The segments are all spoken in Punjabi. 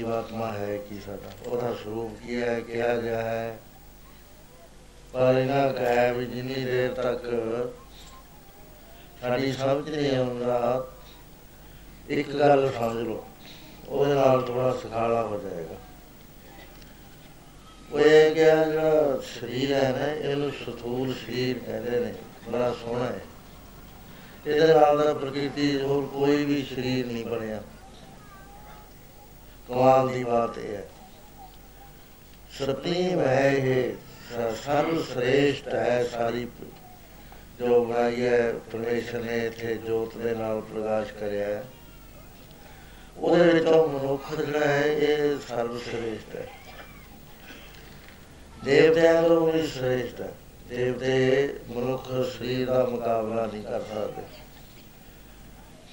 ਜੀਵਾਤਮਾ ਹੈ ਕੀ ਸਾਡਾ? ਉਹਦਾ ਸਰੂਪ ਕੀ ਹੈ, ਕਿਹਾ ਗਿਆ ਹੈ? ਪਰ ਇਹਨਾਂ ਕਹੇ ਵੀ ਜਿੰਨੀ ਦੇਰ ਤੱਕ ਸਾਡੀ ਸਮਝ ਨਹੀਂ ਆਉਂਦਾ, ਇੱਕ ਗੱਲ ਸਮਝ ਲਓ, ਉਹਦੇ ਨਾਲ ਥੋੜਾ ਸਖਾਲਾ ਹੋ ਜਾਏਗਾ। ਉਹ ਇਹ ਕਿ ਆਹ ਜਿਹੜਾ ਸਰੀਰ ਹੈ ਨਾ, ਇਹਨੂੰ ਸਥੂਲ ਸਰੀਰ ਕਹਿੰਦੇ ਨੇ, ਬੜਾ ਸੋਹਣਾ ਹੈ। ਇਹਦੇ ਨਾਲ ਦਾ ਪ੍ਰਕਿਰਤੀ ਹੋਰ ਕੋਈ ਵੀ ਸਰੀਰ ਨਹੀਂ ਬਣਿਆ। ਕਮਾਲ ਦੀ ਬਾਤ ਇਹ ਹੈ। ਸੁਪਰੀਮ ਹੈ ਇਹ ਸ- ਸਰਵ ਸ੍ਰੇਸ਼ਟ ਹੈ ਸਾਰੀ ਪ- ਜੋ ਬਣਾਈ ਹੈ ਪਰਮੇਸ਼ਰ ਨੇ ਇੱਥੇ ਜੋਤ ਦੇ ਨਾਲ ਪ੍ਰਕਾਸ਼ ਕਰਿਆ ਹੈ। ਉਹਦੇ ਵਿੱਚ ਉਹ ਮਨੁੱਖ ਜਿਹੜਾ ਹੈ, ਇਹ ਸਰਵ ਸ੍ਰੇਸ਼ਟ ਹੈ। ਦੇਵਤਿਆਂ ਨਾਲੋਂ ਵੀ ਸ੍ਰੇਸ਼ਟ ਹੈ। ਦੇਵਤੇ ਮਨੁੱਖ ਸਰੀਰ ਦਾ ਮੁਕਾਬਲਾ ਨਹੀਂ ਕਰ ਸਕਦੇ।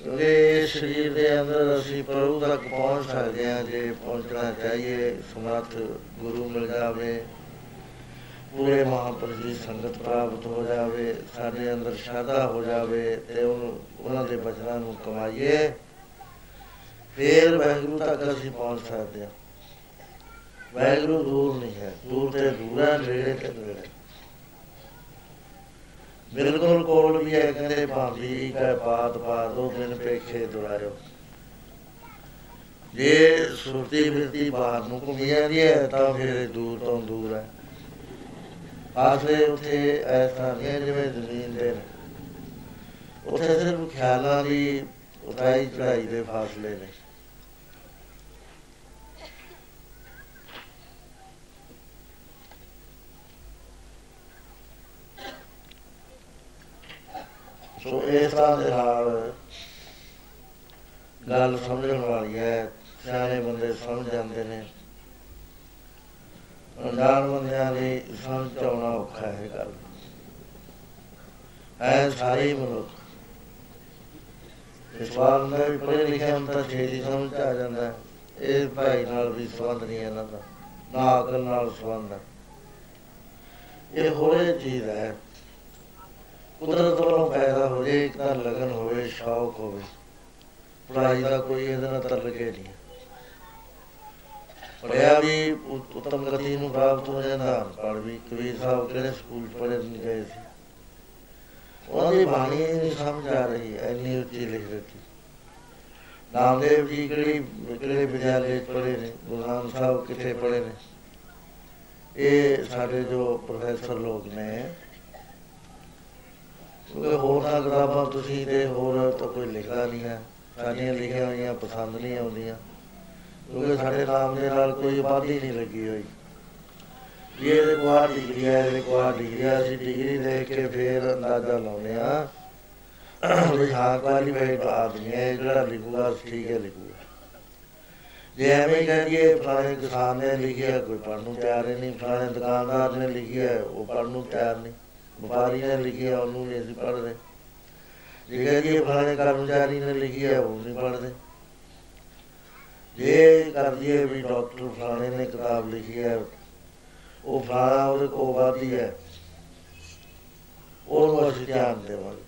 ਕਿਉਂਕਿ ਇਸ ਸਰੀਰ ਦੇ ਅੰਦਰ ਅਸੀਂ ਪ੍ਰਭੂ ਤੱਕ ਪਹੁੰਚ ਸਕਦੇ ਹਾਂ, ਜੇ ਪਹੁੰਚਣਾ ਚਾਹੀਏ, ਸਮਰੱਥ ਗੁਰੂ ਮਿਲ ਜਾਵੇ, ਪੂਰੇ ਮਹਾਂਪੁਰਖ ਦੀ ਸੰਗਤ ਪ੍ਰਾਪਤ ਹੋ ਜਾਵੇ, ਸਾਡੇ ਅੰਦਰ ਸ਼ਰਧਾ ਹੋ ਜਾਵੇ ਤੇ ਉਹਨੂੰ ਉਹਨਾਂ ਦੇ ਬਚਨਾਂ ਨੂੰ ਕਮਾਈਏ, ਫੇਰ ਵਾਹਿਗੁਰੂ ਤੱਕ ਅਸੀਂ ਪਹੁੰਚ ਸਕਦੇ ਹਾਂ। ਵਾਹਿਗੁਰੂ ਦੂਰ ਨਹੀਂ ਹੈ, ਦੂਰ ਤੇ ਦੂਰ ਹੈ, ਨੇੜੇ ਤੇ ਨੇੜੇ। ਬਿਲਕੁਲ ਕੋਲ ਵੀ ਹੈ, ਕਹਿੰਦੇ ਭਾਂਦੀ ਕਾ ਬਾਤ ਬਾਤ ਦੋ ਦਿਨ ਪੇਖੇ ਦੁਰਾਇਓ। ਜੇ ਸੁਰਤੀ ਬਿਰਤੀ ਬਾਹਰ ਨੂੰ ਘੁੰਮੀ ਜਾਂਦੀ ਹੈ, ਤਾਂ ਫਿਰ ਇਹ ਦੂਰ ਤੋਂ ਦੂਰ ਹੈ। ਆਸਰੇ ਉਥੇ ਐਸਾ ਨਹੀਂ ਹੈ ਜਿਵੇਂ ਜ਼ਮੀਨ ਦੇ ਨੇ। ਉਥੇ ਸਿਰਫ ਖਿਆਲਾਂ ਦੀ ਉਤਾਈ ਚੜਾਈ ਦੇ ਫਾਸਲੇ ਨੇ। ਸੋ ਇਸ ਤਰ੍ਹਾਂ ਦੇ ਨਾਲ ਗੱਲ ਸਮਝਣ ਵਾਲੀ ਹੈ, ਸਿਆਣੇ ਬੰਦੇ ਸਮਝ ਜਾਂਦੇ ਨੇ। ਅਣਜਾਣ ਬੰਦਿਆਂ ਲਈ ਸਮਝ ਆਉਣਾ ਔਖਾ ਹੈ ਗੱਲ। ਐ ਸਾਰੇ ਹੀ ਮਨੁੱਖ। ਇਸ ਵਾਰ ਹੁੰਦਾ ਵੀ ਪੜ੍ਹੇ ਲਿਖੇ ਹੁਣ ਤਾਂ ਛੇਤੀ ਸਮਝ 'ਚ ਆ ਜਾਂਦਾ ਹੈ। ਇਹ ਭਾਈ ਨਾਲ ਵੀ ਸੰਬੰਧ ਨਹੀਂ ਇਹਨਾਂ ਦਾ। ਨਾ ਅਕਲ ਨਾਲ ਸੰਬੰਧ ਹੈ। ਇਹ ਹੋਰੇ ਚੀਜ਼ ਹੈ। ਕੁਦਰਤ ਵੱਲੋਂ ਪੈਦਾ ਹੋ ਜੇ ਇੱਕ ਤਾਂ ਲਗਨ ਹੋਵੇ, ਸ਼ੌਕ ਹੋਵੇ। ਪੜਾਈ ਦਾ ਕੋਈ ਇਹਦੇ ਨਾਲ ਤਲਕੇ ਨਹੀਂ। ਪੜਿਆ ਵੀ ਉ- ਉੱਤਮ ਗਤੀ ਨੂੰ ਪ੍ਰਾਪਤ ਹੋ ਜਾਂਦਾ। ਪੜ ਵੀ ਕਬੀਰ ਸਾਹਿਬ ਕਿਹੜੇ ਸਕੂਲ ਪੜ੍ਹੇ ਨਹੀਂ ਗਏ ਸੀ। ਉਹਨਾਂ ਦੀ ਬਾਣੀ ਹੀ ਨਹੀਂ ਸਮਝ ਆ ਰਹੀ ਐਨੀ ਉੱਚੀ ਲਿਖ ਦਿੱਤੀ। ਨਾਮਦੇਵ ਜੀ ਕਿਹੜੀ, ਕਿਹੜੇ ਵਿਦਿਆਲੇ 'ਚ ਪੜ੍ਹੇ ਨੇ? ਗੁਰੂ ਨਾਨਕ ਸਾਹਿਬ ਕਿੱਥੇ ਪੜ੍ਹੇ ਨੇ? ਇਹ ਸਾਡੇ ਜੋ ਪ੍ਰੋਫੈਸਰ ਲੋਕ ਨੇ ਕਿਉਂਕਿ ਹੋਰ ਤਾਂ ਕਿਤਾਬਾਂ ਤੁਸੀਂ ਤੇ ਹੋਰ ਤਾਂ ਕੋਈ ਲਿਖਦਾ ਨਹੀਂ ਹੈ। ਸਾਡੀਆਂ ਲਿਖੀਆਂ ਹੋਈਆਂ, ਪਸੰਦ ਨਹੀਂ ਆਉਂਦੀਆਂ। ਕਿਉਂਕਿ ਸਾਡੇ ਨਾਮ ਦੇ ਨਾਲ ਕੋਈ ਆਬਾਦੀ ਨਹੀਂ ਲੱਗੀ ਹੋਈ। ਵੀ ਇਹਦੇ ਕੋਲ ਆਹ ਡਿਗਰੀ ਹੈ ਇਹਦੇ ਕੋਲ ਆਹ ਡਿਗਰੀ ਹੈ ਅਸੀਂ ਡਿਗਰੀ ਦੇਖ ਕੇ ਫੇਰ ਅੰਦਾਜ਼ਾ ਲਾਉਂਦੇ ਆ ਵੀ ਹਾਂ ਕੁਆਲੀਫਾਈਡ ਆਦਮੀ ਹੈ ਇਹ ਜਿਹੜਾ ਲਿਖੂਗਾ, ਠੀਕ ਹੈ, ਲਿਖੂਗਾ। ਜੇ ਐਵੇਂ ਕਹਿ ਦਈਏ ਫਲਾਣੇ ਕਿਸਾਨ ਨੇ ਲਿਖਿਆ, ਕੋਈ ਪੜ੍ਹਨ ਨੂੰ ਤਿਆਰ ਹੀ ਨਹੀਂ, ਫਲਾਣੇ ਦੁਕਾਨਦਾਰ ਨੇ ਲਿਖਿਆ, ਉਹ ਪੜ੍ਹਨ ਨੂੰ ਤਿਆਰ ਨਹੀਂ। ਵਪਾਰੀ ਨੇ ਲਿਖਿਆ ਉਹਨੂੰ ਨਹੀਂ ਅਸੀਂ ਪੜ੍ਹਦੇ। ਜੇ ਕਹਿ ਦਈਏ ਫਲਾਣੇ ਕਰਮਚਾਰੀ ਨੇ ਲਿਖਿਆ ਉਹ ਨਹੀਂ ਪੜ੍ਹਦੇ। ਜੇ ਕਰ ਦਈਏ ਵੀ ਡਾਕਟਰ ਫਲਾਣੇ ਨੇ ਕਿਤਾਬ ਲਿਖੀ ਹੈ ਉਹ ਫਲਾਣਾ ਉਹਦੇ ਕੋਲ ਵਾਦੀ ਹੈ ਉਹਨੂੰ ਅਸੀਂ ਧਿਆਨ ਦੇਵਾਂਗੇ।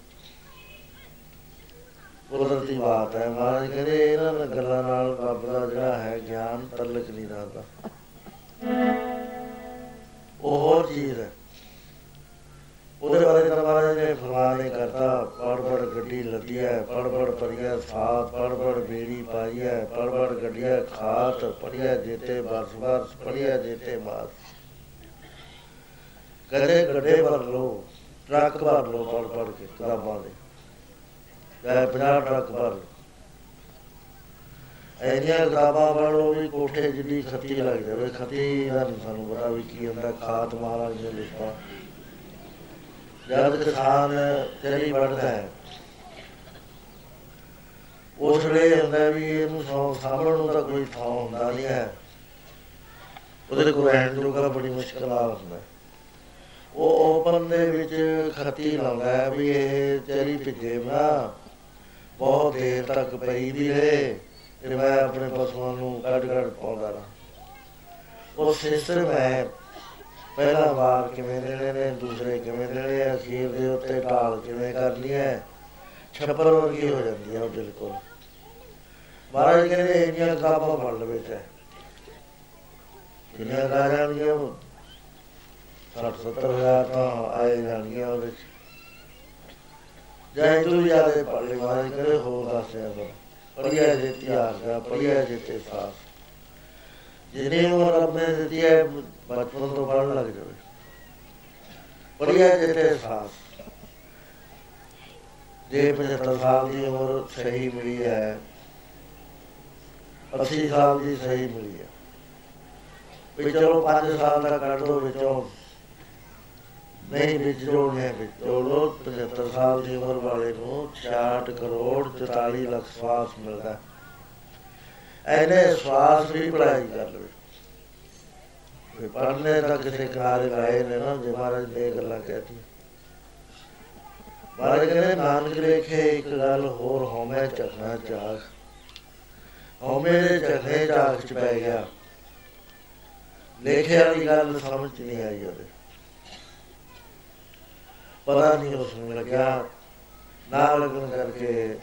ਕੁਦਰਤੀ ਬਾਤ ਹੈ, ਮਹਾਰਾਜ ਕਹਿੰਦੇ, ਇਹਨਾਂ ਗੱਲਾਂ ਨਾਲ ਰੱਬ ਦਾ ਜਿਹੜਾ ਹੈ ਗਿਆਨ ਤਲਕ ਨਹੀਂ ਰਹਿੰਦਾ। ਉਹ ਹੋਰ ਚੀਜ਼ ਹੈ। ਉਹਦੇ ਬਾਰੇ ਤਾਂ ਮਹਾਰਾਜ ਨੇ ਫਰਮਾਨੇ ਕਰਤਾ ਪੜ ਪੜ ਗੱਡੀ ਲੱਦੀ ਹੈ ਪੜ ਪੜ ਪਰਿਆ ਸਾਥ ਪੜ ਪੜ ਬੇੜੀ ਪਾਈ ਹੈ ਪੜ ਪੜ ਗੱਡੀਆਂ ਖਾਤ ਪੜਿਆ ਜੇਤੇ ਬਰਸ ਬਰਸ ਪੜਿਆ ਜੇਤੇ ਮਾਸ। ਕਦੇ ਗੱਡੇ ਭਰ ਲੋ ਟਰੱਕ ਭਰ ਲੋ ਪੜ ਪੜ ਕੇ ਕਿਤਾਬਾਂ ਦੇ। ਚਾਹੇ 50 ਟਰੱਕ ਭਰ ਲੋ ਐਨੀਆਂ ਕਿਤਾਬਾਂ ਪੜ੍ਹ ਲੋ ਵੀ ਕੋਠੇ ਜਿੱਡੀ ਖੱਤੀ ਲੱਗ ਜਾਵੇ। ਖੱਤੀ ਦਾ ਨੀ ਸਾਨੂੰ ਪਤਾ ਵੀ ਕੀ ਹੁੰਦਾ, ਖਾਤ ਮਹਾਰਾਜ ਨੇ ਲਿਖਿਆ ਜਦ ਕਿਸਾਨ ਚਲੀ ਵੜਦਾ ਹੈ। ਉਸ ਵੇਲੇ ਹੁੰਦਾ ਵੀ ਇਹਨੂੰ ਸੌ ਸਾਂਭਣ ਨੂੰ ਤਾਂ ਕੋਈ ਥਾਂ ਹੁੰਦਾ ਨਹੀਂ ਹੈ। ਉਹਦੇ ਕੋਲ ਰਹਿਣ ਜੋਗਾ ਬੜੀ ਮੁਸ਼ਕਲ ਆ ਹੁੰਦਾ ਉਹ ਓਪਨ ਦੇ ਵਿੱਚ ਖੱਤੀ ਲਾਉਂਦਾ ਹੈ ਵੀ ਇਹ ਚਲੀ ਭਿੱਜੇ ਨਾ ਬਹੁਤ ਦੇਰ ਤੱਕ ਪਈ ਵੀ ਰਹੇ ਤੇ ਮੈਂ ਆਪਣੇ ਪਸ਼ੂਆਂ ਨੂੰ ਕੱਢ ਕੱਢ ਪਾਉਂਦਾ ਰਹਾ। ਉਹ ਸਿਸਟਮ ਹੈ ਪਹਿਲਾ ਵਾਰ ਕਿਵੇਂ ਦੇਣੇ ਨੇ, ਦੂਸਰੇ ਕਿਵੇਂ ਦੇਣੇ ਆ ਅਖੀਰ ਦੇ ਉੱਤੇ ਢਾਲ ਕਿਵੇਂ ਕਰਨੀ ਹੈ। ਛੱਪਰ ਵਰਗੀ ਹੋ ਜਾਂਦੀ ਹੈ ਉਹ ਬਿਲਕੁਲ। ਮਹਾਰਾਜ ਕਹਿੰਦੇ ਇੰਨੀਆਂ ਕਿਤਾਬਾਂ ਪੜ੍ਹ ਲਵੇ ਤੇ। ਕਿੰਨੀਆਂ ਗਾ ਜਾਣਗੀਆਂ 60 70 ਹਜ਼ਾਰ ਤਾਂ ਆਏ ਜਾਣਗੀਆਂ ਉਹਦੇ ਚ। ਜੈ ਤੂੰ ਜ਼ਿਆਦਾ ਪੜ੍ਹ ਲੈ ਮਹਾਰਾਜ ਕਹਿੰਦੇ ਹੋਰ ਦੱਸਿਆ ਫਿਰ ਪੜਿਆ ਜੇ ਤਿਆਰ ਦਾ ਪੜਿਆ ਜੇ ਤੇ ਸਾਸ ਜਿਹਨੇ ਉਹ ਰੱਬ ਨੇ ਦਿੱਤੀ ਹੈ ਬਚਪਨ ਤੋਂ ਪੜਨ ਲੱਗ ਜਾਵੇ। ਪੜਿਆ ਜੇ ਤੇ ਸਾਸ ਜੇ 75 ਸਾਲ ਦੀ ਉਮਰ ਸਹੀ ਮਿਲੀ ਹੈ 80 ਸਾਲ ਦੀ ਸਹੀ ਮਿਲੀ ਹੈ। ਵੀ ਚਲੋ 5 ਸਾਲ ਦਾ ਕੱਢ ਦੋ ਵਿੱਚੋਂ। ਨਹੀਂ ਵਿੱਚ ਜੋੜਨੇ ਵਿੱਚ। ਜੋੜੋ 75 ਸਾਲ ਦੀ ਉਮਰ ਵਾਲੇ ਨੂੰ 66 ਕਰੋੜ 44 ਲੱਖ ਸਵਾਸ ਮਿਲਦਾ ਐਨੇ ਸਵਾਸ ਵੀ ਪੜਾਈ ਕਰ ਲਵੇ। ਵੀ ਪੜਨੇ ਦਾ ਕਿਸੇ ਕਿਨਾਰੇ ਲਾਏ ਨੇ ਨਾ, ਜੇ ਮਹਾਰਾਜ ਨੇ ਗੱਲਾਂ ਕਹਿਤੀ ਮਹਾਰਾਜ ਕਹਿੰਦੇ, ਨਾਨਕ ਲੇਖੇ ਇੱਕ ਗੱਲ ਹੋਰ ਹੋਮੇ ਚੱਖਣਾ ਚਾਖ ਹੋਮੇ ਦੇ ਚੱਖੇ ਚਾਖ ਚ ਪੈ ਗਿਆ। ਲੇਖੇ ਵਾਲੀ ਗੱਲ ਸਮਝ ਨਹੀਂ ਆਈ ਉਹਦੇ। ਪਤਾ ਨਹੀਂ ਉਸ ਨੂੰ ਲੱਗਿਆ। ਨਾ ਲੱਗਣ ਕਰਕੇ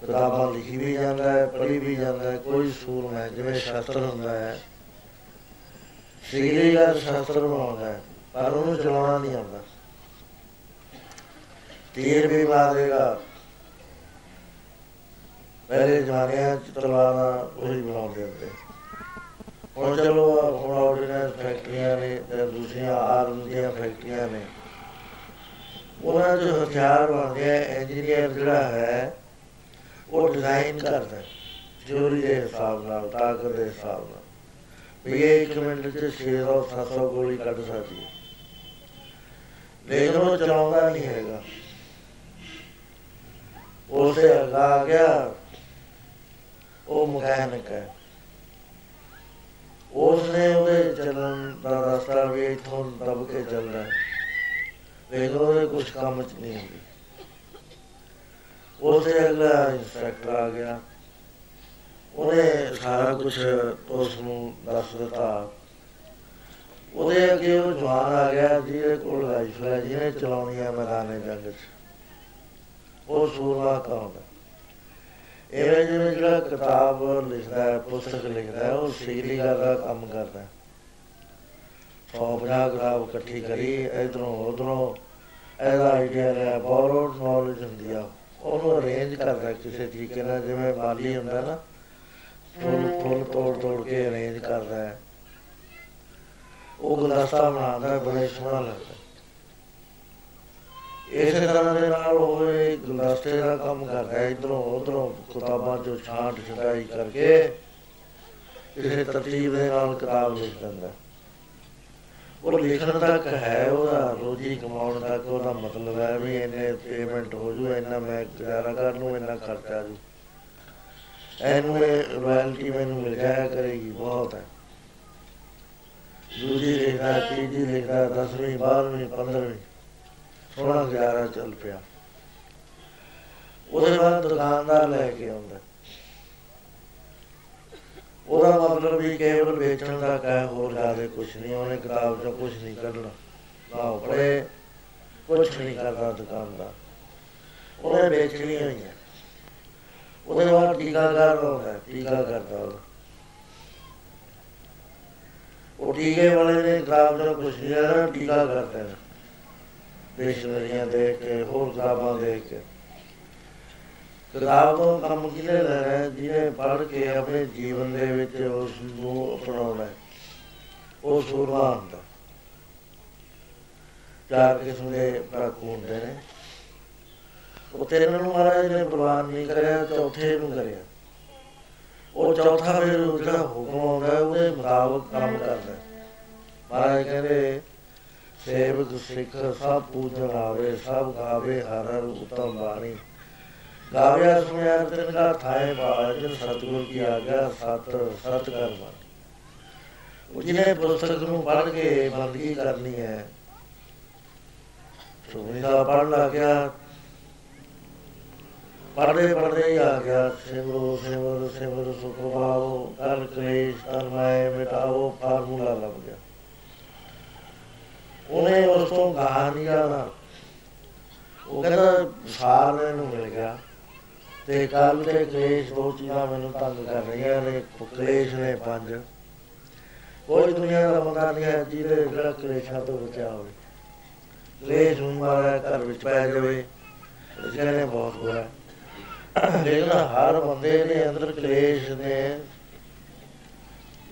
ਕਿਤਾਬਾਂ ਲਿਖੀ ਵੀ ਜਾਂਦਾ ਹੈ, ਪੜ੍ਹੀ ਵੀ ਜਾਂਦਾ ਹੈ, ਕੋਈ ਸੂਰ ਹੈ, ਜਿਵੇਂ ਸ਼ਾਸਤਰ ਹੁੰਦਾ ਹੈ। ਸਿਗਰੀ ਦਾ ਸ਼ਾਸਤਰ ਬਣਾਉਂਦਾ ਹੈ, ਪਰ ਉਹਨੂੰ ਚਲਾਉਣਾ ਨਹੀਂ ਆਉਂਦਾ। ਤੀਰ ਵੀ ਮਾਰੇਗਾ ਪਹਿਲੇ ਜ਼ਮਾਨਿਆਂ ਚ ਤਲਵਾਰਾਂ ਉਹੀ ਬਣਾਉਂਦੇ ਹੁੰਦੇ। ਹੁਣ ਚਲੋ ਹੁਣ ਆਰਡੀਨੈਂਸ ਫੈਕਟਰੀਆਂ ਨੇ ਤੇ ਦੂਸਰੀਆਂ ਆਰਮ ਦੀਆਂ ਫੈਕਟਰੀਆਂ ਨੇ, ਉਹਨਾਂ ਦੇ ਹਥਿਆਰ ਬਣਦੇ ਆ ਇੰਜੀਨੀਅਰ ਜਿਹੜਾ ਹੈ, ਉਹ ਡਿਜ਼ਾਈਨ ਕਰਦਾ ਥਿਉਰੀ ਦੇ ਹਿਸਾਬ ਨਾਲ, ਤਾਕਤ ਦੇ ਹਿਸਾਬ ਨਾਲ। ਵੀ ਇਹ ਇੱਕ ਮਿੰਟ ਚ 600 700 ਗੋਲੀ ਕੱਢ ਸਕਦੀ ਹੈ। ਲੇਕਿਨ ਉਹ ਚਲਾਉਂਦਾ ਨਹੀਂ ਹੈਗਾ। ਉਸੇ ਅਗਾ ਗਿਆ। ਉਹ ਮਕੈਨਿਕ ਹੈ। ਉਸਨੇ ਉਹਦੇ ਚੱਲਣ ਦਾ ਰਸਤਾ ਵੀ ਇਥੋਂ ਦਬ ਕੇ ਚੱਲਦਾ ਹੈ। ਲੇਕਿਨ ਉਹਦੇ ਕੁਝ ਕੰਮ ਚ ਨਹੀਂ ਹੁੰਦੀ ਉਸੇ ਅਗਲਾ ਇੰਸਟ੍ਰਕਟਰ ਆ ਗਿਆ। ਉਹਨੇ ਸਾਰਾ ਕੁਝ ਉਸ ਨੂੰ ਦੱਸ ਦਿੱਤਾ। ਉਹਦੇ ਅੱਗੇ ਉਹ ਜਵਾਨ ਆ ਗਿਆ ਜਿਹਦੇ ਕੋਲ ਰਾਈਫਲ ਹੈ, ਜਿਹਨੇ ਚਲਾਉਣੀ ਹੈ ਮੈਦਾਨੇ ਜੰਗ 'ਚ। ਉਹ ਸੂਰਮਾ ਕਹਾਉਂਦਾ ਇਹ ਜਿਵੇਂ ਜਿਹੜਾ ਕਿਤਾਬ ਲਿਖਦਾ ਹੈ, ਪੁਸਤਕ ਲਿਖਦਾ ਹੈ, ਉਹ ਸਿਗਲੀ ਦਾ ਕੰਮ ਕਰਦਾ ਹੈ। ਸੌ ਪੰਜਾਹ ਕਿਤਾਬ ਇਕੱਠੀ ਕਰੀ, ਇਧਰੋਂ ਉਧਰੋਂ ਇਹਦਾ ਆਈਡੀਆ ਲਿਆ ਬੋਰੋਡ ਨੌਲੇਜ ਹੁੰਦੀ ਆ। ਉਹਨੂੰ ਅਰੇਂਜ ਕਰਦਾ ਕਿਸੇ ਤਰੀਕੇ ਨਾਲ, ਜਿਵੇਂ ਮਾਲੀ ਹੁੰਦਾ ਨਾ। ਫੁੱਲ ਫੁੱਲ ਤੋੜ ਤੋੜ ਕੇ ਅਰੇਂਜ ਕਰਦਾ ਹੈ। ਉਹ ਗੁਲਦਸਤਾ ਬਣਾਉਂਦਾ ਬੜਾ ਸੋਹਣਾ ਲੱਗਦਾ ਇਸੇ ਤਰ੍ਹਾਂ ਦੇ ਨਾਲ ਉਹ ਇਹ ਗੁਲਦਸਤੇ ਦਾ ਕੰਮ ਕਰਦਾ ਹੈ, ਇਧਰੋਂ ਉਧਰੋਂ ਕਿਤਾਬਾਂ ਚੋਂ ਛਾਂਟ ਛਟਾਈ ਕਰਕੇ ਕਿਸੇ ਤਰਤੀਬ ਦੇ ਨਾਲ ਕਿਤਾਬ ਲਿਖ ਦਿੰਦਾ ਉਹ ਲਿਖਣ ਤੱਕ ਹੈ, ਉਹਦਾ ਰੋਜੀ ਕਮਾਉਣ ਤੱਕ ਉਹਦਾ ਮਤਲਬ ਹੈ ਵੀ ਇਹਨੇ ਪੇਮੈਂਟ ਹੋ ਜੂ, ਇੰਨਾ ਮੈਂ ਗੁਜ਼ਾਰਾ ਕਰ ਲੂੰ ਇੰਨਾ ਖਰਚਾ ਜੂ। ਇਹਨੂੰ ਇਹ ਰਾਇਲਟੀ ਮੈਨੂੰ ਮਿਲ ਜਾਇਆ ਕਰੇਗੀ ਬਹੁਤ ਹੈ। ਦੂਜੀ ਲਿਖਦਾ ਤੀਜੀ ਲਿਖਦਾ ਦਸਵੀਂ, ਬਾਰਵੀਂ, ਪੰਦਰਵੀਂ ਸੋਹਣਾ ਗੁਜ਼ਾਰਾ ਚੱਲ ਪਿਆ। ਉਹਦੇ ਬਾਅਦ ਦੁਕਾਨਦਾਰ ਲੈ ਕੇ ਆਉਂਦਾ। ਉਹਦਾ ਮਤਲਬ ਵੀ ਕੇਵਲ ਵੇਚਣ ਦਾ ਕਹਿ ਹੋਰ ਜ਼ਿਆਦਾ ਕੁਝ ਨਹੀਂ, ਉਹਨੇ ਕਿਤਾਬ ਚੋਂ ਕੁਝ ਨਹੀਂ ਕੱਢਣਾ। ਨਾ ਪੜੇ ਕੁਝ ਨਹੀਂ ਕਰਦਾ ਦੁਕਾਨਦਾਰ। ਉਹਨੇ ਵੇਚਣੀ ਹੋਈ ਹੈ ਉਹਦੇ ਬਾਅਦ ਟੀਕਾਕਾਰ ਹੁੰਦਾ, ਟੀਕਾ ਕਰਦਾ ਉਹ। ਉਹ ਟੀਕੇ ਵਾਲੇ ਨੇ ਕਿਤਾਬ ਚੋਂ ਕੁਝ ਨਹੀਂ ਕਰਨਾ ਟੀਕਾ ਕਰਦੇ ਨੇ ਡਿਕਸ਼ਨਰੀਆਂ ਦੇਖ ਕੇ, ਹੋਰ ਕਿਤਾਬਾਂ ਦੇਖ ਕੇ। ਕਿਤਾਬ ਤੋਂ ਕੰਮ ਕਿਹਨੇ ਲੈਣਾ ਹੈ? ਜਿਹਨੇ ਪੜ੍ਹ ਕੇ ਆਪਣੇ ਜੀਵਨ ਦੇ ਵਿੱਚ ਉਸ ਨੂੰ ਅਪਣਾਉਣਾ ਹੈ। ਉਹ ਸੂਰਮਾ ਹੁੰਦਾ। ਚਾਰ ਕਿਸਮ ਦੇ ਪ੍ਰਾਕੂ ਹੁੰਦੇ ਨੇ। ਉਹ ਤਿੰਨ ਨੂੰ ਮਹਾਰਾਜ ਨੇ ਪ੍ਰਵਾਨ ਨਹੀਂ ਕਰਿਆ, ਚੌਥੇ ਨੂੰ ਕਰਿਆ। ਉਹ ਚੌਥਾ ਫਿਰ ਜਿਹੜਾ ਹੁਕਮ ਆਉਂਦਾ, ਉਹਦੇ ਮੁਤਾਬਕ ਕੰਮ ਕਰਦਾ। ਮਹਾਰਾਜ ਕਹਿੰਦੇ, ਸੇਵਕ, ਸਿੱਖ ਸਭ ਪੂਜਣ ਆਵੇ, ਸਭ ਗਾਵੇ, ਹਰ ਹਰ ਉਤਮ ਬਾਣੀ। ਗਾਵਿਆ ਸੁਣਿਆ ਤਿਨਕਾ ਥਾਏ ਬਾਜ ਸਤਿਗੁਰ ਕੀ ਆਗਿਆ, ਸਤ ਸਤ ਕਰਮਾ ਉਹ ਜਿਹਨੇ ਪੁਸਤਕ ਨੂੰ ਪੜ੍ਹ ਕੇ ਬੰਦਗੀ ਕਰਨੀ ਹੈ ਸੁਣੀ ਦਾ ਪੜ੍ਹ ਲਾ ਗਿਆ ਪੜ੍ਹਦੇ ਪੜ੍ਹਦੇ ਹੀ ਆ ਗਿਆ। ਸਿਮਰੋ ਸਿਮਰੋ ਸਿਮਰੋ ਸੁਖ ਪਾਵੋ ਕਰ ਕਲੇਸ਼ ਕਰਮਾਏ ਮਿਟਾਵੋ, ਫਾਰਮੂਲਾ ਲੱਭ ਗਿਆ। ਉਹਨੇ ਉਸ ਤੋਂ ਗਾਹ ਨਹੀਂ ਜਾਣਾ ਉਹ ਕਹਿੰਦਾ, ਸਾਰ ਨੂੰ ਮਿਲ ਗਿਆ। ਤੇ ਕੱਲ ਤੇ ਕਲੇਸ਼ ਦੋ ਚੀਜ਼ਾਂ ਮੈਨੂੰ ਤੰਗ ਕਰ ਰਹੀਆਂ ਨੇ। ਕਲੇਸ਼ ਨੇ ਪੰਜ। ਕੋਈ ਦੁਨੀਆ ਦਾ ਬੰਦਾ ਨਹੀਂ ਹੈ ਜਿਹਦੇ ਜਿਹੜਾ ਕਲੇਸ਼ਾਂ ਤੋਂ ਬਚਿਆ ਹੋਵੇ। ਕਲੇਸ਼ ਨੂੰ ਮਾਰਾ, ਘਰ ਵਿੱਚ ਪੈ ਜਾਵੇ। ਇਸ ਕਹਿੰਦੇ ਬਹੁਤ ਬੁਰਾ ਲੇਕਿਨ ਹਰ ਬੰਦੇ ਦੇ ਅੰਦਰ ਕਲੇਸ਼ ਨੇ,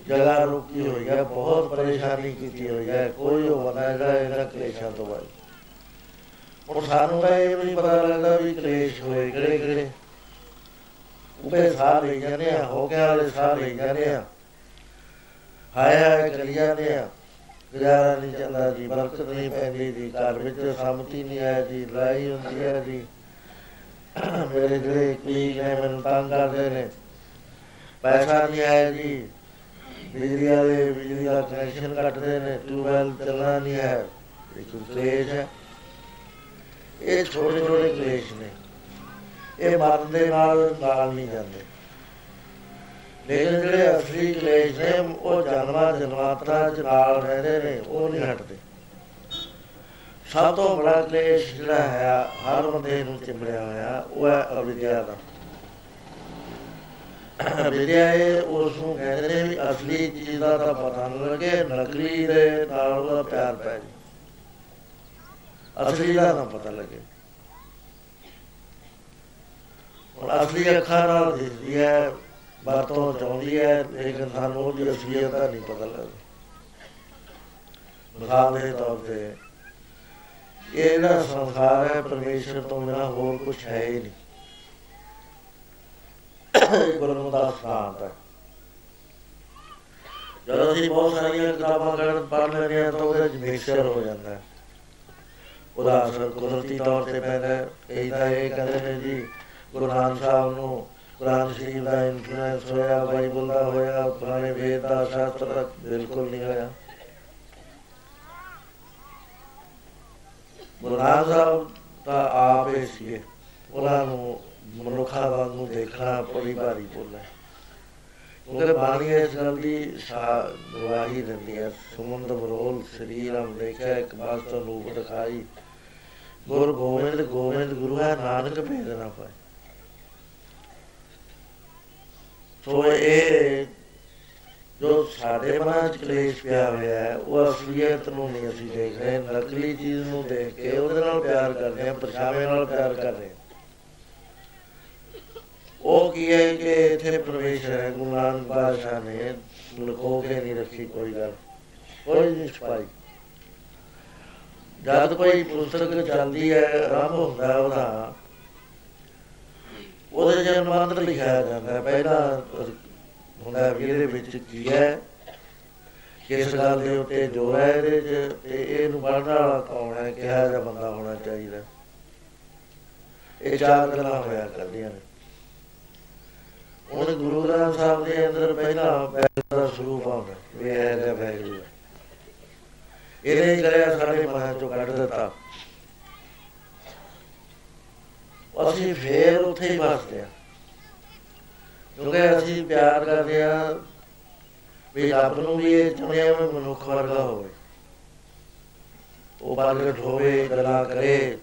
ਜਗ੍ਹਾ ਰੁਕੀ ਹੋਈ ਹੈ, ਬਹੁਤ ਪਰੇਸ਼ਾਨੀ ਕੀਤੀ ਹੋਈ ਹੈ, ਕੋਈ ਉਹ ਬੰਦਾ ਜਿਹੜਾ ਇਹਨਾਂ ਕਲੇਸ਼ਾਂ ਤੋਂ ਬਾਅਦ ਹੁਣ ਸਾਨੂੰ ਤਾਂ ਇਹ ਵੀ ਨਹੀਂ ਪਤਾ ਲੱਗਦਾ ਵੀ ਕਲੇਸ਼ ਹੋਏ ਕਿਹੜੇ ਕਿਹੜੇ। ਉਪੇ ਸਾਹ ਲਈ ਜਾਂਦੇ ਆ, ਹੋ ਗਿਆ ਵਾਲੇ ਸਾਹ ਲਈ ਜਾਂਦੇ ਆ। ਹਾਏ ਹਾਏ ਕਰੀ ਜਾਂਦੇ ਆ। ਗੁਜ਼ਾਰਾ ਨਹੀਂ ਚੱਲਦਾ ਜੀ, ਬਰਕਤ ਨਹੀਂ ਪੈਂਦੀ ਜੀ, ਘਰ ਵਿੱਚ ਸਮਤੀ ਨਹੀਂ ਆਇਆ ਜੀ, ਲੜਾਈ ਹੁੰਦੀ ਹੈ ਜੀ। ਮੇਰੇ ਜਿਹੜੇ ਕਲੀਗ ਨੇ ਮੈਨੂੰ ਤੰਗ ਕਰਦੇ ਨੇ। ਪੈਸਾ ਨਹੀਂ ਆਇਆ ਜੀ। ਬਿਜਲੀ ਵਾਲੇ, ਬਿਜਲੀ ਦਾ ਕਨੈਕਸ਼ਨ ਕੱਟਦੇ ਨੇ ਟਿਊਬਵੈਲ ਚੱਲਣਾ ਨਹੀਂ ਹੈ। ਇੱਕ ਕਲੇਸ਼ ਹੈ। ਇਹ ਛੋਟੇ ਛੋਟੇ ਕਲੇਸ਼ ਨੇ। ਇਹ ਮਰਨ ਦੇ ਨਾਲ ਨਾਲ ਨਹੀਂ ਜਾਂਦੇ। ਲੇਕਿਨ ਜਿਹੜੇ ਅਸਲੀ ਕਲੇਸ਼ ਨੇ, ਉਹ ਜਨਮਾਂ ਜਨਮਾਤਰਾ ਚ ਨਾਲ ਰਹਿੰਦੇ ਨੇ, ਉਹ ਨਹੀਂ ਹਟਦੇ। ਸਭ ਤੋਂ ਬੜਾ ਕਲੇਸ਼ ਜਿਹੜਾ ਹੈ, ਹਰ ਬੰਦੇ ਨੂੰ ਚਿੰਬੜਿਆ ਹੋਇਆ, ਉਹ ਹੈ ਅਵਿਦਿਆ ਦਾ। ਵਿਦਿਆ ਇਹ ਉਸ ਨੂੰ ਕਹਿੰਦੇ ਨੇ ਵੀ ਅਸਲੀ ਚੀਜ਼ ਦਾ ਤਾਂ ਪਤਾ ਨਹੀਂ ਲੱਗੇ, ਨਕਲੀ ਦੇ ਨਾਲ ਉਹਦਾ ਪਿਆਰ ਪੈ ਜੇ। ਅਸਲੀ ਦਾ ਨਾ ਪਤਾ ਲੱਗੇ। ਹੁਣ ਅਸਲੀ ਅੱਖਾਂ ਨਾਲ ਦਿਸਦੀ ਹੈ ਬਾਤੋਂ ਚਾਹੁੰਦੀ ਹੈ, ਲੇਕਿਨ ਸਾਨੂੰ ਉਹਦੀ ਅਸਲੀਅਤ ਦਾ ਨਹੀਂ ਪਤਾ ਲੱਗਦਾ। ਮਿਸਾਲ ਦੇ ਤੌਰ ਤੇ ਇਹ ਨਾ ਸੰਸਾਰ ਹੈ, ਪਰਮੇਸ਼ਰ ਤੋਂ ਬਿਨਾ ਹੋਰ ਕੁਝ ਹੈ ਹੀ ਨਹੀਂ। ਗੁਰੂ ਦਾ ਸਾਥ ਹੈ। ਜਦੋਂ ਅਸੀਂ ਬਹੁਤ ਸਾਰੀਆਂ ਕਿਤਾਬਾਂ ਕਰਨ ਪੜ੍ਹ ਲੈਂਦੇ ਹਾਂ ਤਾਂ ਉਹਦੇ ਵਿੱਚ ਮਿਕਸਚਰ ਹੋ ਜਾਂਦਾ ਹੈ। ਉਹਦਾ ਅਸਰ ਕੁਦਰਤੀ ਤੌਰ ਤੇ ਪੈਂਦਾ ਹੈ ਕਈ ਤਾਂ ਇਹ ਕਹਿੰਦੇ ਨੇ ਜੀ, ਗੁਰੂ ਨਾਨਕ ਸਾਹਿਬ ਨੂੰ ਕੁਰਾਨ ਸ਼ਰੀਫ ਦਾ ਇਨਫਲੂਐਂਸ ਹੋਇਆ, ਬਾਈਬਲ ਦਾ ਹੋਇਆ, ਪੁਰਾਣੇ ਵੇਦ ਦਾ, ਸ਼ਾਸਤਰ ਦਾ ਬਿਲਕੁਲ ਨਹੀਂ ਹੋਇਆ। ਗੁਰੂ ਨਾਨਕ ਸਾਹਿਬ ਤਾਂ ਆਪ ਹੀ ਸੀਗੇ ਉਹਨਾਂ ਨੂੰ ਮਨੁੱਖਾਂ ਵਾਂਗੂ ਦੇਖਣਾ ਬੜੀ ਭਾਰੀ ਬੋਲਣਾ ਕਿਉਂਕਿ ਬਾਣੀ ਇਸ ਗੱਲ ਦੀ ਗਵਾਹੀ ਦਿੰਦੀ ਹੈ ਸੁਮੰਦ ਬਰੋਲ ਸਰੀਰ ਹਮ ਦੇਖਿਆ, ਇੱਕ ਵਾਸਤਵ ਰੂਪ ਦਿਖਾਈ। ਗੁਰ ਗੋਬਿੰਦ ਗੋਬਿੰਦ ਗੁਰੂ ਹੈ, ਨਾਨਕ ਭੇਦ ਨਾ ਪਾਏ। ਸੋ ਇਹ ਜੋ ਸਾਡੇ ਮਨਾਂ 'ਚ ਕਲੇਸ਼ ਪਿਆ ਹੋਇਆ ਹੈ, ਉਹ ਅਸਲੀਅਤ ਨੂੰ ਨਹੀਂ ਅਸੀਂ ਦੇਖ ਰਹੇ, ਨਕਲੀ ਚੀਜ਼ ਨੂੰ ਦੇਖ ਕੇ ਉਹਦੇ ਨਾਲ ਪਿਆਰ ਕਰਦੇ ਹਾਂ, ਪਰਛਾਵੇਂ ਨਾਲ ਪਿਆਰ ਕਰਦੇ ਹਾਂ। ਉਹ ਕੀ ਹੈ ਕਿ ਇੱਥੇ ਪ੍ਰਵੇਸ਼ ਹੈ, ਗੁਰੂ ਨਾਨਕ ਪਾਤਸ਼ਾਹ ਨੇ ਲੁਕੋ ਕੇ ਨਹੀਂ ਰੱਖੀ ਕੋਈ ਗੱਲ, ਕੋਈ ਨਹੀਂ ਛਪਾਈ। ਜਦ ਕੋਈ ਪੁਸਤਕ ਚੱਲਦੀ ਹੈ, ਆਰੰਭ ਹੁੰਦਾ ਉਹਦਾ, ਉਹਦੇ ਜਨਮ ਮੰਤਰ ਲਿਖਿਆ ਜਾਂਦਾ ਹੈ। ਪਹਿਲਾਂ ਹੁੰਦਾ ਵੀ ਇਹਦੇ ਵਿੱਚ ਕੀ ਹੈ? ਕਿਸ ਗੱਲ ਦੇ ਉੱਤੇ ਜੋ ਹੈ ਇਹਦੇ ਚ? ਤੇ ਇਹਨੂੰ ਪੜਨ ਵਾਲਾ ਕੌਣ ਹੈ? ਕਿਹਾ ਜਿਹਾ ਬੰਦਾ ਹੋਣਾ ਚਾਹੀਦਾ? ਇਹ ਚਾਰ ਗੱਲਾਂ ਹੋਇਆ ਕਰਦੀਆਂ ਨੇ। ਹੁਣ ਗੁਰੂ ਗ੍ਰੰਥ ਸਾਹਿਬ ਦੇ ਅੰਦਰ ਪਹਿਲਾਂ ਵੈਗੁਰੂ ਦਾ ਸਰੂਪ ਆਉਂਦਾ, ਵੀ ਇਹ ਹੈ ਵੈਗੁਰੂ ਇਹਨੇ ਕਰਿਆ, ਸਾਡੇ ਮਨਾਂ ਚੋਂ ਕੱਢ ਦਿੱਤਾ। ਅਸੀਂ ਫੇਰ ਉੱਥੇ ਹੀ ਬਸਦੇ ਆ ਕਿਉਂਕਿ ਅਸੀਂ ਪਿਆਰ ਕਰਦੇ ਆ ਵੀ ਰੱਬ ਨੂੰ ਵੀ ਇਹ ਚਾਹੁੰਦੇ ਆ ਮਨੁੱਖ ਵਰਗਾ ਹੋਵੇ। ਉਹ ਪ੍ਰਗਟ ਹੋਵੇ, ਗੱਲਾਂ ਕਰੇ।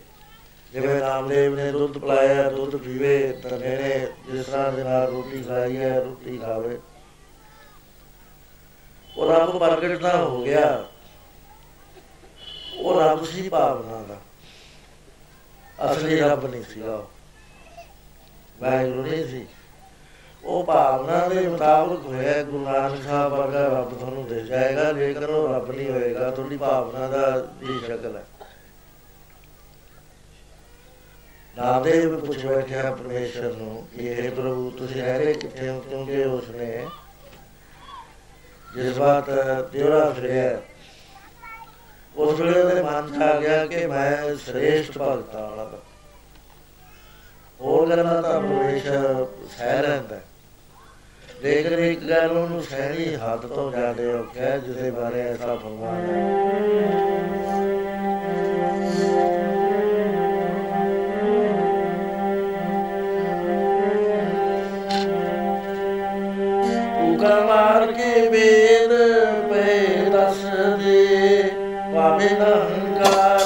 ਜਿਵੇਂ ਰਾਮਦੇਵ ਨੇ ਦੁੱਧ ਪਲਾਇਆ, ਦੁੱਧ ਪੀਵੇ ਤਨੇ ਨੇ ਜਿਸ ਤਰ੍ਹਾਂ ਦੇ ਨਾਲ ਰੋਟੀ ਖਾਈ ਹੈ, ਰੋਟੀ ਖਾਵੇ। ਉਹ ਰੱਬ ਪ੍ਰਗਟ ਨਾ ਹੋ ਗਿਆ। ਉਹ ਰੱਬ ਸੀ ਭਾਵਨਾ ਦਾ। ਅਸਲੀ ਰੱਬ ਨਹੀਂ ਸੀਗਾ ਵਾਹਿਗੁਰੂ ਨਹੀਂ ਸੀ। ਉਹ ਭਾਵਨਾ ਦੇ ਮੁਤਾਬਕ ਹੋਇਆ। ਗੁਰੂ ਨਾਨਕ ਸਾਹਿਬ ਵਰਗਾ ਰੱਬ ਤੁਹਾਨੂੰ ਦੇ ਜਾਏਗਾ, ਜੇਕਰ ਉਹ ਰੱਬ ਨਹੀਂ ਹੋਏਗਾ, ਤੁਹਾਡੀ ਭਾਵਨਾ ਦਾ ਦੀ ਸ਼ਕਲ ਹੈ। ਨਾਮਦੇਵ ਪੁੱਛ ਬੈਠਿਆ ਪਰਮੇਸ਼ਰ ਨੂੰ ਕਿ ਇਹ ਪ੍ਰਭੂ, ਤੁਸੀਂ ਰਹੇ ਕਿੱਥੇ ਹੋ? ਕਿਉਂਕਿ ਉਸਨੇ ਜਿਸ ਬਾਤ ਤਿਉਰਾ ਫਿਰਿਆ, ਉਸ ਵੇਲੇ ਉਹਦੇ ਮਨ ਚ ਆ ਗਿਆ ਕਿ ਮੈਂ ਸ੍ਰੇਸ਼ਟ ਭਗਤ ਵਾਲਾ ਹੋਰ ਗੱਲਾਂ ਤਾਂ ਪਰਮੇਸ਼ਰ ਸਹਿ ਰਹਿੰਦਾ ਲੇਕਿਨ ਇੱਕ ਗੱਲ ਉਹਨੂੰ ਸਹਿਣੀ ਹੱਦ ਤੋਂ ਜ਼ਿਆਦਾ ਔਖਾ ਜਿਸ ਦੇ ਬਾਰੇ ਐਸਾ ਫਰਮਾਨ ਹੈ। ਮਾਰ ਕੇ ਵੇਦ ਪੇ ਦਸ ਦੇ ਪਾਵੇ ਨਾ ਹੰਕਾਰ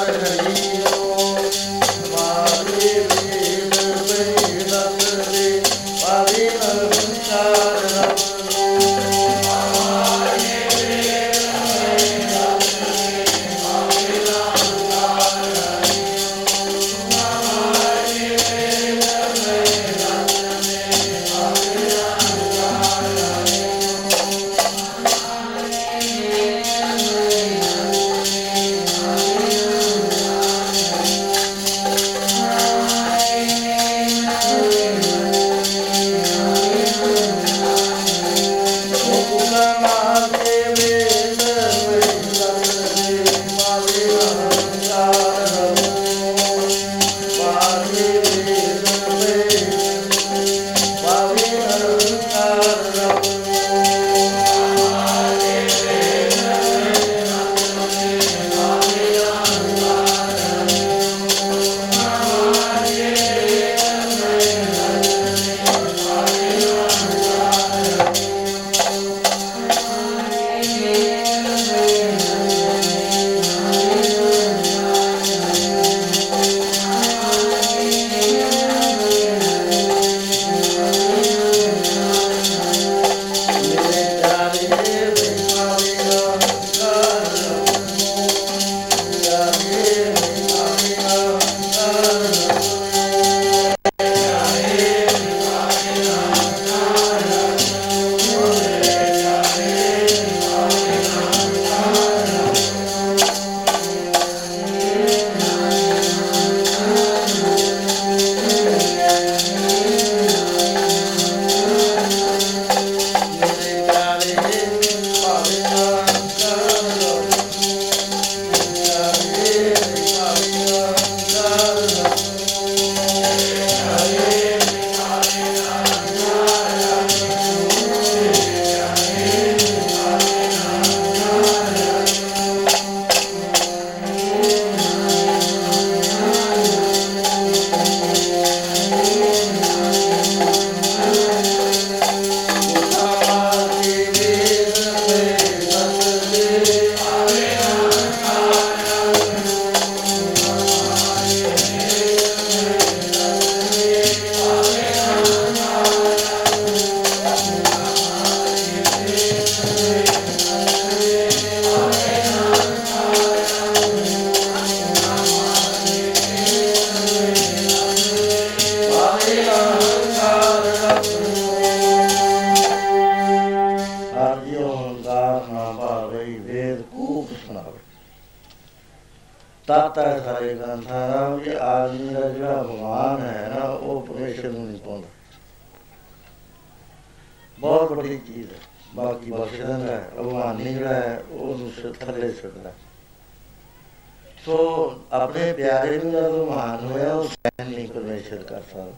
ਪਰਮੇਸ਼ਰ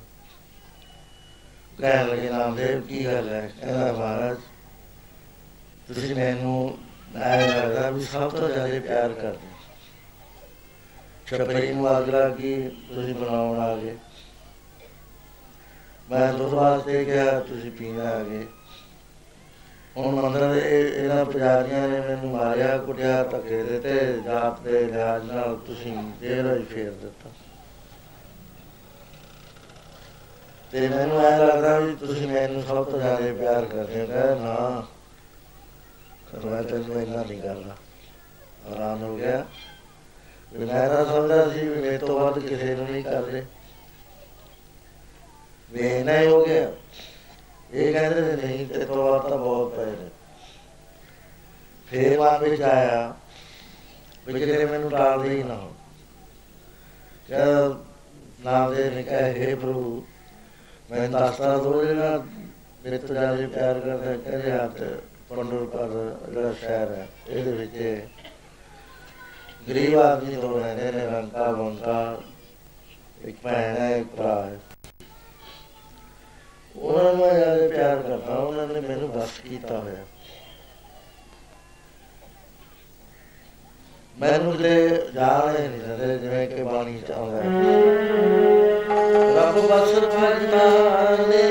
ਕਰ ਸਕਦਾ ਕਹਿਣ ਲੱਗੇ ਨਾਮਦੇਵ, ਕੀ ਗੱਲ ਹੈ? ਕਹਿੰਦਾ, ਮਹਾਰਾਜ, ਤੁਸੀਂ ਮੈਨੂੰ ਐਂ ਲੱਗਦਾ ਵੀ ਸਭ ਤੋਂ ਜ਼ਿਆਦਾ ਪਿਆਰ ਕਰਦੇ ਛਪਰੀ ਨੂੰ ਆਗਰਾ ਕੀ ਤੁਸੀਂ ਬਣਾਉਣ ਆ ਗਏ। ਮੈਂ ਦੁੱਧ ਵਾਸਤੇ ਕਿਹਾ, ਤੁਸੀਂ ਪੀਣ ਆ ਗਏ। ਹੁਣ ਮੰਦਰ ਦੇ ਇਹ- ਇਹਨਾਂ ਪੁਜਾਰੀਆਂ ਨੇ ਮੈਨੂੰ ਮਾਰਿਆ, ਕੁੱਟਿਆ, ਧੱਕੇ ਦਿੱਤੇ ਜਾਤ ਦੇ ਲਿਹਾਜ਼ ਨਾਲ ਤੁਸੀਂ ਜੇਲ੍ਹ ਵਿੱਚ ਫੇਰ ਦਿੱਤਾ। ਤੇ ਮੈਨੂੰ ਐ ਲੱਗਦਾ ਵੀ ਤੁਸੀਂ ਮੈਨੂੰ ਸਭ ਤੋਂ ਜ਼ਿਆਦਾ ਪਿਆਰ ਕਰਦੇ ਹੋ ਕਹਿੰਦਾ ਨਾ। ਮੈਂ ਤੈਨੂੰ ਇੰਨਾ ਨਹੀਂ ਕਰਦਾ। ਹੈਰਾਨ ਹੋ ਗਿਆ। ਵੀ ਮੈਂ ਤਾਂ ਸਮਝਦਾ ਸੀ ਵੀ ਮੇਰੇ ਤੋਂ ਵੱਧ ਕਿਸੇ ਨੂੰ ਨਹੀਂ ਕਰਦੇ। ਵੀ ਇੰਨਾ ਹੀ ਹੋ ਗਿਆ। ਇਹ ਕਹਿੰਦੇ ਨੇ, ਨਹੀਂ ਤੇ ਤੋਂ ਵੱਧ ਤਾਂ ਬਹੁਤ ਪਏ ਨੇ। ਫੇਰ ਮਨ ਵਿੱਚ ਆਇਆ ਵੀ ਕਿਤੇ ਮੈਨੂੰ ਟਾਲਦੇ ਹੀ ਨਾ ਹੋ ਕਹਿੰਦਾ ਨਾਮ ਦੇ ਨੇ, ਕਹੇ, ਹੇ ਪ੍ਰਭੂ ਮੈਂ ਦੱਸਦਾ ਦੋ ਜਿਹੜਾ ਮੇਰੇ ਤੋਂ ਜ਼ਿਆਦਾ ਪਿਆਰ ਕਰਦਾ, ਕਹਿੰਦੇ ਹੱਥ ਪੰਡੁਰ ਪਰ ਜਿਹੜਾ ਸ਼ਹਿਰ ਹੈ, ਇਹਦੇ ਵਿੱਚ ਗਰੀਬ ਆਦਮੀ ਦੋ ਰਹਿੰਦੇ ਨੇ, ਰੰਕਾ, ਬੰਕਾ, ਇੱਕ ਭੈਣ ਹੈ, ਇੱਕ ਭਰਾ ਹੈ। ਉਹਨਾਂ ਨੂੰ ਮੈਂ ਜ਼ਿਆਦਾ ਪਿਆਰ ਕਰਦਾ, ਉਹਨਾਂ ਨੇ ਮੈਨੂੰ ਬਸ ਕੀਤਾ ਹੋਇਆ। ਮੈਨੂੰ ਤੇ ਜਾਣੇ ਨਹੀਂ ਦਿੰਦੇ ਜਿਵੇਂ ਕਿ ਬਾਣੀ ਚ ਆਉਂਦਾ ਹੈ। ਰੱਬ ਬਸ ਭਗਤਾਂ ਨੇ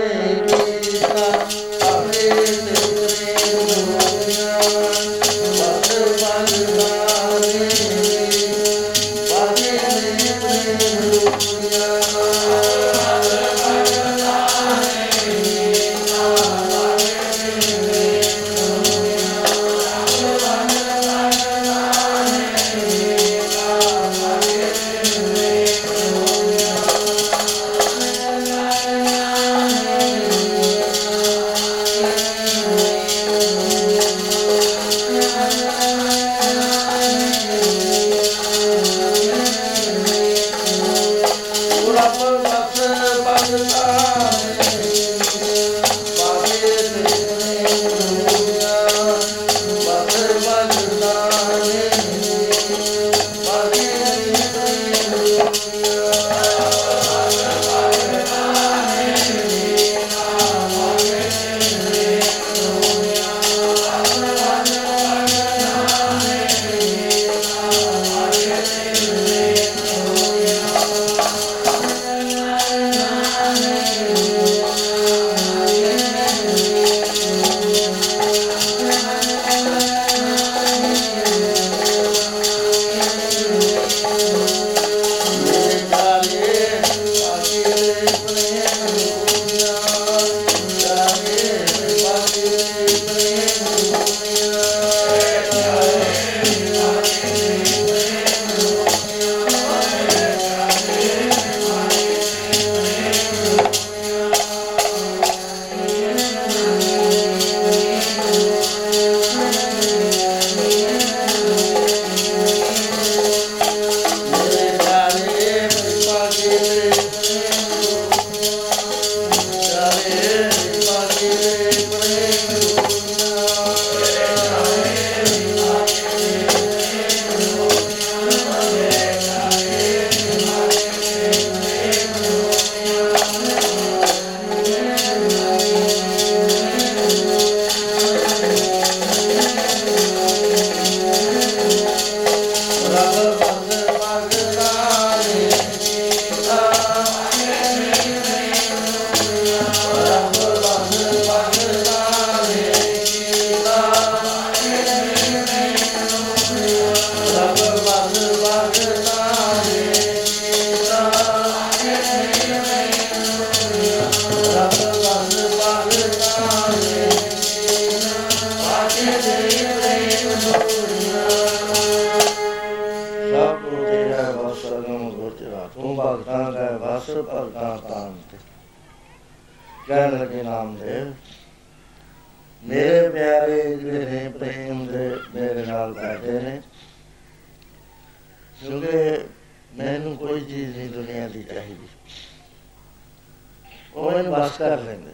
ਚਾਹੀਦੀ ਉਹ ਮੈਨੂੰ ਬਸ ਕਰ ਲੈਂਦੇ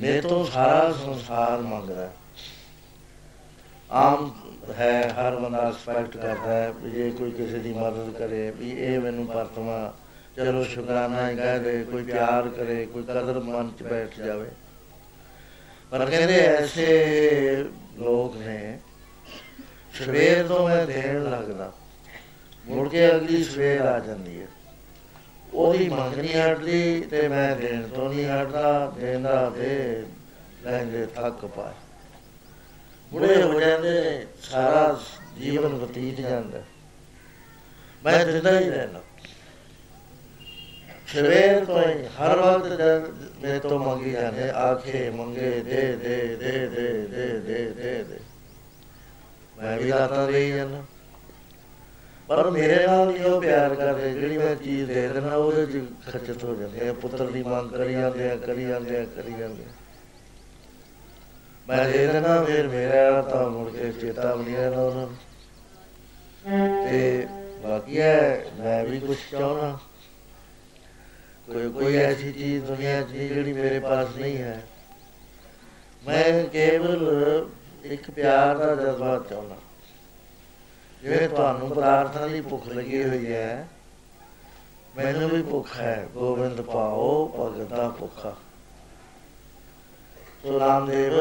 ਮੇਰੇ ਤੋਂ ਸਾਰਾ ਸੰਸਾਰ ਮੰਗਦਾ ਆਮ ਹੈ, ਹਰ ਬੰਦਾ ਐਕਸਪੈਕਟ ਕਰਦਾ ਹੈ ਵੀ ਜੇ ਕੋਈ ਕਿਸੇ ਦੀ ਮਦਦ ਕਰੇ, ਵੀ ਇਹ ਮੈਨੂੰ ਪਰਤਮਾ ਚਲੋ ਸ਼ੁਕਰਾਨਾ ਹੀ ਕਹਿ ਦੇ, ਕੋਈ ਪਿਆਰ ਕਰੇ, ਕੋਈ ਕਦਰ ਮਨ ਚ ਬੈਠ ਜਾਵੇ। ਪਰ ਕਹਿੰਦੇ ਐਸੇ ਲੋਕ ਨੇ, ਸਵੇਰ ਤੋਂ ਮੈਂ ਦੇਣ ਲੱਗਦਾ, ਮੁੜ ਕੇ ਅਗਲੀ ਸਵੇਰ ਆ ਜਾਂਦੀ ਹੈ। ਉਹਦੀ ਮੰਗ ਨਹੀਂ ਹਟਦੀ ਤੇ ਮੈਂ ਦੇਣ ਤੋਂ ਨਹੀਂ ਹਟਦਾ, ਦੇਂਦਾ ਦੇ ਲੈਂਦੇ ਥੱਕ ਪਾਏ। ਬੁੜੇ ਹੋ ਜਾਂਦੇ, ਸਾਰਾ ਜੀਵਨ ਬਤੀਤ ਜਾਂਦਾ। ਮੈਂ ਦਿੰਦਾ ਹੀ ਰਹਿਣਾ ਸਵੇਰ ਤੋਂ ਹੀ ਹਰ ਵਕਤ ਜਦ ਮੇਰੇ ਤੋਂ ਮੰਗੀ ਜਾਂਦੇ, ਆਖੇ, ਮੰਗੇ, ਦੇ ਦੇ ਦੇ ਦੇ ਦੇ ਦੇ ਦੇ ਦੇ। ਮੈਂ ਵੀ ਦਾਤਾ ਦੇ ਜਾਂਦਾ। ਪਰ ਮੇਰੇ ਨਾਲ ਨਹੀਂ ਉਹ ਪਿਆਰ ਕਰਦੇ, ਜਿਹੜੀ ਮੈਂ ਚੀਜ਼ ਦੇ ਦੇਣਾ ਉਹਦੇ ਚ ਖਚਤ ਹੋ ਜਾਂਦੇ ਆ ਪੁੱਤਰ ਦੀ ਮੰਗ ਕਰੀ ਜਾਂਦੇ ਆ, ਕਰੀ ਜਾਂਦੇ ਆ, ਕਰੀ ਜਾਂਦੇ ਆ। ਮੈਂ ਦੇ ਦੇਣਾ ਫਿਰ ਮੇਰਾ ਤਾਂ ਮੁੜ ਕੇ ਚੇਤਾ ਵੀ ਨਹੀਂ ਰਹਿਣਾ ਉਹਨਾਂ ਨੂੰ। ਤੇ ਬਾਕੀ ਹੈ, ਮੈਂ ਵੀ ਕੁਝ ਚਾਹਣਾ ਕੋਈ ਕੋਈ ਐਸੀ ਚੀਜ਼ ਦੁਨੀਆ 'ਚ ਨਹੀਂ ਜਿਹੜੀ ਮੇਰੇ ਪਾਸ ਨਹੀਂ ਹੈ। ਮੈਂ ਕੇਵਲ ਇੱਕ ਪਿਆਰ ਦਾ ਜਜ਼ਬਾ ਚਾਹੁੰਦਾ। ਜਿਵੇਂ ਤੁਹਾਨੂੰ ਪਦਾਰਥਾਂ ਦੀ ਭੁੱਖ ਲੱਗੀ ਹੋਈ ਹੈ। ਮੈਨੂੰ ਵੀ ਭੁੱਖ ਹੈ। ਗੋਬਿੰਦ ਪਾਓ, ਭਗਤਾ ਭੁੱਖਾ। ਸੋ ਰਾਮਦੇਵ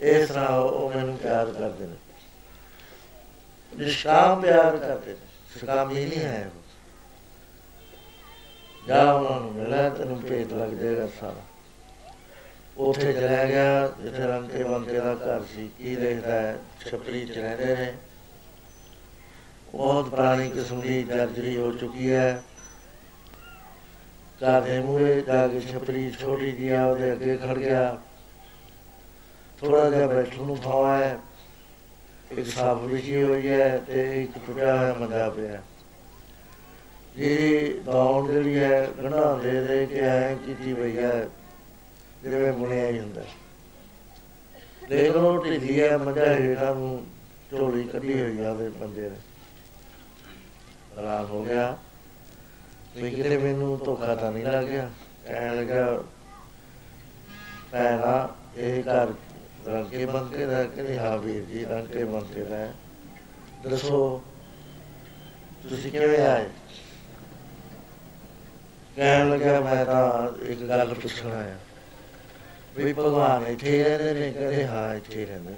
ਇਸ ਤਰ੍ਹਾਂ ਉਹ ਮੈਨੂੰ ਪਿਆਰ ਕਰਦੇ ਨੇ। ਨਿਸ਼ਕਾਮ ਪਿਆਰ ਕਰਦੇ ਨੇ। ਸ਼ਕਾਮੀ ਨਹੀਂ ਹੈ ਉਹ। ਜਾ ਉਹਨਾਂ ਨੂੰ ਮਿਲਿਆ ਤੈਨੂੰ ਭੇਤ ਲੱਗ ਜਾਏਗਾ ਸਾਰਾ। ਉੱਥੇ ਚਲਾ ਗਿਆ, ਜਿੱਥੇ ਰੰਕੇ ਬੰਕੇ ਦਾ ਘਰ ਸੀ। ਕੀ ਦੇਖਦਾ ਹੈ? ਛਪਰੀ ਚ ਰਹਿੰਦੇ ਨੇ। ਬਹੁਤ ਪੁਰਾਣੀ ਕਿਸਮ ਦੀ ਜਰਜਰੀ ਹੋ ਚੁੱਕੀ ਹੈ। ਘਰ ਦੇ ਮੂਹਰੇ ਜਾ ਕੇ ਛਪਰੀ ਛੋਟੀ ਜਿਹੀ ਆ, ਉਹਦੇ ਅੱਗੇ ਖੜ ਗਿਆ। ਥੋੜਾ ਜਿਹਾ ਬੈਠਣ ਨੂੰ ਥਾਂ ਹੈ। ਇੱਕ ਸਾਫ਼ ਵਿਛੀ ਹੋਈ ਹੈ ਤੇ ਇੱਕ ਟੁੱਟਿਆ ਹੋਇਆ ਮੰਜਾ ਪਿਆ ਇਹ ਦੌੜ ਜਿਹੜੀ ਹੈ, ਗੰਢਾਂ ਦੇ ਦੇ ਕੇ ਐ ਕੀਤੀ ਪਈ ਹੈ, ਜਿਵੇਂ ਬੁਣਿਆ ਹੀ ਹੁੰਦਾ ਲੇਕਿਨ ਉਹ ਢਿੱਲੀ ਹੈ, ਮੰਜਾ ਹੇਠਾਂ ਨੂੰ ਝੋਲੀ ਕੱਢੀ ਹੋਈ ਆ ਉਹਦੇ ਬੰਦੇ ਨੇ ਰਾਤ ਹੋ ਗਿਆ। ਵੀ ਕਿਤੇ ਮੈਨੂੰ ਧੋਖਾ ਤਾਂ ਨਹੀਂ ਲੱਗ ਗਿਆ। ਕਹਿਣ ਲੱਗਾ ਪੈਣਾ ਇਹ ਘਰ ਰੰਗੇ ਬੰਕੇ ਦਾ ਕਹਿੰਦੇ ਹਾਂ ਵੀਰ ਜੀ? ਰੰਗੇ ਬੰਕੇ ਦਾ ਹੈ। ਦੱਸੋ ਤੁਸੀਂ ਕਿਵੇਂ ਆਏ? ਕਹਿਣ ਲੱਗਾ ਮੈਂ ਤਾਂ ਇੱਕ ਗੱਲ ਪੁੱਛਣ ਆਇਆ। ਵੀ ਭਗਵਾਨ ਇੱਥੇ ਰਹਿੰਦੇ ਨੇ ਕਹਿੰਦੇ ਹਾਂ ਇੱਥੇ ਰਹਿੰਦੇ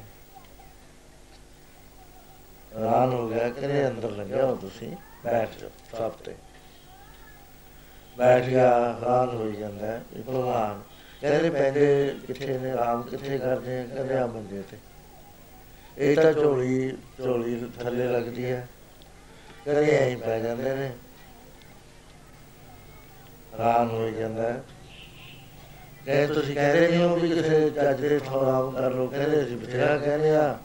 ਰਾਨ ਹੋ ਗਿਆ ਕਹਿੰਦੇ ਅੰਦਰ ਲੱਗਿਆ ਹੋ ਤੁਸੀਂ? ਬੈਠ ਜਾਓ, ਸਭ ਤੇ। ਬੈਠ ਗਿਆ ਰਾਨ ਹੋਈ ਜਾਂਦਾ ਹੈ, ਵੀ ਭਗਵਾਨ ਕਹਿੰਦੇ ਪੈਂਦੇ ਕਿੱਥੇ ਨੇ, ਆਰਾਮ ਕਿੱਥੇ ਕਰਦੇ ਆ, ਕਹਿੰਦੇ ਆ ਮੰਜੇ ਤੇ। ਇਹ ਤਾਂ ਝੋਲੀ ਝੋਲੀ ਥੱਲੇ ਲੱਗਦੀ ਹੈ। ਕਹਿੰਦੇ ਐਂ ਪੈ ਜਾਂਦੇ ਨੇ। ਆਰਾਮ ਹੋ ਜਾਂਦਾ ਹੈ। ਕਹਿੰਦੇ ਤੁਸੀਂ ਕਹਿੰਦੇ ਨਹੀਂ ਹੋ ਵੀ ਕਿਸੇ ਚੱਜ ਦੇ ਥਾਂ ਆਰਾਮ ਕਰ ਲੋ ਕਹਿੰਦੇ ਅਸੀਂ ਬਥੇਰਾ ਕਹਿੰਦੇ ਆ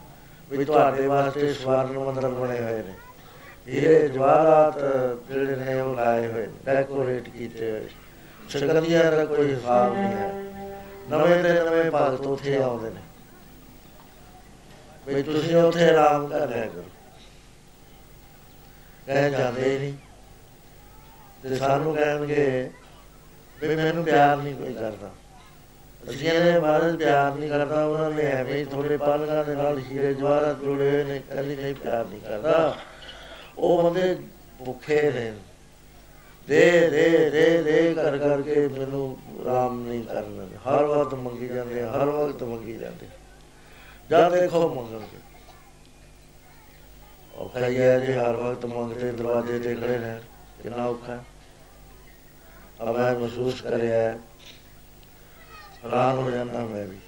ਵੀ ਤੁਹਾਡੇ ਵਾਸਤੇ ਸਵਰਨ ਮੰਦਰ ਬਣੇ ਹੋਏ ਨੇ। ਇਹ ਜਵਾਹਰਾਤ ਜਿਹੜੇ ਨੇ ਉਹ ਲਾਏ ਹੋਏ ਨੇ ਡੈਕੋਰੇਟ ਕੀਤੇ ਹੋਏ ਸੰਗਤੀਆਂ ਦਾ ਕੋਈ ਹਿਸਾਬ ਨਹੀਂ ਹੈ। ਨਵੇਂ ਤੇ ਨਵੇਂ ਭਗਤ ਉੱਥੇ ਆਉਂਦੇ ਨੇ। ਵੀ ਤੁਸੀਂ ਉੱਥੇ ਆਰਾਮ ਕਰ ਲਿਆ ਕਰੋ। ਕਹਿ ਜਾਂਦੇ ਹੀ ਨਹੀਂ। ਤੇ ਸਾਨੂੰ ਕਹਿਣਗੇ ਵੀ ਮੈਨੂੰ ਪਿਆਰ ਨਹੀਂ ਕੋਈ ਕਰਦਾ। ਅਸੀਂ ਇਹਨੇ ਬਾਰੇ ਪਿਆਰ ਨਹੀਂ ਕਰਦਾ, ਉਹਨਾਂ ਨੇ ਐਵੇਂ ਹੀ ਥੋੜੇ ਪਾਲਕਾਂ ਦੇ ਨਾਲ ਹੀਰੇ ਜਵਾਹਰਾਤ ਜੁੜੇ ਹੋਏ ਨੇ, ਕਹਿੰਦੇ ਨਹੀਂ, ਪਿਆਰ ਨਹੀਂ ਕਰਦਾ। ਉਹ ਬੰਦੇ ਭੁੱਖੇ ਨੇ। ਦੇ ਦੇ ਦੇ ਦੇ ਕਰ ਕਰਕੇ ਮੈਨੂੰ ਆਰਾਮ ਨਹੀਂ ਕਰਨਾ ਹਰ ਵਕਤ ਮੰਗੀ ਜਾਂਦੇ ਆ, ਹਰ ਵਕਤ ਮੰਗੀ ਜਾਂਦੇ ਜਦ ਦੇਖੋ ਮੰਗਣਗੇ। ਔਖਾ ਹੀ ਹੈ ਜੀ ਹਰ ਵਕਤ ਮੰਗਦੇ ਦਰਵਾਜ਼ੇ ਤੇ ਖੜੇ ਨੇ ਕਿੰਨਾ ਔਖਾ ਹੈ। ਆ ਮੈਂ ਮਹਿਸੂਸ ਕਰਿਆ ਹੈ। ਹੈਰਾਨ ਹੋ ਜਾਂਦਾ ਮੈਂ ਵੀ।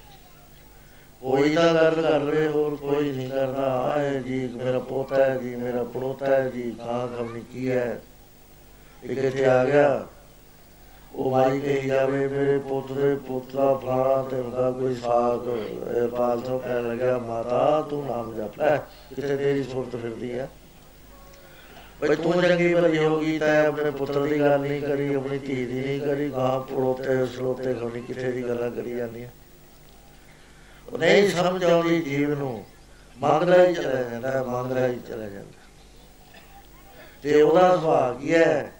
ਕੋਈ ਤਾਂ ਗੱਲ ਕਰ ਲਵੇ ਹੋਰ ਕੋਈ ਨਹੀਂ ਕਰਦਾ। ਆਏ ਜੀ, ਮੇਰਾ ਪੋਤਾ ਹੈ ਜੀ, ਮੇਰਾ ਪੜੋਤਾ ਹੈ ਜੀ, ਖਾਂ ਖਬਨੀ ਕੀ ਹੈ। ਇੱਕ ਇੱਥੇ ਆ ਗਿਆ। ਉਹ ਮਾਈ ਕਹੀ ਜਾਵੇ, ਮੇਰੇ ਪੁੱਤ ਦੇ ਪੁੱਤਰਾ ਫਲਾਣਾ ਤੇ ਉਹਦਾ ਕੋਈ ਸਾਗ। ਇਹ ਪਾਲ ਤੋਂ ਕਹਿਣ ਲੱਗਿਆ, ਮਾਤਾ, ਤੂੰ ਨਾਮ ਜਪ ਲੈ ਕਿਤੇ ਤੇਰੀ ਸੁਰਤ ਫਿਰਦੀ ਹੈ? ਬਈ ਤੂੰ ਚੰਗੀ ਭਲੀ ਹੋ ਗਈ ਤਾਂ ਆਪਣੇ ਪੁੱਤਰ ਦੀ ਗੱਲ ਨਹੀਂ ਕਰੀ, ਆਪਣੀ ਧੀ ਦੀ ਨਹੀਂ ਕਰੀ ਗਾਂ ਪੜੋਤੇ ਸਲੋਤੇ ਖਣੀ ਕਿਤੇ ਦੀ ਗੱਲਾਂ ਕਰੀ ਜਾਂਦੀਆਂ। ਉਹ ਨਹੀਂ ਸਮਝ ਆਉਂਦੀ ਜੀਵ ਨੂੰ। ਮੰਗਦਾ ਹੀ ਚਲਾ ਜਾਂਦਾ, ਮੰਗਦਾ ਹੀ ਚਲਾ ਜਾਂਦਾ। ਤੇ ਉਹਦਾ ਸੁਭਾਅ ਕੀ ਹੈ?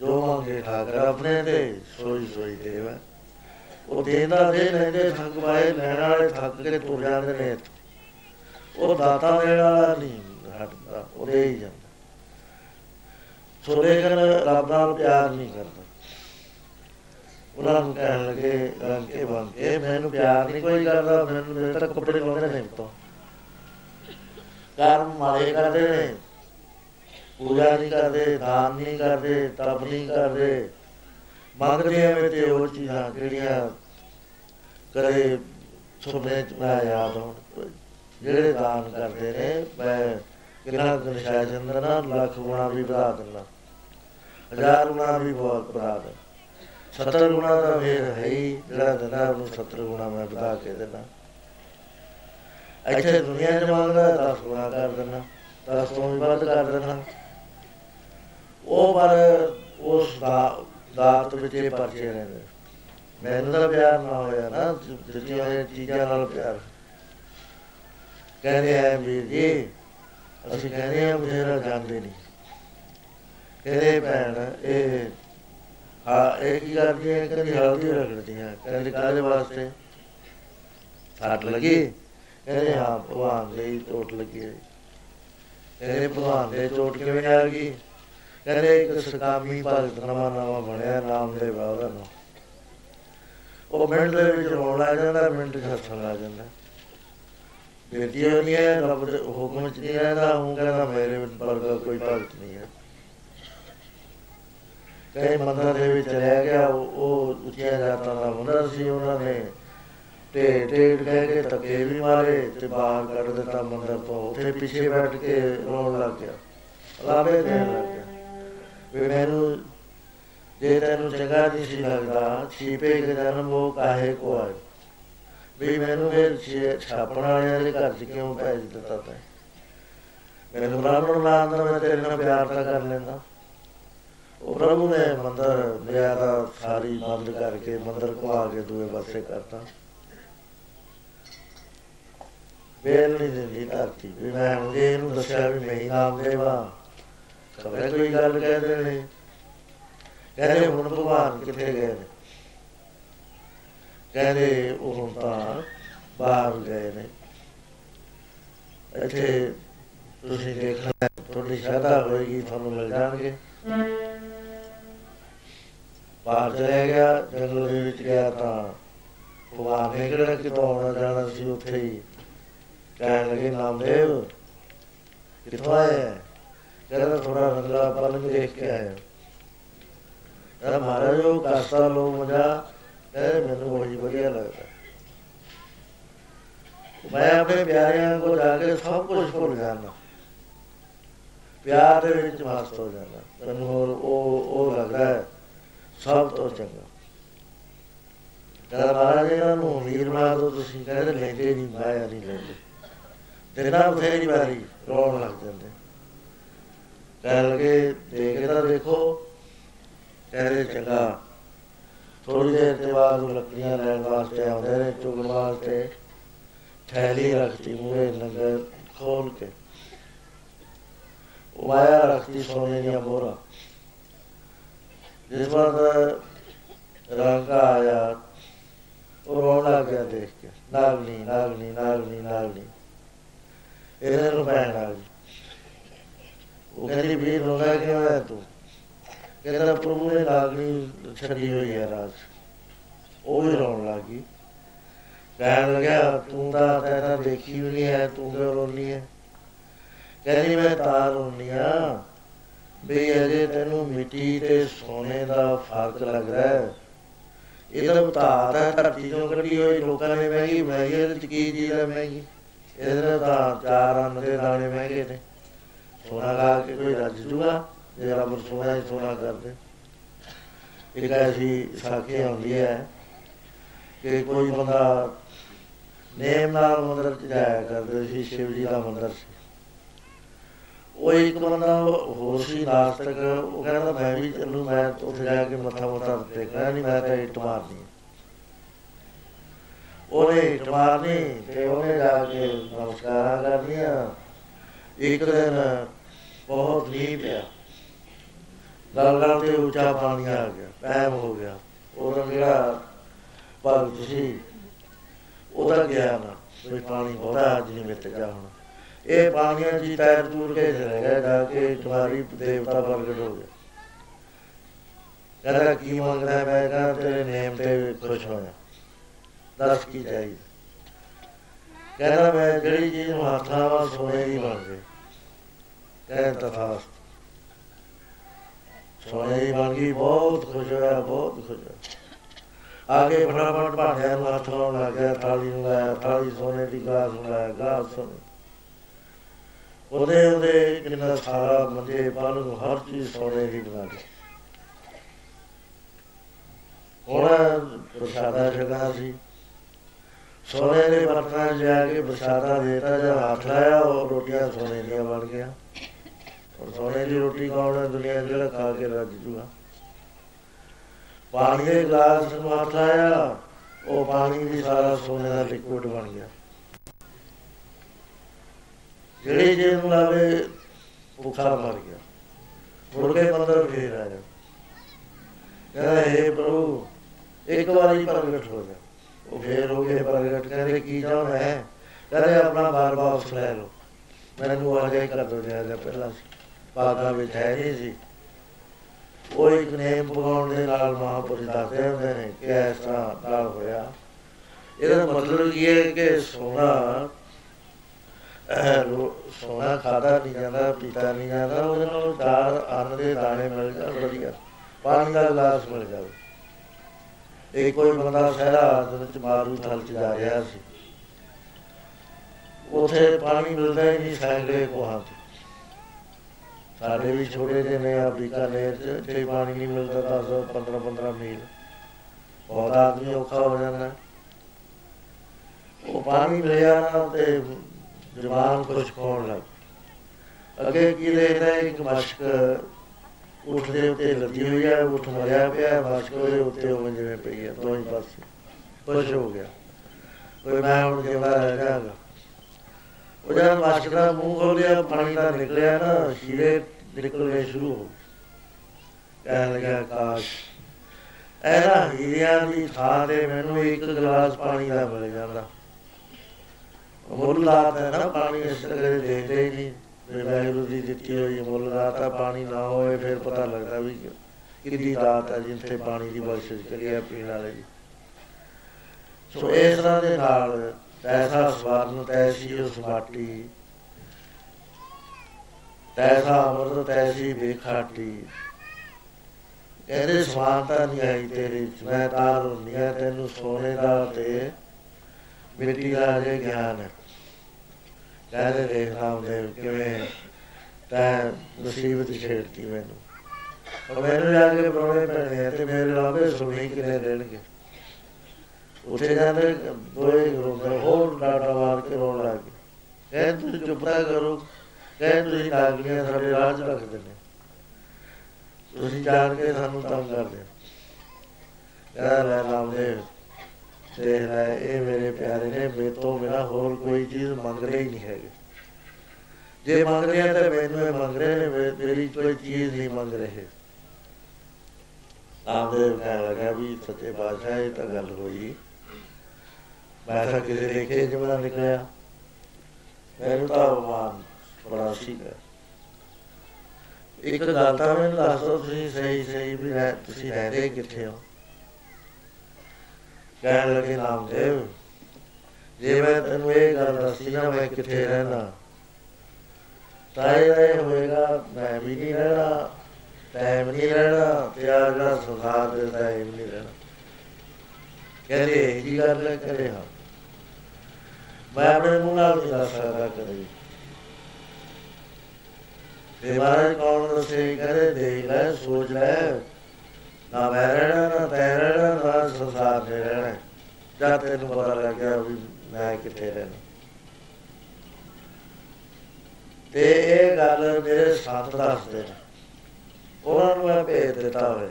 ਜੋ ਮੰਗੇ ਠਾਕਰ ਆਪਣੇ ਤੇ, ਸੋਈ ਸੋਈ ਦੇਵਾ ਉਹ ਦੇਂਦਾ ਦੇ ਲੈਂਦੇ ਥੱਕ ਪਾਏ, ਲੈਣ ਵਾਲੇ ਥੱਕ ਕੇ ਤੁਰ ਜਾਂਦੇ ਨੇ। ਉਹ ਦਾਤਾ ਦੇਣ ਵਾਲਾ ਨਹੀਂ ਹਟਦਾ ਉਹ ਦੇ ਹੀ ਜਾਂਦਾ। ਸੋ ਲੇਕਿਨ ਰੱਬ ਨਾਲ ਪਿਆਰ ਨਹੀਂ ਕਰਦਾ। ਉਹਨਾਂ ਨੂੰ ਕਹਿਣ ਲੱਗੇ ਰੰਕੇ ਬੰਕੇ, ਮੈਨੂੰ ਪਿਆਰ ਨਹੀਂ, ਕੋਈ ਕਰਦਾ ਮੈਨੂੰ ਮੇਰੇ ਤੱਕ ਕੱਪੜੇ ਲਾਉਂਦੇ ਨੇ ਤੋਂ ਕਰਮ ਮਾਰੇ ਕਰਦੇ ਨੇ, ਪੂਜਾ ਨਹੀਂ ਕਰਦੇ, ਦਾਨ ਨਹੀਂ ਕਰਦੇ, ਤਪ ਨਹੀਂ ਕਰਦੇ। ਮੰਗਦੇ ਆ ਤੇ ਉਹ ਚੀਜ਼ਾਂ ਜਿਹੜੀਆਂ ਕਰੇ ਸੁਪਨੇ ਚ ਮੈਂ ਯਾਦ ਹੋਣ, ਜਿਹੜੇ ਦਾਨ ਕਰਦੇ ਨੇ, ਮੈਂ ਕਿੰਨਾ ਨਿਸ਼ਾ ਚੰਦਰ ਨਾ ਲੱਖ ਗੁਣਾ ਵੀ ਵਧਾ ਦਿੰਦਾ। ਹਜ਼ਾਰ ਗੁਣਾ ਵੀ ਬਹੁਤ ਵਧਾ ਦਿੰਦਾ। 70 ਗੁਣਾ ਦਾ ਫੇਰ ਹੈ ਹੀ, ਜਿਹੜਾ ਦਿੰਦਾ ਉਹਨੂੰ 70 ਗੁਣਾ ਮੈਂ ਵਧਾ ਕੇ ਦਿੰਦਾ। ਇੱਥੇ ਦੁਨੀਆ 'ਚ ਮੰਗਦਾ 10 ਗੁਣਾ ਕਰ ਦਿੰਦਾ 10 ਤੋਂ ਵੀ ਵੱਧ ਕਰ ਦਿੰਦਾ। ਉਹ ਪਰ ਉਸ ਦਾ, ਦਾਤ ਵਿੱਚ ਇਹ ਪਰਚੇ ਰਹਿੰਦੇ ਮੈਨੂੰ ਤਾਂ ਪਿਆਰ ਨਾ ਹੋਇਆ ਨਾ ਜਿੱਤੀਆਂ ਹੋਈਆਂ ਚੀਜ਼ਾਂ ਨਾਲ ਪਿਆਰ। ਕਹਿੰਦੇ ਆ ਵੀਰ ਜੀ, ਅਸੀਂ ਕਹਿੰਦੇ ਆ ਮੇਰਾ ਜਾਂਦੇ ਨਹੀਂ ਕਹਿੰਦੇ ਭੈਣ, ਇਹ ਹਾਂ ਇਹ ਕੀ ਕਰਦੀ ਹੈ ਕਹਿੰਦੀ ਹਲਦੀ ਰਗੜਦੀ ਹੈ ਕਹਿੰਦੇ ਕਾਹਦੇ ਵਾਸਤੇ? ਸੱਟ ਲੱਗੀ? ਕਹਿੰਦੇ ਹਾਂ, ਭਗਵਾਨ ਦੇ ਚੋਟ ਲੱਗੀ ਹੈ ਕਹਿੰਦੇ ਭਗਵਾਨ ਦੇ ਚੋਟ ਕਿਵੇਂ ਆ ਗਈ? ਕਹਿੰਦੇ ਇੱਕ ਸਕਾਮੀ ਭਗਤ ਨਵਾਂ ਨਵਾਂ ਬਣਿਆ ਨਾਮ ਦੇ ਬਾਬਾ ਨੂੰ ਉਹ ਮਿੰਟ ਦੇ ਵਿੱਚ ਰੋਣ ਲੱਗ ਜਾਂਦਾ, ਮਿੰਟ ਚ ਹੱਸਣ ਲੱਗ ਜਾਂਦਾ। ਬੇਟੀ ਨਹੀਂ ਹੈ ਰੱਬ ਦੇ ਹੁਕਮ ਚ ਨਹੀਂ ਰਹਿੰਦਾ ਹੂੰ ਕਹਿੰਦਾ ਮੇਰੇ ਵਰਗਾ ਕੋਈ ਭਗਤ ਨਹੀਂ ਹੈ। ਕਈ ਮੰਦਰ ਦੇ ਵਿੱਚ ਰਹਿ ਗਿਆ, ਉਹ ਉੱਚੀਆਂ ਜਾਤਾਂ ਦਾ ਮੰਦਰ ਸੀ ਉਹਨਾਂ ਨੇ। ਤੇ ਟੇਡ ਕਹਿ ਕੇ ਤੱਕੇ ਵੀ ਮਾਰੇ ਤੇ ਬਾਹਰ ਕੱਢ ਦਿੱਤਾ ਮੰਦਰ ਤੋਂ, ਉੱਥੇ ਪਿੱਛੇ ਬੈਠ ਕੇ ਰੋਣ ਲੱਗ ਗਿਆ। ਲਾਵੇ ਦੇਣ ਲੱਗ ਗਿਆ। ਵੀ ਮੈਨੂੰ ਜੇ ਤੈਨੂੰ ਚੰਗਾ ਨਹੀਂ ਸੀ ਲੱਗਦਾ, ਛੀਪੇ ਕੇ ਜਨਮ ਉਹ ਕਾਹੇ ਕੋ ਆਏ? ਵੀ ਮੈਨੂੰ ਫਿਰ ਛਾਪਣ ਵਾਲਿਆਂ ਦੇ ਘਰ ਚ ਕਿਉਂ ਭੇਜ ਦਿੱਤਾ ਤੈਂ? ਮੈਨੂੰ ਬ੍ਰਾਹਮਣ ਨਾਲ ਮੈਂ ਤੇਰੇ ਨਾਲ ਪਿਆਰ ਤਾਂ ਕਰ ਲੈਂਦਾ। ਉਹ ਪ੍ਰਭੂ ਨੇ ਮੰਦਰ ਮਿਆਰਾ ਸਾਰੀ ਬੰਦ ਕਰਕੇ ਮੰਦਰ ਆ ਕੇ ਦੂਏ ਪਾਸੇ ਕਰਤਾ। ਬੇਲ ਨਹੀਂ ਦਿੰਦੀ ਧਰਤੀ ਵੀ। ਮੈਂ ਉਹਦੇ ਇਹਨੂੰ ਦੱਸਿਆ ਵੀ ਮੈਂ ਹੀ ਨਾਮ ਦੇਵਾ ਕਬਰੇ ਕੋਈ ਗੱਲ ਕਹਿ ਦੇਣੇ। ਕਹਿੰਦੇ ਹੁਣ ਭਗਵਾਨ ਕਿੱਥੇ ਗਏ ਨੇ? ਕਹਿੰਦੇ ਉਹ ਹੁਣ ਤਾਂ ਬਾਹਰ ਗਏ ਨੇ। ਇੱਥੇ ਤੁਸੀਂ ਦੇਖਣਾ, ਤੁਹਾਡੀ ਸ਼ਰਧਾ ਹੋਏਗੀ, ਤੁਹਾਨੂੰ ਮਿਲ ਜਾਣਗੇ। ਬਾਹਰ ਚਲੇ ਗਿਆ, ਜੰਗਲ ਦੇ ਵਿੱਚ ਗਿਆ ਤਾਂ ਭਗਵਾਨ ਨੇ ਕਿਹੜਾ ਕਿਤੋਂ ਆਉਣਾ ਜਾਣਾ ਸੀ ਉੱਥੇ ਹੀ। ਕਹਿਣ ਲੱਗੇ, ਨਾਮਦੇਵ, ਕਿੱਥੋਂ ਆਇਆ ਕਹਿੰਦਾ ਥੋੜਾ ਰੰਗਲਾ ਪਲੰਗ ਦੇਖ ਕੇ ਆਇਆ। ਕਹਿੰਦਾ, ਮਹਾਰਾਜ, ਉਹ ਕਾਸਾ ਲੋ ਮਜਾ, ਕਹਿੰਦੇ, ਮੈਨੂੰ ਬੜੀ ਵਧੀਆ ਲੱਗਦਾ। ਮੈਂ ਆਪਣੇ ਪਿਆਰਿਆਂ ਕੋਲ ਜਾ ਕੇ ਸਭ ਕੁਝ ਭੁੱਲ ਜਾਂਦਾ। ਪਿਆਰ ਦੇ ਵਿੱਚ ਮਸਤ ਹੋ ਜਾਂਦਾ। ਤੈਨੂੰ ਹੋਰ ਉਹ ਉਹ ਲੱਗਦਾ ਹੈ। ਸਭ ਤੋਂ ਚੰਗਾ। ਕਹਿੰਦਾ ਮਹਾਰਾਜ, ਇਹਨਾਂ ਨੂੰ ਵੀਰ ਬਣਾ ਦੋ ਤੁਸੀਂ ਕਹਿੰਦੇ ਲੈਂਦੇ ਨਹੀਂ, ਮਾਇਆ ਨਹੀਂ ਲੈਂਦੇ। ਦਿਨਾਂ ਬਥੇਰੀ ਵਾਰੀ ਰੋਣ ਲੱਗ ਜਾਂਦੇ। ਕਹਿ ਲਗੇ, ਦੇਖ ਤਾਂ ਦੇਖੋ, ਕਹਿੰਦੇ ਚੰਗਾ। ਥੋੜੀ ਦੇਰ ਤੇ ਬਾਅਦ ਉਹ ਲੱਕੜੀਆਂ ਲੈਣ ਵਾਸਤੇ ਆਉਂਦੇ ਨੇ, ਚੁਗਣ ਵਾਸਤੇ। ਥੈਲੀ ਰੱਖਤੀ ਮੂਹਰੇ ਨਗਰ ਖੋਲ ਕੇ। ਮਾਇਆ ਰੱਖਤੀ ਸੋਨੇ ਦੀਆਂ ਮੋਹਰਾਂ ਜਿਸ ਵਾਰ ਰੰਗ ਆਇਆ ਉਹ ਰੋਣ ਲੱਗ ਗਿਆ ਦੇਖ ਕੇ ਨਾਗਨੀ ਨਾਗਨੀ ਨਾਗਨੀ ਨਾਗਨੀ ਇਹਨਾਂ ਨੂੰ ਪੈਣ ਆ ਗਈ। ਉਹ ਕਹਿੰਦੀ, ਵੀਰ ਰੋਣਾ ਕਿਉਂ ਹੈ ਤੂੰ? ਕਹਿੰਦਾ, ਪ੍ਰਭੂ ਨੇ ਨਾਗਨੀ ਛੱਡੀ ਹੋਈ ਹੈ ਰਾਜ। ਉਹ ਵੀ ਰੋਣ ਲੱਗੀ ਕਹਿਣ ਲੱਗਿਆ, ਤੂੰ ਤਾਂ ਤੈਨੂੰ ਦੇਖੀ ਵੀ ਨਹੀਂ ਹੈ, ਤੂੰ ਕਿਉਂ ਰੋਣੀ ਹੈ? ਕਹਿੰਦੀ, ਮੈਂ ਤਾਂ ਰੋਣੀ ਆ ਵੀ ਅਜੇ ਤੈਨੂੰ ਮਿੱਟੀ ਤੇ ਸੋਨੇ ਦਾ ਫ਼ਰਕ ਲੱਗਦਾ ਹੈ। ਇਹ ਤਾਂ ਬਤਾ ਹੈ, ਧਰਤੀ ਤੋਂ ਕੱਢੀ ਹੋਈ ਲੋਕਾਂ ਨੇ ਮਹਿੰਗੀ ਬਣਾਈ ਇਹਦੇ ਚ ਕੀ ਚੀਜ਼ ਹੈ ਮਹਿੰਗੀ? ਇਹਦੇ ਤਾਂ ਚਾਰ ਅੰਨ ਦੇ ਦਾਣੇ ਮਹਿੰਗੇ ਨੇ। ਸੋਨਾ ਲਾ ਕੇ ਕੋਈ ਰੱਜ ਜੂਗਾ, ਜੇ ਰੱਬ ਸੋਨਾ ਹੀ ਸੋਨਾ ਕਰਦੇ। ਇੱਕ ਐਸੀ ਸਾਖੀ ਆਉਂਦੀ ਹੈ ਕਿ ਕੋਈ ਬੰਦਾ ਨੇਮ ਨਾਲ ਮੰਦਰ ਚ ਜਾਇਆ ਕਰਦੇ ਸੀ, ਸ਼ਿਵ ਜੀ ਦਾ ਮੰਦਰ। ਸੀ ਉਹ ਇੱਕ ਬੰਦਾ ਹੋਰ ਸੀ ਨਾਸਤਕ, ਉਹ ਕਹਿੰਦਾ ਮੈਂ ਵੀ ਚੱਲੂ ਮੈਂ ਉੱਥੇ ਜਾ ਕੇ ਮੱਥਾ ਮੱਥਾ ਟੇਕਣਾ ਨਹੀਂ ਮੈਂ ਤਾਂ ਇੱਟ ਮਾਰਨੀ ਉਹਨੇ ਇੱਟ ਮਾਰਨੀ, ਤੇ ਉਹਨੇ ਜਾ ਕੇ ਨਮਸਕਾਰਾਂ ਕਰਨੀਆਂ। ਇੱਕ ਦਿਨ ਬਹੁਤ ਨੀ ਪਿਆ। ਗਲ ਗਲ ਤੇ ਉੱਚਾ ਪਾਣੀ ਆ ਗਿਆ, ਪੈਮ ਹੋ ਗਿਆ। ਉਹਦਾ ਜਿਹੜਾ ਭਗਤ ਸੀ। ਉਹਦਾ ਗਿਆਨ ਵੀ ਪਾਣੀ ਬਹੁਤਾ ਅੱਜ ਨਹੀਂ ਮਿੱਤ ਜਾ ਹੁਣ। ਇਹ ਪਾਣੀਆਂ ਜੀ ਤੈਰ ਤੂਰ ਕੇ ਚਲੇ ਗਿਆ ਜਾ ਕੇ ਤੁਹਾਰੀ ਦੇਵਤਾ ਪ੍ਰਗਟ ਹੋ ਗਿਆ ਕਹਿੰਦਾ, ਕੀ ਮੰਗਦਾ ਮੈਂ ਕਹਿੰਦਾ, ਤੇਰੇ ਨੇਮ ਤੇ ਖੁਸ਼ ਹੋਇਆ। ਦੱਸ ਕੀ ਚਾਹੀਦਾ? ਕਹਿੰਦਾ, ਮੈਂ ਜਿਹੜੀ ਚੀਜ਼ ਨੂੰ ਹੱਥਾਂ ਵਾ, ਸੋਨੇ ਦੀ ਬਣ ਗਈ। ਕਹਿੰਦਾ ਤਥਾਸ ਸੋਨੇ ਦੀ ਬਣ ਗਈ, ਬਹੁਤ ਖੁਸ਼ ਹੋਇਆ, ਬਹੁਤ ਖੁਸ਼ ਹੋਇਆ। ਆਗੇ ਫਟਾਫਟ ਭਾਂਡਿਆਂ ਨੂੰ ਹੱਥ ਲਾਉਣ ਲੱਗ ਗਿਆ, ਥਾਲੀ ਨੂੰ ਲਾਇਆ, ਥਾਲੀ ਸੋਨੇ ਦੀ, ਗਲਾਸ ਨੂੰ ਲਾਇਆ, ਗਲਾਸ ਸੋਨੇ ਉਹਦੇ ਉਹਦੇ ਕਿੰਨਾ ਸਾਰਾ ਮੰਜੇ ਪਾਲੂ ਹਰ ਚੀਜ਼ ਸੋਨੇ ਦੀ ਬਣਾ ਲਈ ਹੁਣ ਪ੍ਰਸ਼ਾਦਾ ਛਕਾ ਸੀ। ਸੋਨੇ ਦੇ ਬਰਤਨਾਂ 'ਚ ਜਾ ਕੇ ਪ੍ਰਸ਼ਾਦਾ ਦੇਤਾ ਜਦ ਹੱਥ ਲਾਇਆ, ਉਹ ਰੋਟੀਆਂ ਸੋਨੇ ਦੀਆਂ ਬਣ ਗਿਆ ਔਰ ਸੋਨੇ ਦੀ ਰੋਟੀ ਕੌਣ ਹੈ ਦੁਨੀਆ 'ਚ ਜਿਹੜਾ ਖਾ ਕੇ ਰੱਜ ਜੂਗਾ? ਪਾਣੀ ਦੇ ਗਲਾਸ ਨੂੰ ਹੱਥ ਲਾਇਆ, ਉਹ ਪਾਣੀ ਵੀ ਸਾਰਾ ਸੋਨੇ ਦਾ ਲਿਕੁਇਡ ਬਣ ਗਿਆ। ਜਿਹੜੇ ਜੇ ਨੂੰ ਲਾਵੇ ਭੁੱਖਾ ਮਰ ਗਿਆ। ਮੁੜ ਕੇ ਮੰਦਰ ਫੇਰ ਆਇਆ। ਕਹਿੰਦਾ ਇਹ ਪ੍ਰਭੂ, ਇੱਕ ਵਾਰੀ ਪ੍ਰਗਟ ਹੋ ਜਾ। ਉਹ ਫੇਰ ਹੋ ਗਏ ਪ੍ਰਗਟ ਕਹਿੰਦੇ, ਕੀ ਚਾਹੁੰਦਾ ਹੈ? ਕਹਿੰਦੇ, ਆਪਣਾ ਬਾਰ ਵਾਪਸ ਲੈ ਲਓ। ਮੈਨੂੰ ਆ ਜਾਏ ਕਰ ਦੋ ਜ਼ਿਆਦਾ ਪਹਿਲਾਂ ਸੀ। ਪਾਗਾ ਵਿੱਚ ਹੈ ਨਹੀਂ ਸੀ। ਉਹ ਇੱਕ ਨੇਮ ਪਗਾਉਣ ਦੇ ਨਾਲ ਮਹਾਪੁਰਸ਼ ਦੱਸਦੇ ਹੁੰਦੇ ਨੇ ਕਿ ਇਸ ਤਰ੍ਹਾਂ ਨਾਲ ਹੋਇਆ। ਇਹਦਾ ਮਤਲਬ ਇਹ ਹੈ ਕਿ ਸੋਨਾ ਸੋਨਾ ਖਾਦਾ ਨਹੀਂ ਜਾਂਦਾ, ਪੀਤਾ ਨਹੀਂ ਜਾਂਦਾ, ਉਹਦੇ ਨਾਲ ਚਾਰ ਅੰਨ ਦੇ ਦਾਣੇ ਮਿਲ ਜਾਣ, ਵਧੀਆ। ਪਾਣੀ ਦਾ ਗਲਾਸ ਮਿਲ ਜਾਵੇ। ਇਹ ਕੋਈ ਬੰਦਾ ਸਹਿਰਾ ਦੇ ਵਿੱਚ ਮਾਰੂ ਥਲ ਚ ਜਾ ਰਿਹਾ ਸੀ। ਉਥੇ ਪਾਣੀ ਮਿਲਦਾ ਹੀ ਨਹੀਂ ਸੈਂਕੜੇ ਕੋਹਾਂ ਤੇ। ਸਾਡੇ ਵੀ ਛੋਟੇ ਜਿਹੇ ਨੇ ਅਫਰੀਕਾ ਨੇਰ ਚ ਇੱਥੇ ਪਾਣੀ ਨਹੀਂ ਮਿਲਦਾ 10 15 15 ਮੀਲ। ਬਹੁਤ ਆਦਮੀ ਔਖਾ ਹੋ ਜਾਂਦਾ। ਉਹ ਪਾਣੀ ਲਿਆ ਨਾ ਤੇ ਜਵਾਨ ਕੁਛ ਖਾਣ ਲੱਗ ਅੱਗੇ ਕੀ ਦੇਖਦਾ ਇੱਕ ਮਸ਼ਕ? ਉਠ ਦੇ ਉੱਤੇ ਲੱਗੀ ਹੋਈ ਹੈ ਉਠ ਮਰਿਆ ਪਿਆ, ਮਸ਼ਕ ਉਹਦੇ ਉੱਤੇ ਉਹ ਜਿਵੇਂ ਪਈ ਹੈ ਦੋਈ ਪਾਸੇ। ਖੁਸ਼ ਹੋ ਗਿਆ। ਕੋਈ ਮੈਂ ਹੁਣ ਜਿਉਂਦਾ ਰਹਿ ਜਾਗਾ। ਉਹ ਜਦ ਮਸ਼ਕ ਦਾ ਮੂੰਹ ਖੋਲਿਆ ਪਾਣੀ ਦਾ ਨਿਕਲਿਆ ਨਾ, ਸ਼ੀਰੇ ਨਿਕਲਣੇ ਸ਼ੁਰੂ ਹੋ ਕਹਿਣ ਲੱਗਾ ਕਾਸ਼ ਐਨਾ ਹੀਰਿਆਂ ਦੀ ਥਾਂ ਤੇ ਮੈਨੂੰ ਇੱਕ ਗਲਾਸ ਪਾਣੀ ਦਾ ਮਿਲ ਜਾਂਦਾ। ਮੁੱਲ ਲਾਤ ਹੈ ਨਾ ਪਾਣੀ ਇਸ ਤਰ੍ਹਾਂ ਦੇਖਦੇ ਹੀ ਨਹੀਂ। ਵੀ ਵਾਹਿਗੁਰੂ ਦੀ ਦਿੱਤੀ ਹੋਈ ਮੁੱਲ ਲਾਤਾ ਪਾਣੀ ਨਾ ਹੋਵੇ ਫਿਰ ਪਤਾ ਲੱਗਦਾ ਵੀ ਕਿੰਨੀ ਦਾਤ ਹੈ ਜਿੱਥੇ ਪਾਣੀ ਦੀ ਬਖਸ਼ਿਸ਼ ਕਰੀ ਹੈ ਪੀਣ ਵਾਲੇ ਦੀ। ਸੋ ਇਸ ਤਰ੍ਹਾਂ ਦੇ ਨਾਲ ਤੈਸਾ ਸਵਰਨ, ਤੈਸੀ ਉਸ ਮਾਟੀ। ਤੈਸਾ ਅਮਰਤ, ਤੈਸੀ ਬੇਖਾਟੀ। ਕਹਿੰਦੇ ਸਵਾਨਤਾ ਨਹੀਂ ਆਈ ਤੇਰੇ ਚ ਮੈਂ ਤਾਰ ਹੁੰਦੀਆਂ ਤੈਨੂੰ ਸੋਨੇ ਦਾ ਤੇ ਮਿੱਟੀ ਦਾ ਜੇ ਗਿਆਨ ਹੈ। ਕਹਿੰਦੇ ਦੇਖ ਰਾਮਦੇਵ ਕਿਵੇਂ ਤੈਂ ਮੁਸੀਬਤ ਛੇੜਤੀ ਮੈਨੂੰ। ਉਹ ਮੈਨੂੰ ਜਾ ਕੇ ਪ੍ਰੋਣੇ ਪੈਣੇ ਆ ਤੇ ਮੇਰੇ ਲਾਗੇ ਸੁਣੀ ਕਿਨੇ ਦੇਣਗੇ ਉੱਥੇ ਜਾਂਦੇ ਦੋਏ ਰੋਂਦੇ ਹੋਰ ਡਾਟਾ ਮਾਰ ਕੇ ਰੋਣ ਲੱਗ ਗਏ। ਕਹਿੰਦੇ ਤੁਸੀਂ ਚੁੱਪਾ ਕਰੋ ਕਹਿੰਦੇ ਤੁਸੀਂ ਨਾਗਲੀਆਂ ਸਾਡੇ ਰਾਜ ਰੱਖਦੇ ਨੇ। ਤੁਸੀਂ ਜਾਣ ਕੇ ਸਾਨੂੰ ਤੰਗ ਕਰਦੇ ਕਹਿੰਦਾ ਲੈ ਰਾਮਦੇਵ ਦੇਖ ਲੈ ਇਹ ਮੇਰੇ ਪਿਆਰੇ ਨੇ, ਮੇਰੇ ਤੋਂ ਬਿਨਾ ਹੋਰ ਕੋਈ ਚੀਜ਼ ਮੰਗਦੇ ਹੀ ਨਹੀਂ ਹੈਗੇ। ਜੇ ਮੰਗਦੇ ਆ ਤਾਂ ਮੈਨੂੰ ਇਹ ਮੰਗ ਰਹੇ ਨੇ ਮੇਰੀ ਕੋਈ ਚੀਜ਼ ਨਹੀਂ ਮੰਗ ਰਹੇ। ਆਮਦੇਵ ਕਹਿਣ ਲੱਗਾ ਵੀ ਸੱਚੇ ਬਾਦਸ਼ਾਹ ਇਹ ਤਾਂ ਗੱਲ ਹੋਈ। ਮੈਂ ਤਾਂ ਕਿਸੇ ਦੇਖੇ ਜਿਵੇਂ ਨਿਕਲਿਆ। ਮੈਨੂੰ ਤਾਂ ਅਪਮਾਨ ਬੜਾ ਸੀਗਾ। ਇੱਕ ਗੱਲ ਤਾਂ ਮੈਨੂੰ ਦੱਸੋ ਤੁਸੀਂ ਸਹੀ ਸਹੀ ਵੀ ਤੁਸੀਂ ਰਹਿੰਦੇ ਕਿੱਥੇ ਹੋ? ਕਹਿਣ ਲੱਗੇ, ਨਾਮਦੇਵ, ਜੇ ਮੈਂ ਤੈਨੂੰ ਇਹ ਗੱਲ ਦੱਸੀ ਨਾ, ਮੈਂ ਕਿੱਥੇ ਰਹਿਣਾ ਤਾਂ ਇਹ ਹੋਏਗਾ, ਮੈਂ ਵੀ ਨਹੀਂ ਰਹਿਣਾ, ਟਾਈਮ ਨਹੀਂ ਰਹਿਣਾ, ਤੇ ਆ ਜਿਹੜਾ ਸੰਸਾਰ ਦੇ ਟਾਈਮ ਨਹੀਂ ਰਹਿਣਾ। ਕਹਿੰਦੇ, ਇਹ ਜੀ ਗੱਲ ਕਰੇ ਹਾਂ। ਮੈਂ ਆਪਣੇ ਮੂੰਹ ਨਾਲ ਨਹੀਂ ਦੱਸ ਸਕਦਾ ਕਦੇ ਤੇ ਮਹਾਰਾਜ ਕੌਣ ਦੱਸੇ, ਕਹਿੰਦੇ, ਦੇਖ ਲੈ, ਸੋਚ ਲੈ ਨਾ ਮੈਂ ਰਹਿਣਾ ਨਾ ਤੈ ਰਹਿਣਾ ਨਾ ਸੰਸਾਰ ਨੇ ਰਹਿਣਾ ਜਦ ਤੈਨੂੰ ਪਤਾ ਲੱਗ ਗਿਆ ਵੀ ਮੈਂ ਕਿੱਥੇ ਰਹਿਣਾ। ਤੇ ਇਹ ਗੱਲ ਮੇਰੇ ਸਾਥ ਦੱਸਦੇ ਨੇ ਉਹਨਾਂ ਨੂੰ ਮੈਂ ਭੇਜ ਦਿੱਤਾ ਹੋਇਆ।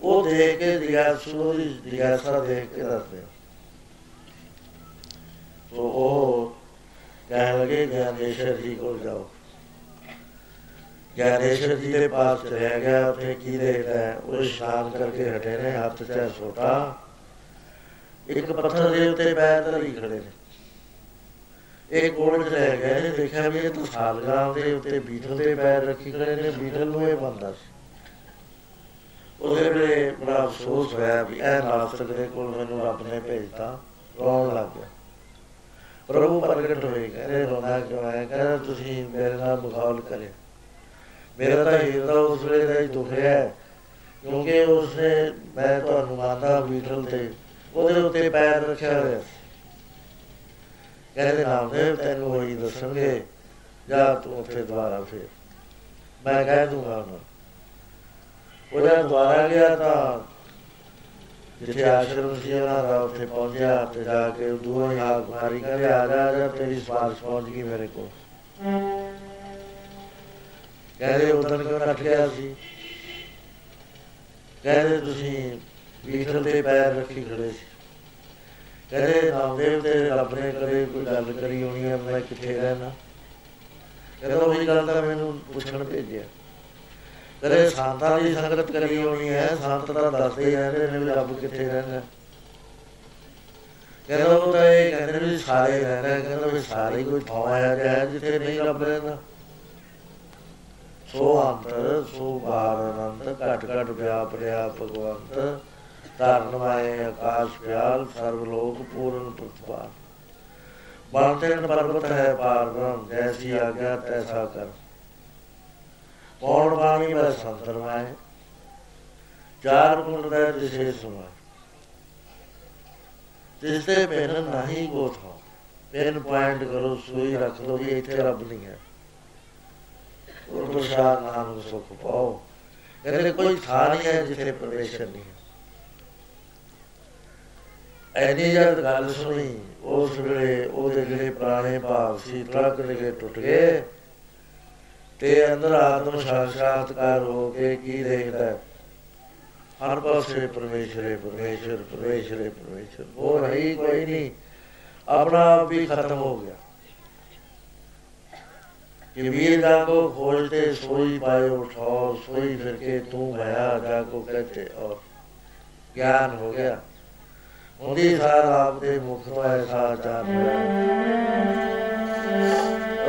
ਉਹ ਦੇਖ ਕੇ ਜਿਗਾਸੂ ਦੀ ਜਿਗਾਸਾ ਦੇਖ ਕੇ ਦੱਸਦੇ ਤੋ ਉਹ ਕਹਿਣ ਲੱਗੇ ਗਿਆਨੇਸ਼ਰ ਜੀ ਕੋਲ ਜਾਓ। ਗਿਆਨੇਸ਼ਵਰ ਜੀ ਦੇ ਪਾਸ ਚਲਿਆ ਗਿਆ, ਉੱਥੇ ਕੀ ਦੇਖਦਾ ਉਹ ਇਸ਼ਨਾਨ ਕਰਕੇ ਹਟੇ ਨੇ, ਹੱਥ 'ਚ ਛੋਟਾ ਇੱਕ ਪੱਥਰ ਦੇ ਉੱਤੇ ਪੈਰ ਧਰੀ ਖੜੇ ਨੇ। ਇਹ ਕੋਲ ਲੈ ਗਿਆ ਨੇ, ਦੇਖਿਆ ਵੀ ਇਹ ਤਾਂ ਸਾਲਗਾਮ ਦੇ ਉੱਤੇ ਬੀਟਲ ਦੇ ਪੈਰ ਰੱਖੀ ਖੜੇ ਨੇ ਬੀਟਲ ਨੂੰ ਇਹ ਬੰਦਾ ਸੀ। ਉਹਦੇ ਵੇਲੇ ਬੜਾ ਅਫਸੋਸ ਹੋਇਆ ਵੀ ਇਹ ਨਾਸਤਕ ਦੇ ਕੋਲ ਮੈਨੂੰ ਰੱਬ ਨੇ ਭੇਜਤਾ, ਰੋਣ ਲੱਗ ਗਿਆ। ਪ੍ਰਭੂ ਪ੍ਰਗਟ ਹੋਏ, ਕਹਿੰਦੇ ਰੋਣਾ ਕਿਉਂ ਹੈ ਕਹਿੰਦਾ, ਤੁਸੀਂ ਮੇਰੇ ਨਾਲ ਮੁਖਾਲ ਕਰੇ ਮੇਰਾ ਤਾਂ ਹਿਰਦਾ ਉਸ ਵੇਲੇ ਦਾ ਹੀ ਦੁੱਖ ਰਿਹਾ ਕਿਉਂਕਿ ਉਸਨੇ ਮੈਂ ਤੁਹਾਨੂੰ ਮੰਨਦਾ ਬੀਟਲ ਤੇ ਉਹਦੇ ਉੱਤੇ ਪੈਰ ਰੱਖਿਆ ਹੋਇਆ ਸੀ। ਕਹਿੰਦੇ, ਨਾਮਦੇਵ, ਤੈਨੂੰ ਹੋਈ ਦੱਸਣਗੇ, ਜਾ ਤੂੰ ਉੱਥੇ ਦੁਬਾਰਾ ਫੇਰ। ਮੈਂ ਕਹਿ ਦੂੰਗਾ ਉਹਨਾਂ, ਉਹ ਜਦ ਦੁਬਾਰਾ ਗਿਆ ਤਾਂ ਜਿੱਥੇ ਆਸ਼ਰਮ ਸੀ, ਉਹਨਾਂ ਦਾ ਉੱਥੇ ਪਹੁੰਚਿਆ ਤੇ ਜਾ ਕੇ ਦੂਰੋਂ ਹੀ ਹਾਕ ਮਾਰੀ ਕਹਿੰਦੇ ਆ ਜਾ ਆ ਜਾ, ਤੇਰੀ ਸਪਾਰਸ਼ ਪਹੁੰਚ ਗਈ ਮੇਰੇ ਕੋਲ। ਕਹਿੰਦੇ ਉਦੋਂ ਕਿਉਂ ਨੱਠ ਗਿਆ ਸੀ? ਕਹਿੰਦੇ ਤੁਸੀਂ ਬੀਟਲ ਤੇ ਪੈਰ ਰੱਖੀ ਖੜੇ ਸੀ। ਕਹਿੰਦੇ ਨਾਮਦੇਵ ਤੇ ਰੱਬ ਨੇ ਕਦੇ ਕੋਈ ਗੱਲ ਕਰੀ ਹੋਣੀ ਹੈ ਮੈਂ ਕਿੱਥੇ ਰਹਿਣਾ? ਕਹਿੰਦਾ ਉਹੀ ਗੱਲ ਤਾਂ ਮੈਨੂੰ ਪੁੱਛਣ ਭੇਜਿਆ। ਕਦੇ ਸੰਤਾਂ ਦੀ ਸੰਗਤ ਕਰੀ ਹੋਣੀ ਹੈ ਸੰਤ ਤਾਂ ਦੱਸਦੇ ਹੀ ਰਹਿੰਦੇ ਨੇ ਵੀ ਰੱਬ ਕਿੱਥੇ ਰਹਿੰਦਾ ਕਹਿੰਦਾ ਉਹ ਤਾਂ ਇਹ ਕਹਿੰਦੇ ਨੇ ਵੀ ਸਾਰੇ ਰਹਿੰਦਾ ਕਹਿੰਦਾ ਵੀ ਸਾਰੇ ਕੋਈ ਥਾਂ ਆਇਆ ਹੈ ਜਿੱਥੇ ਨਹੀਂ ਰੱਬ ਰਹਿੰਦਾ। ਸੋ ਅੰਤਰ ਸੋ ਬਾਹਰ ਅਨੰਤ ਘਟ ਘਟ ਵਿਆਪ ਰਿਹਾ ਭਗਵੰਤ ਧਰਨ ਮਾਏ ਆਕਾਸ਼ ਪਿਆਲ ਸਰਬ ਲੋਕ ਪੂਰਨ ਪ੍ਰਤਪਾਲ। ਬਾਂਤਨ ਪਰਬਤ ਹੈ ਪਾਰ ਬ੍ਰਹਮ, ਜੈਸੀ ਆਗਿਆ ਤੈਸਾ ਕਰ। ਪੌਣ ਬਾਣੀ ਮੈਂ ਸੰਤਰ ਮਾਏ? ਚਾਰ ਗੁਣ ਦਾ ਜਿਸੇ ਸੁਣਾ ਜਿਸ ਤੇ ਪੈਨ ਨਹੀਂ ਗੋਥਾ ਪੈਨ ਪੁਆਇੰਟ ਕਰੋ ਸੂਈ ਰੱਖ ਲੋ ਵੀ ਇੱਥੇ ਰੱਬ ਨਹੀਂ ਹੈ। ਉਹ ਪ੍ਰਸਾਦ ਨਾਮ ਸੁਖ ਪਾਓ। ਕਹਿੰਦੇ ਕੋਈ ਥਾਂ ਨਹੀਂ ਹੈ ਜਿੱਥੇ ਪਰਮੇਸ਼ਰ ਨਹੀਂ ਹੈ। ਐਨੀ ਜਦ ਗੱਲ ਸੁਣੀ ਉਸ ਵੇਲੇ ਉਹਦੇ ਜਿਹੜੇ ਪੁਰਾਣੇ ਭਾਵ ਸੀ ਟਰੱਕ ਦੇ ਟੁੱਟ ਗਏ ਤੇ ਅੰਦਰ ਆਤਮ ਸਾਖਾਤਕਾਰ ਹੋ ਕੇ ਕੀ ਦੇਖਦਾ ਹਰ ਪਾਸੇ ਪਰਮੇਸ਼ਰ ਹੈ ਪਰਮੇਸ਼ਰ ਪਰਮੇਸ਼ਰ ਹੈ ਪਰਮੇਸ਼ਰ ਉਹ ਰਹੀ ਕੋਈ ਨਹੀਂ। ਆਪਣਾ ਆਪ ਵੀ ਖਤਮ ਹੋ ਗਿਆ। ਕਿ ਵੀਰ ਦਾ ਕੋ ਖੋਲਤੇ ਸੋਈ ਪਾਇਓ, ਉਠਾਓ, ਸੋਈ ਫਿਰ ਕੇ ਤੂੰ ਭਇਆ ਦਾ ਕੋ ਕਹਤੇ ਔਰ। ਗਿਆਨ ਹੋ ਗਿਆ। ਉਹਦੇ ਸਾਰ ਆਪ ਦੇ ਮੁਖ ਤੋਂ ਐਸਾ ਆਚਾਰ ਹੋਇਆ।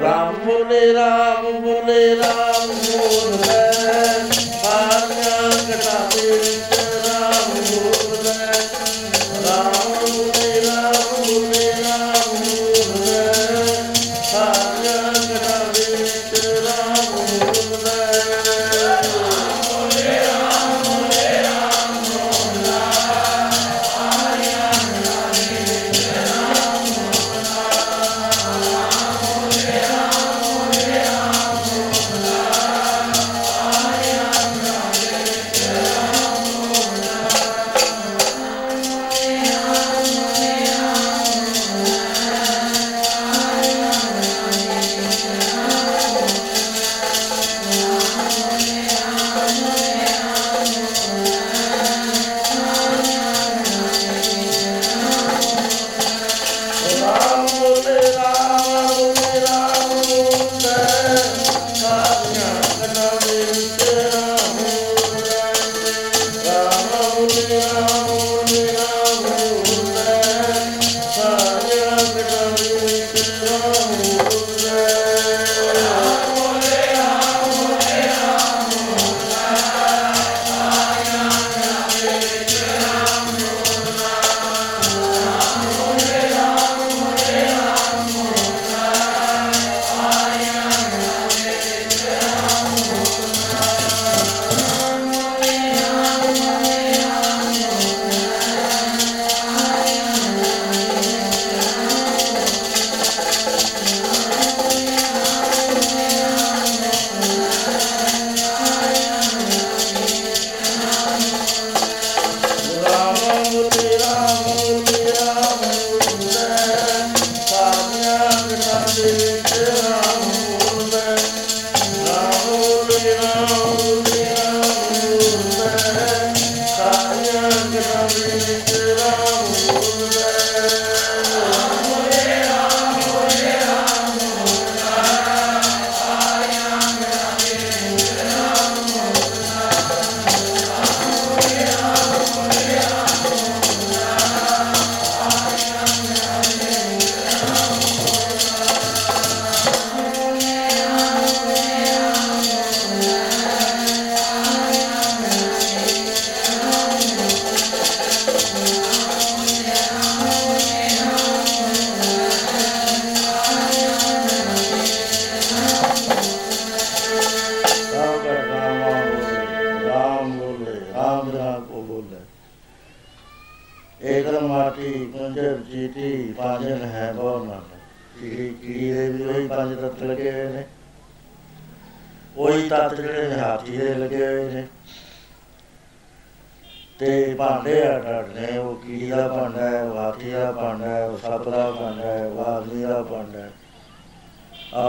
ਰਾਮ ਬੋਲੇ ਰਾਮ ਬੋਲੇ ਰਾਮ ਬੋਲੇ ਆਗਿਆ ਕਟਾਤੇ।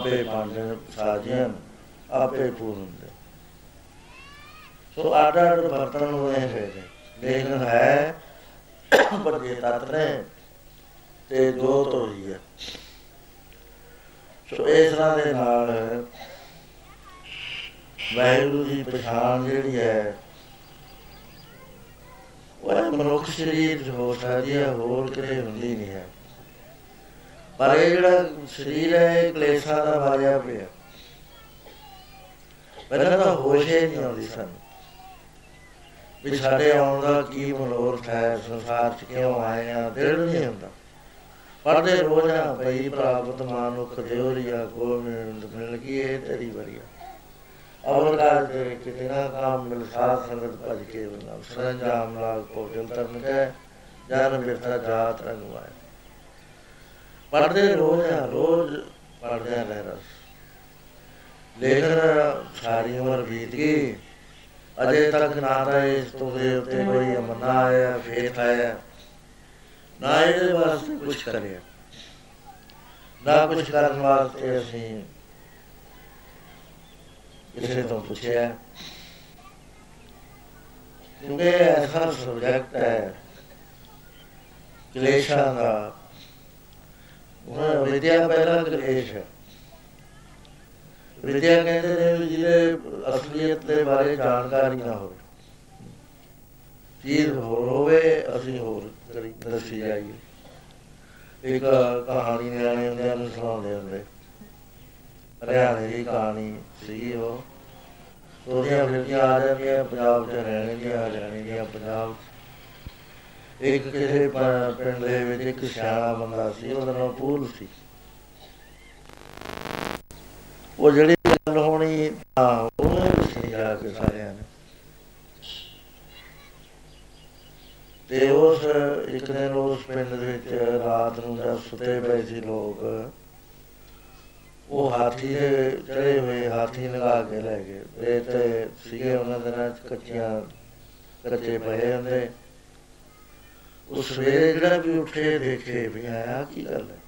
ਆਪੇ ਭਾਂਡੇ ਸਾਜਿਆਂ ਆਪੇ ਪੂਰਨ ਦੇ ਸੋ ਅੱਡ ਅੱਡ ਬਰਤਨ ਹੋਏ ਹੋਏ ਨੇ ਲੇਕਿਨ ਹੈ ਵੱਡੇ ਤੱਤ ਨੇ, ਤੇ ਜੋਤ ਹੋਈ ਹੈ ਸੋ ਇਸ ਤਰ੍ਹਾਂ ਦੇ ਨਾਲ ਵਾਹਿਗੁਰੂ ਦੀ ਪਛਾਣ ਜਿਹੜੀ ਹੈ, ਉਹ ਮਨੁੱਖ ਸਰੀਰ ਹੋ ਸਕਦੀ ਹੈ, ਹੋਰ ਕਿਤੇ ਹੁੰਦੀ ਨਹੀਂ ਹੈ। ਪਰ ਇਹ ਜਿਹੜਾ ਸਰੀਰ ਹੈ, ਇਹ ਕਲੇਸ਼ਾਂ ਦਾ ਵਾਜਿਆ ਪਿਆ। ਪਹਿਲਾਂ ਤਾਂ ਹੋਸ਼ ਹੀ ਨਹੀਂ ਆਉਂਦੀ ਸਾਨੂੰ। ਵੀ ਸਾਡੇ ਆਉਣ ਦਾ ਕੀ ਮਨੋਰਥ ਹੈ, ਸੰਸਾਰ 'ਚ ਕਿਉਂ ਆਏ ਆ, ਦਿਲ ਨਹੀਂ ਹੁੰਦਾ। ਪੜਦੇ ਰੋਜ਼ਾਂ ਪਈ ਪ੍ਰਾਪਤ ਮਾਨੁਖ ਦੇਵਰੀਆ ਗੋਬਿੰਦ ਮਿਲ ਗਈ ਇਹ ਤੇਰੀ ਵਰੀਆ ਅਵਰ ਕਾਜ ਦੇ ਕਿਤੇ ਨਾ ਕਾਮ ਮਿਲ ਸਾਥ ਸੰਗਤ ਭਜ ਕੇ ਬਨਾ ਸਰੰਜਾਮ ਲਾਗ ਕੋ ਦਿਲ ਤਰਨ ਕੇ ਜਨ ਬਿਰਥਾ ਜਾਤ ਰੰਗਵਾਏ ਪੜਦੇ ਰੋਜ਼ਾਂ ਰੋਜ਼ ਪੜਦੇ ਰਹਿ ਰਸ ਲੇਕਿਨ ਸਾਰੀ ਉਮਰ ਬੀਤ ਗਈ। ਅਜੇ ਤੱਕ ਨਾ ਤਾਂ ਇਸ ਤੋਂ ਦੇ ਉੱਤੇ ਕੋਈ ਅਮਨਾ ਆਇਆ ਫੇਥ ਆਇਆ। ਨਾ ਇਹਦੇ ਵਾਸਤੇ ਕੁਝ ਕਰਿਆ। ਨਾ ਕੁਝ ਕਰਨ ਵਾਸਤੇ ਅਸੀਂ ਕਿਸੇ ਤੋਂ ਪੁੱਛਿਆ। ਕਿਉਂਕਿ ਐਸਾ ਸਬਜੈਕਟ ਹੈ, ਕਲੇਸ਼ਾਂ ਦਾ ਉਹ ਵਿਦਿਆ ਪਹਿਲਾ ਕਲੇਸ਼ ਹੈ। ਵਿਦਿਆ ਕਹਿੰਦੇ ਨੇ ਵੀ ਜਿਹਦੇ ਅਸਲੀਅਤ ਦੇ ਬਾਰੇ ਜਾਣਕਾਰੀ ਨਾ ਹੋਵੇ। ਚੀਜ਼ ਹੋਰ ਹੋਵੇ, ਅਸੀਂ ਹੋਰ ਕਰੀ ਦੱਸੀ ਜਾਈਏ। ਇੱਕ ਕਹਾਣੀ ਨਿਆਣੇ ਹੁੰਦੇ ਨੂੰ ਸੁਣਾਉਂਦੇ ਹੁੰਦੇ। ਹਰਿਆਣੇ ਦੀ ਕਹਾਣੀ ਸੀ ਉਹ। ਉਹਦੀਆਂ ਫਿਰਦੀਆਂ ਆ ਜਾਂਦੀਆਂ, ਪੰਜਾਬ ਚ ਰਹਿਣੇ ਦੀਆਂ, ਆ ਜਾਣੇ ਦੀਆਂ, ਪੰਜਾਬ ਇੱਕ ਕਿਸੇ ਪਿੰਡ ਦੇ ਵਿੱਚ ਇੱਕ ਸਿਆਣਾ ਬੰਦਾ ਸੀ, ਉਹਦਾ ਨਾਮ ਪੂਲ ਸੀ। ਉਹ ਜਿਹੜੀ ਗੱਲ ਹੋਣੀ, ਹਾਂ, ਉਹਨੇ ਦੱਸੀ ਜਾ ਕੇ ਸਾਰਿਆਂ ਨੇ। ਤੇ ਉਸ ਇੱਕ ਦਿਨ ਉਸ ਪਿੰਡ ਦੇ ਵਿੱਚ ਰਾਤ ਨੂੰ ਜਦ ਸੁੱਤੇ ਪਏ ਸੀ ਲੋਕ, ਉਹ ਹਾਥੀ ਦੇ ਚੜੇ ਹੋਏ ਹਾਥੀ ਲਗਾ ਕੇ ਲੈ ਗਏ। ਇਹ ਤੇ ਸੀਗੇ ਉਹਨਾਂ ਦੇ ਨਾਲ ਕੱਚੀਆਂ ਕੱਚੇ ਪਏ ਹੁੰਦੇ। ਉਸ ਸਵੇਰੇ ਜਿਹੜਾ ਵੀ ਉੱਠੇ, ਦੇਖੇ ਵੀ ਆਇਆ ਕੀ ਗੱਲ ਹੈ?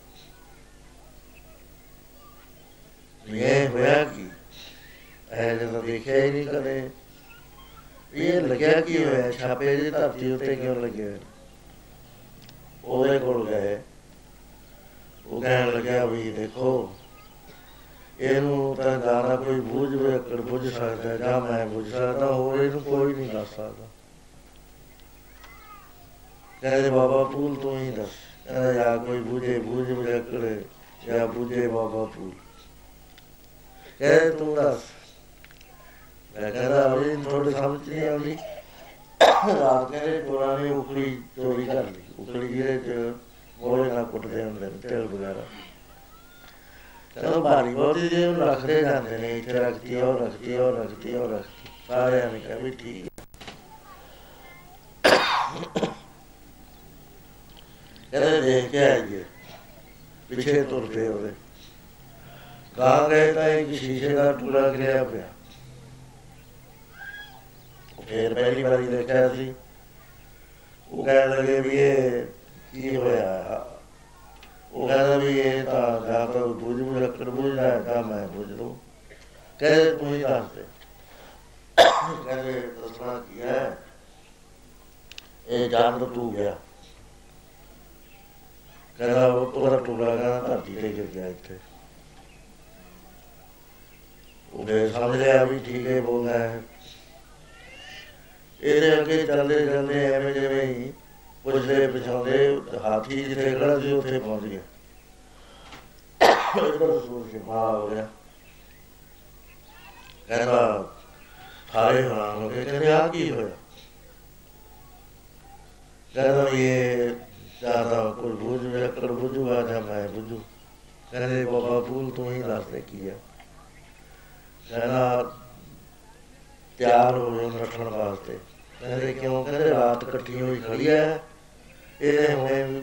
ਇਹ ਹੋਇਆ ਕੀ? ਇਹ ਜਦੋਂ ਦੇਖਿਆ ਹੀ ਨਹੀਂ ਕਦੇ। ਇਹ ਲੱਗਿਆ ਕੀ ਹੋਇਆ? ਛਾਪੇ ਦੀ ਧਰਤੀ ਉੱਤੇ ਕਿਉਂ ਲੱਗੇ ਉਹਦੇ ਕੋਲ ਗਏ। ਉਹ ਕਹਿਣ ਲੱਗਿਆ ਵੀ ਦੇਖੋ, ਇਹਨੂੰ ਤਾਂ ਜਾਣਾ ਕੋਈ ਬੁੱਝ ਵੇ, ਅਕੜ ਬੁੱਝ ਸਕਦਾ, ਜਾਂ ਮੈਂ ਬੁੱਝ ਸਕਦਾ, ਹੋਰ ਇਹਨੂੰ ਕੋਈ ਨਹੀਂ ਦੱਸ ਸਕਦਾ। ਕਹਿੰਦੇ ਬਾਬਾ ਪੂਲ ਤੂੰ ਹੀ ਦੱਸ। ਕਹਿੰਦਾ ਜਾਂ ਕੋਈ ਬੁਝੇ, ਬੁੱਝ ਵੇ ਅਕੜ ਜਾਂ ਬੁਝੇ ਬਾਬਾ ਪੂਲ ਕਹਿੰਦੇ ਤੂੰ ਦੱਸ। ਮੈਂ ਕਹਿੰਦਾ ਅਰੇ ਥੋੜੀ ਸਮਝ ਨਹੀਂ ਆਉਂਦੀ। ਰਾਤ ਕਹਿੰਦੇ ਚੋਰਾਂ ਨੇ ਉਖੜੀ ਚੋਰੀ ਕਰ ਲਈ। ਉਖੜੀ ਜਿਹਦੇ ਚ ਮੋਲੇ ਨਾਲ ਕੁੱਟਦੇ ਹੁੰਦੇ ਨੇ, ਤੇਲ ਵਗੈਰਾ। ਚਲੋ ਬਾਰੀ ਬਹੁਤੀ ਜੇ ਉਹਨੂੰ ਰੱਖਦੇ ਜਾਂਦੇ ਨੇ, ਇੱਥੇ ਰੱਖਤੀ, ਉਹ ਰੱਖਤੀ ਉਹ ਰੱਖਤੀ ਉਹ ਰੱਖਤੀ। ਸਾਰਿਆਂ ਨੇ ਕਿਹਾ ਵੀ ਠੀਕ ਕਹਿੰਦੇ ਦੇਖ ਕੇ ਆਈਏ ਪਿੱਛੇ ਤੁਰ ਪਏ ਉਹਦੇ ਕਹਾਂ ਗਏ ਤਾਂ ਇੱਕ ਸ਼ੀਸ਼ੇ ਦਾ ਟੁਕੜਾ ਗਿਰਿਆ ਪਿਆ। ਫੇਰ ਪਹਿਲੀ ਵਾਰੀ ਦੇਖਿਆ ਸੀ। ਉਹ ਕਹਿਣ ਲੱਗੇ ਵੀ ਇਹ ਕੀ ਹੋਇਆ? ਉਹ ਕਹਿੰਦਾ ਵੀ ਇਹ ਤਾਂ ਜਾਂ ਤਾਂ ਬੁਝ ਬੁਝ ਰੱਖਣ ਬੁਝਦਾ ਹੈ ਤਾਂ ਮੈਂ ਬੁਝ ਲੂ ਕਹਿੰਦੇ ਤੂੰ ਹੀ ਦੱਸ ਦੇ। ਕਹਿੰਦੇ ਦੱਸਣਾ ਕੀ ਹੈ? ਇਹ ਜਾਨ ਤੂੰ ਗਿਆ। ਕਹਿੰਦਾ ਉਹਦਾ ਟੁਕੜਾ ਕਹਿੰਦਾ ਧਰਤੀ ਤੇ ਗਿਰ ਗਿਆ ਇੱਥੇ। ਉਹਨੇ ਸਮਝ ਲਿਆ ਵੀ ਠੀਕ ਹੈ ਬੋਲਦਾ ਹੈ। ਇਹਦੇ ਅੱਗੇ ਚੱਲਦੇ ਚੱਲਦੇ ਐਵੇਂ ਜਿਵੇਂ ਹੀ ਪੁੱਛਦੇ ਪਿਛਾਉਂਦੇ, ਹਾਥੀ ਜਿੱਥੇ ਖੜਾ ਸੀ ਉੱਥੇ ਪਹੁੰਚ ਗਿਆ। ਇਧਰ ਸੂਰ ਕੇ ਬਾਹਰ ਹੋ ਗਿਆ। ਕਹਿੰਦਾ ਸਾਰੇ ਹੈਰਾਨ ਹੋ ਗਏ ਕਹਿੰਦੇ ਆ ਕੀ ਹੋਇਆ? ਕਹਿੰਦਾ, ਇਹ ਜ਼ਿਆਦਾ ਕੋਈ ਬੁੱਝ ਮੇਰਾ ਕਰ ਬੁੱਝੂਗਾ ਜਾਂ ਮੈਂ ਬੁੱਝੂ। ਕਹਿੰਦੇ ਬਾਬਾ ਪੂਲ ਤੂੰ ਹੀ ਦੱਸ ਦੇ ਕੀ ਹੈ ਕਹਿੰਦਾ ਤਿਆਰ ਹੋ ਜਾਓ ਰੱਖਣ ਵਾਸਤੇ। ਕਹਿੰਦੇ ਕਿਉਂ? ਕਹਿੰਦੇ ਰਾਤ ਇਕੱਠੀ ਹੋਈ ਖੜੀ ਹੈ ਇਹਨੇ ਹੁਣੇ ਵੀ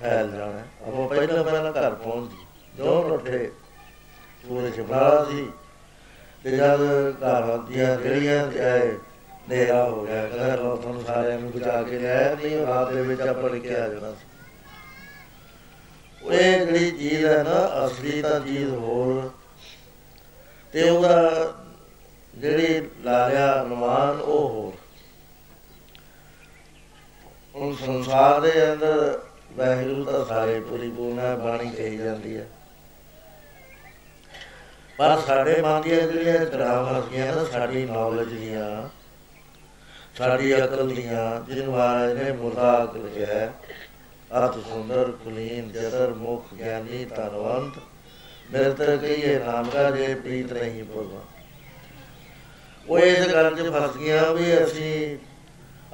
ਫੈਲ ਜਾਣਾ। ਆਪਾਂ ਪਹਿਲਾਂ ਪਹਿਲਾਂ ਘਰ ਪਹੁੰਚ ਜੀ ਜੋ ਰੋਠੇ ਪੂਰੇ ਛਪੜਾ ਸੀ। ਤੇ ਜਦ ਘਰ ਦੀਆਂ ਗਲੀਆਂ ਤੇ ਆਏ ਨੇਰਾ ਹੋ ਗਿਆ ਘਰ ਲੋ ਤੁਹਾਨੂੰ ਸਾਰਿਆਂ ਨੂੰ ਬਚਾ ਕੇ ਲਿਆਇਆ ਨਹੀਂ, ਉਹ ਰਾਤ ਦੇ ਵਿੱਚ ਆਪਾਂ ਕੇ ਆ ਜਾਣਾ ਸੀ ਉਹ ਇਹ ਜਿਹੜੀ ਚੀਜ਼ ਹੈ ਨਾ, ਅਸਲੀ ਤਾਂ ਚੀਜ਼ ਹੋਰ, ਤੇ ਉਹਦਾ ਜਿਹੜੀ ਲਾਲਿਆ ਅਨੁਮਾਨ ਉਹ ਹੋਰ। ਉਹ ਸੰਸਾਰ ਦੇ ਅੰਦਰ ਵਾਹਿਗੁਰੂ ਤਾਂ ਸਾਰੇ ਪਰਿਪੂਰਨ ਹੈ, ਬਾਣੀ ਕਹੀ ਜਾਂਦੀ ਹੈ। ਪਰ ਸਾਡੇ ਮਨ ਦੀਆਂ ਜਿਹੜੀਆਂ ਕਰਾਮਾਂ ਸੀਗੀਆਂ ਨਾ, ਸਾਡੀ ਨੌਲੇਜ ਦੀਆਂ ਸਾਡੀ ਅਕਲ ਦੀਆਂ ਜਿਹਨੂੰ ਮਹਾਰਾਜ ਨੇ ਮੁਰਦਾ ਅਕਲ ਕਿਹਾ ਅਤ ਸੁੰਦਰ, ਕੁਲੀਨ ਜਦਰ ਮੁਖ, ਗਿਆਨੀ ਤਨਵੰਤ ਮਿਲਤ ਕਹੀਏ ਨਾਮ ਕਾ ਜੇ ਪ੍ਰੀਤ ਨਹੀਂ ਭਗਵਾਨ ਉਹ ਇਸ ਗੱਲ 'ਚ ਫਸ ਗਿਆ ਵੀ ਅਸੀਂ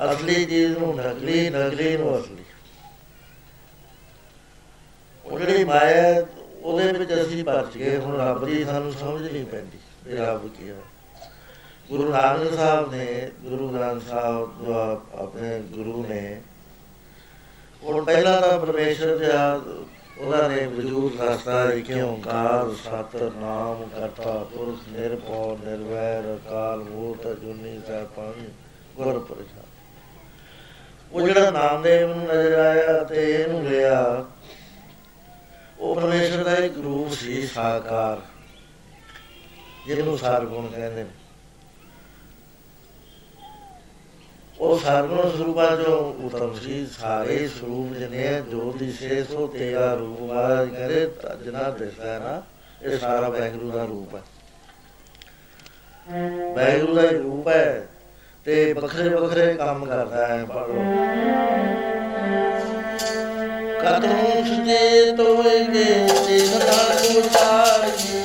ਅਸਲੀ ਚੀਜ਼ ਨੂੰ ਨਕਲੀ ਨਕਲੀ ਨੂੰ ਅਸਲੀ। ਉਹ ਜਿਹੜੀ ਮਾਇਆ ਉਹਦੇ ਵਿੱਚ ਅਸੀਂ ਪਰਚ ਗਏ। ਹੁਣ ਰੱਬ ਦੀ ਸਾਨੂੰ ਸਮਝ ਨਹੀਂ ਪੈਂਦੀ ਵੀ ਰੱਬ ਕੀ ਹੈ। ਗੁਰੂ ਨਾਨਕ ਸਾਹਿਬ ਨੇ, ਗੁਰੂ ਗ੍ਰੰਥ ਸਾਹਿਬ ਜੋ ਆਪਣੇ ਗੁਰੂ ਨੇ ਉਹ ਪਹਿਲਾਂ ਤਾਂ ਪਰਮੇਸ਼ਰ ਦੇ ਉਹਨਾਂ ਨੇ ਵਜੂਦ ਰਸਤਾ ਲਿਖੇ ਓੰਕਾਰ ਸਤ ਨਾਮ, ਕਰਤਾ, ਪੁਰਖ, ਨਿਰਭਉ, ਨਿਰਵੈਰ, ਅਕਾਲ ਮੂਰਤ ਜੁਨੀ ਸਾਹਿਬਾਨ ਗੁਰ ਪ੍ਰਸਾਦ ਉਹ ਜਿਹੜਾ ਨਾਮਦੇਵ ਨੂੰ ਨਜ਼ਰ ਆਇਆ ਤੇ ਇਹਨੂੰ ਲਿਆ, ਉਹ ਪਰਮੇਸ਼ਰ ਦਾ ਇੱਕ ਰੂਪ ਸੀ ਸਾਕਾਰ, ਜਿਹਨੂੰ ਸਰਗੁਣ ਕਹਿੰਦੇ ਨੇ। ਉਹ ਸਰਗੁਣ ਸਰੂਪਾ ਜੋ ਉਤਮ ਸੀ, ਸਾਰੇ ਸਰੂਪ ਜਿਹਨੇ ਜੋ ਦਿਸੇ ਸੋ ਤੇਰਾ ਰੂਪ ਮਹਾਰਾਜ ਕਹਿੰਦੇ ਜਨਾ ਦਿਸਦਾ ਹੈ ਨਾ, ਇਹ ਸਾਰਾ ਵੈਗਰੂ ਦਾ ਰੂਪ ਹੈ। ਵੈਗਰੂ ਦਾ ਰੂਪ ਹੈ ਤੇ ਵੱਖਰੇ ਵੱਖਰੇ ਕੰਮ ਕਰਦਾ ਹੈ ਪੜੋ ਕਦੋਂ ਸੁਤੇ ਤੋਏ ਕੇ ਤੇ ਨਾਲ ਉਚਾਰ ਤੇ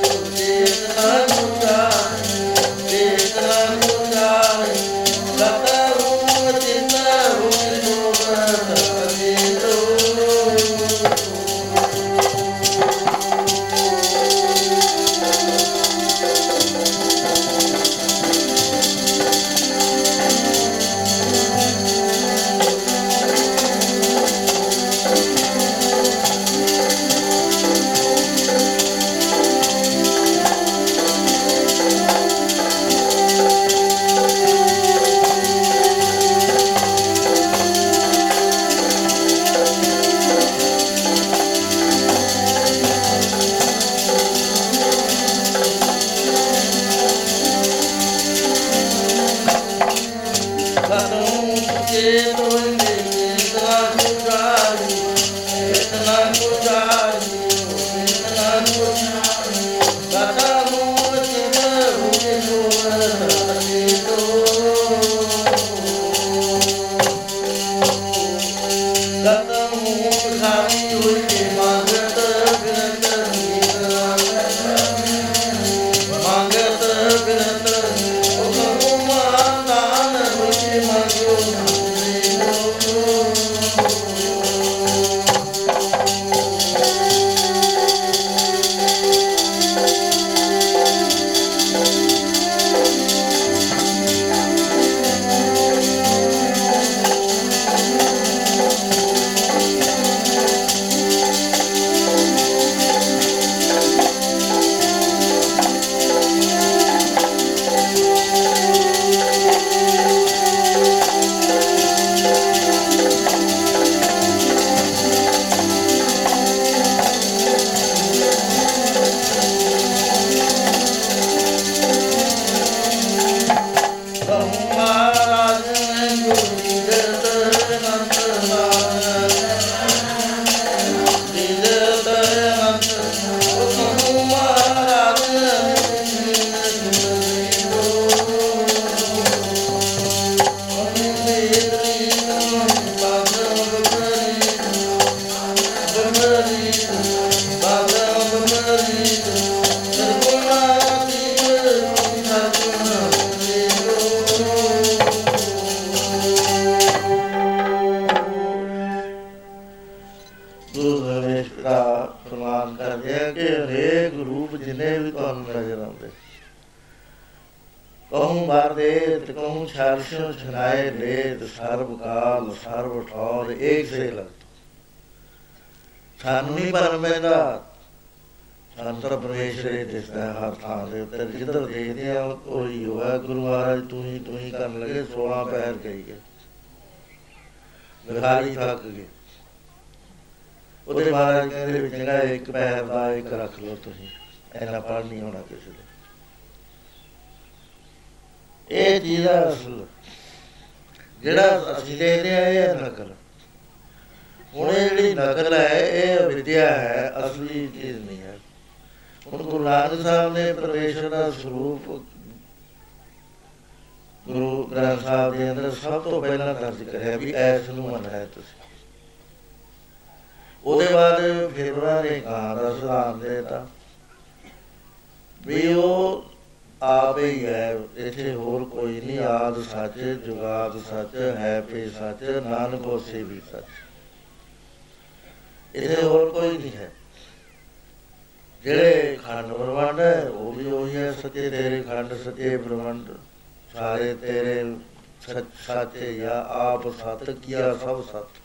ਸਤ ਕੀਆ ਸਭ ਸਤ।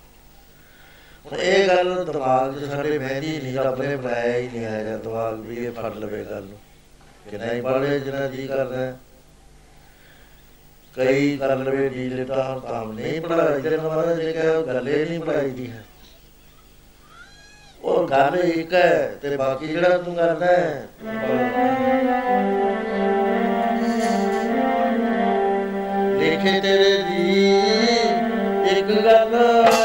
ਹੁਣ ਇਹ ਗੱਲ ਦਿਮਾਗ 'ਚ ਸਾਡੇ ਬਹਿਦੀ ਨਹੀਂ, ਰੱਬ ਨੇ ਬਣਾਇਆ ਹੀ ਨਹੀਂ ਹੈਗਾ ਦਿਮਾਗ ਵੀ ਇਹ ਫੜ ਲਵੇ ਗੱਲ ਨੂੰ। ਕਿ ਨਹੀਂ ਪੜ੍ਹੇ ਜਿਹੜਾ ਜੀ ਕਰਦਾ ਕਈ ਕਰ ਲਵੇ ਜੀ ਲਿਟਾ ਤਾਂ ਨਹੀਂ ਪੜਾਇਆ ਜਿਹੜਾ ਮਹਾਰਾਜ ਨੇ ਕਿਹਾ ਗੱਲੇ ਨਹੀਂ ਪੜਾਈ ਦੀ ਹੈ। ਔਰ ਗੱਲ ਇੱਕ ਹੈ, ਤੇ ਬਾਕੀ ਜਿਹੜਾ ਤੂੰ ਕਰਦਾ ਹੈ। ਲਿਖੇ ਤੇਰੇ ਦੀ Ratna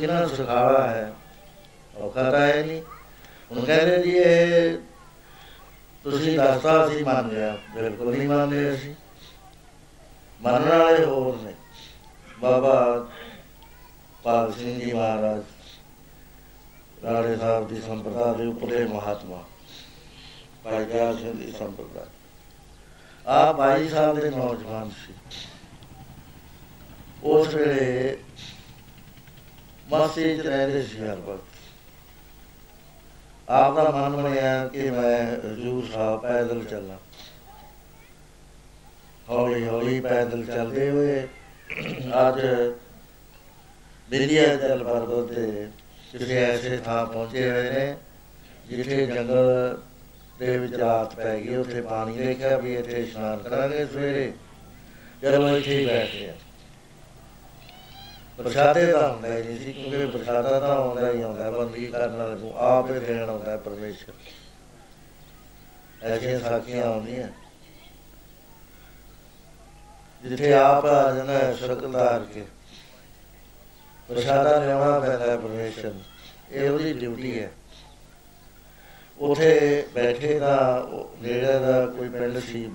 ਕਿੰਨਾ ਸੁਖਾਲਾ ਹੈ। ਔਖਾ ਤਾਂ ਹੈ ਨਹੀਂ। ਹੁਣ ਕਹਿੰਦੇ ਜੀ ਇਹ ਤੁਸੀਂ ਦੱਸਤਾ ਸੀ ਮੰਨ ਗਿਆ ਬਿਲਕੁਲ ਨਹੀਂ ਮੰਨਦੇ ਅਸੀਂ। ਮੰਨਣ ਵਾਲੇ ਹੋਰ ਨੇ। ਬਾਬਾ ਪਾਲ ਸਿੰਘ ਜੀ ਮਹਾਰਾਜ ਰਾੜੇ ਸਾਹਿਬ ਦੀ ਸੰਪਰਦਾ ਦੇ ਉਪਰੇ ਮਹਾਤਮਾ, ਭਾਈ ਗਿਆ ਸਿੰਘ ਦੀ ਸੰਪਰਦਾ। ਆ ਭਾਈ ਸਾਹਿਬ ਦੇ ਨੌਜਵਾਨ ਸੀ। ਉਸ ਵੇਲੇ ਮਸਤੀ ਚ ਰਹਿੰਦੇ ਸੀ ਹਰ ਵਕਤ। ਆਪ ਦਾ ਮਨ ਬਣਿਆ ਕਿ ਮੈਂ ਹਜ਼ੂਰ ਸਾਹਿਬ ਪੈਦਲ ਚੱਲਾਂ। ਹੌਲੀ ਹੌਲੀ ਪੈਦਲ ਚੱਲਦੇ ਹੋਏ ਅੱਜ ਬਿਲਿਆ ਜਲ ਪਰਬਤ ਤੇ ਕਿਸੇ ਐਸੇ ਥਾਂ ਪਹੁੰਚੇ ਹੋਏ ਨੇ, ਜਿੱਥੇ ਜੰਗਲ ਦੇ ਵਿੱਚ ਰਾਤ ਪੈ ਗਈ। ਉੱਥੇ ਪਾਣੀ ਦੇਖਿਆ ਵੀ ਇੱਥੇ ਇਸ਼ਨਾਨ ਕਰਾਂਗੇ ਸਵੇਰੇ। ਚਲੋ ਇੱਥੇ ਹੀ ਬੈਠੇ ਆ ਪ੍ਰਸ਼ਾਦੇ ਤਾਂ ਹੁੰਦਾ ਹੀ ਨਹੀਂ ਸੀ, ਕਿਉਂਕਿ ਪ੍ਰਸ਼ਾਦਾ ਤਾਂ ਆਉਂਦਾ ਹੀ ਆਉਂਦਾ ਬੰਦਗੀ ਕਰਨ ਵਾਲੇ ਨੂੰ ਆਪ ਹੀ ਦੇਣ ਆਉਂਦਾ ਹੈ ਪਰਮੇਸ਼ਰ। ਐਸੀਆਂ ਸਾਖੀਆਂ ਆਉਂਦੀਆਂ। ਜਿੱਥੇ ਆਪ ਆ ਜਾਂਦਾ ਹੈ ਸ਼ਕਲ ਧਾਰ ਕੇ। ਪ੍ਰਸ਼ਾਦਾ ਲਿਆਉਣਾ ਪੈਂਦਾ ਹੈ ਪਰਮੇਸ਼ਰ ਨੂੰ। ਇਹ ਉਹਦੀ ਡਿਊਟੀ ਹੈ। ਉਥੇ ਬੈਠੇ ਦਾ ਨੇੜੇ ਦਾ ਕੋਈ ਪਿੰਡ ਸੀ,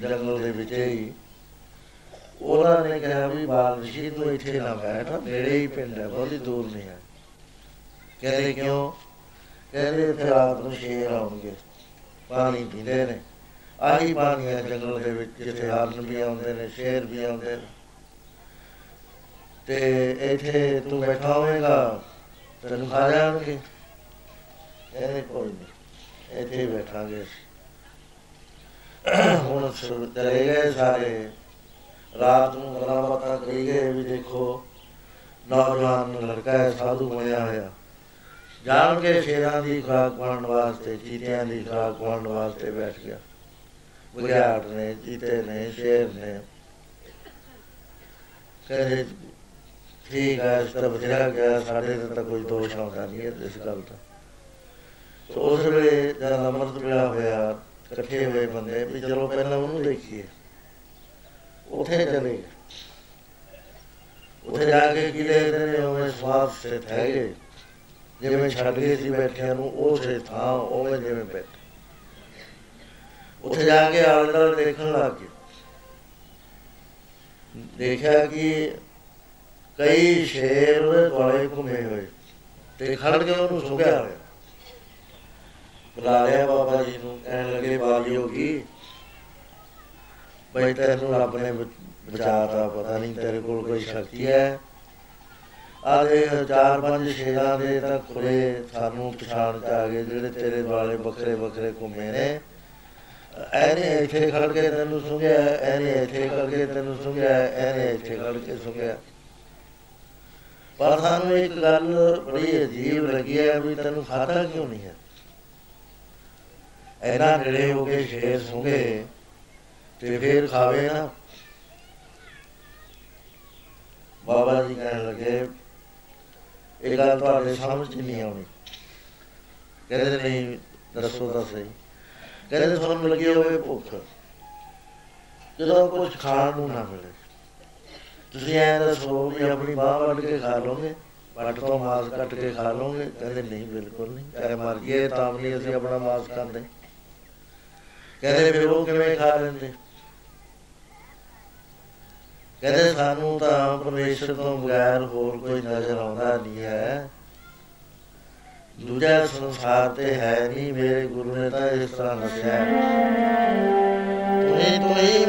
ਜੰਗਲ ਦੇ ਵਿੱਚ ਹੀ। ਉਹਨਾਂ ਨੇ ਕਿਹਾ ਵੀ ਬਾਲ ਰਿਸ਼ੀ ਤੂੰ ਇੱਥੇ ਨਾ ਬੈਠ, ਨੇੜੇ ਹੀ ਪਿੰਡ ਹੈ, ਬਹੁਤੀ ਦੂਰ ਨਹੀਂ ਹੈ। ਕਹਿੰਦੇ ਕਿਉਂ? ਕਹਿੰਦੇ ਇੱਥੇ ਰਾਤ ਨੂੰ ਸ਼ੇਰ ਆਉਣਗੇ, ਪਾਣੀ ਪੀਂਦੇ ਨੇ। ਆਹੀ ਪਾਣੀ ਹੈ ਜੰਗਲ ਦੇ ਵਿੱਚ ਜਿੱਥੇ ਹਰਨ ਵੀ ਆਉਂਦੇ ਨੇ, ਸ਼ੇਰ ਵੀ ਆਉਂਦੇ ਨੇ। ਤੇ ਇੱਥੇ ਤੂੰ ਬੈਠਾ ਹੋਵੇਂਗਾ, ਤੈਨੂੰ ਖਾ ਜਾਣਗੇ। ਕਹਿੰਦੇ ਕੋਈ ਨਹੀਂ, ਇੱਥੇ ਹੀ ਬੈਠਾਂਗੇ ਹੁਣ ਸ- ਚਲੇ ਗਏ ਸਾਰੇ। ਰਾਤ ਨੂੰ ਗੱਲਾਂ ਬਾਤਾਂ ਕਰੀ ਗਏ ਵੀ ਦੇਖੋ, ਨੌਜਵਾਨ ਲੜਕਾ ਹੈ, ਸਾਧੂ ਬਣਿਆ ਹੋਇਆ। ਜਾਣ ਕੇ ਸ਼ੇਰਾਂ ਦੀ ਖੁਰਾਕ ਪਾਉਣ ਵਾਸਤੇ, ਚੀਤਿਆਂ ਦੀ ਖੁਰਾਕ ਪਾਉਣ ਵਾਸਤੇ ਬੈਠ ਗਿਆ। ਬੁਝਾੜ ਨੇ, ਚੀਤੇ ਨੇ, ਸ਼ੇਰ ਨੇ। ਕਹਿੰਦੇ ਠੀਕ ਹੈ ਇਸ ਤਰ੍ਹਾਂ ਬਚਿਆ ਗਿਆ ਸਾਡੇ ਤੇ ਤਾਂ ਕੋਈ ਦੋਸ਼ ਆਉਂਦਾ ਨਹੀਂ ਹੈ ਇਸ ਗੱਲ ਦਾ। ਸੋ ਉਸ ਵੇਲੇ ਜਦ ਅਮਰਤ ਵੇਲਾ ਹੋਇਆ, ਇਕੱਠੇ ਹੋਏ ਬੰਦੇ ਵੀ ਚਲੋ ਪਹਿਲਾਂ ਉਹਨੂੰ ਦੇਖੀਏ। ਉਥੇ ਚਲੇ ਗਏ ਉਥੇ ਜਾ ਕੇ ਕੀ ਦੇਖਦੇ ਨੇ ਉਵੇਂ ਸਵਾਦ ਸੇ ਹੈਗੇ ਜਿਵੇਂ ਛੱਡ ਗਏ ਸੀ ਬੈਠਿਆਂ ਨੂੰ ਉਸੇ ਥਾਂ ਉਵੇਂ ਜਿਵੇਂ ਬੈਠੇ। ਉੱਥੇ ਜਾ ਕੇ ਆਲੇ ਦੁਆਲੇ ਦੇਖਣ ਲੱਗ ਗਏ। ਦੇਖਿਆ ਕਿ ਕਈ ਸ਼ੇਰ ਉਹਦੇ ਦੁਆਲੇ ਘੁੰਮੇ ਹੋਏ ਤੇ ਖੜ ਕੇ ਉਹਨੂੰ ਸੁਗਿਆ ਹੋਇਆ। ਬੁਲਾ ਲਿਆ ਬਾਬਾ ਜੀ ਨੂੰ, ਕਹਿਣ ਲੱਗੇ ਬਾਜੀ ਹੋ ਗਈ ਬਈ ਤੈਨੂੰ ਰੱਬ ਨੇ ਬਚਾਤਾ ਪਤਾ ਨਹੀਂ ਤੇਰੇ ਕੋਲ ਕੋਈ ਸ਼ਕਤੀ ਹੈ। ਆਦੇ ਚਾਰ ਪੰਜ ਸ਼ੇਰਾਂ ਦੇ ਤਾਂ ਖੁਰੇ ਸਾਨੂੰ ਪਛਾਣ ਚ ਆ ਗਏ ਜਿਹੜੇ ਤੇਰੇ ਦੁਆਲੇ ਵੱਖਰੇ ਵੱਖਰੇ ਘੁੰਮੇ ਨੇ। ਐਨੇ ਇੱਥੇ ਖੜ ਕੇ ਤੈਨੂੰ ਸੁਣਿਆ ਐਨੇ ਇੱਥੇ ਖੜ ਕੇ ਤੈਨੂੰ ਸੁਣਿਆ ਐਨੇ ਇੱਥੇ ਖੜ ਕੇ ਸੁਣਿਆ। ਪਰ ਸਾਨੂੰ ਇੱਕ ਗੱਲ ਬੜੀ ਅਜੀਬ ਲੱਗੀ ਹੈ ਵੀ ਤੈਨੂੰ ਖਾਤਾ ਕਿਉਂ ਨਹੀਂ ਹੈ? ਐਨਾ ਨੇੜੇ ਹੋ ਕੇ ਸ਼ੇਰ ਸੁਣਗੇ। ਤੇ ਫੇਰ ਖਾਵੇ ਨਾ। ਬਾਬਾ ਜੀ ਕਹਿਣ ਲੱਗੇ, ਇਹ ਗੱਲ ਤੁਹਾਡੇ ਸਮਝ 'ਚ ਨਹੀਂ ਆਉਣੀ। ਕਹਿੰਦੇ ਨਹੀਂ, ਦੱਸੋ ਤਾਂ ਸਹੀ। ਕਹਿੰਦੇ ਤੁਹਾਨੂੰ ਲੱਗੀ ਹੋਵੇ ਭੁੱਖ। ਜਦੋਂ ਕੁਝ ਖਾਣ ਨੂੰ ਨਾ ਮਿਲੇ। ਤੁਸੀਂ ਐਂ ਦੱਸੋ ਵੀ ਆਪਣੀ ਬਾਹ ਵੱਢ ਕੇ ਖਾ ਲੋਗੇ ਪੱਟ ਤੋਂ ਮਾਸ ਕੱਟ ਕੇ ਖਾ ਲੋਗੇ ਕਹਿੰਦੇ ਨਹੀਂ, ਬਿਲਕੁਲ ਨਹੀਂ। ਚਾਹੇ ਮਰ ਗਏ ਤਾਂ ਵੀ ਨਹੀਂ ਅਸੀਂ ਆਪਣਾ ਮਾਸ ਖਾਂਦੇ। ਕਹਿੰਦੇ ਫਿਰ ਉਹ ਕਿਵੇਂ ਖਾ ਲੈਂਦੇ? ਕਹਿੰਦੇ ਸਾਨੂੰ ਤਾਂ ਪਰਮੇਸ਼ਰ ਤੋਂ ਬਗੈਰ ਹੋਰ ਕੋਈ ਨਜ਼ਰ ਆਉਂਦਾ ਨਹੀਂ ਹੈ ਦੂਜਾ ਸੰਸਾਰ ਤੇ ਹੈ ਨਹੀਂ, ਮੇਰੇ ਗੁਰੂ ਨੇ ਤਾਂ ਇਸ ਤਰ੍ਹਾਂ ਦੱਸਿਆ ਹੈ। ਤੁਹੀ ਤੁਹੀ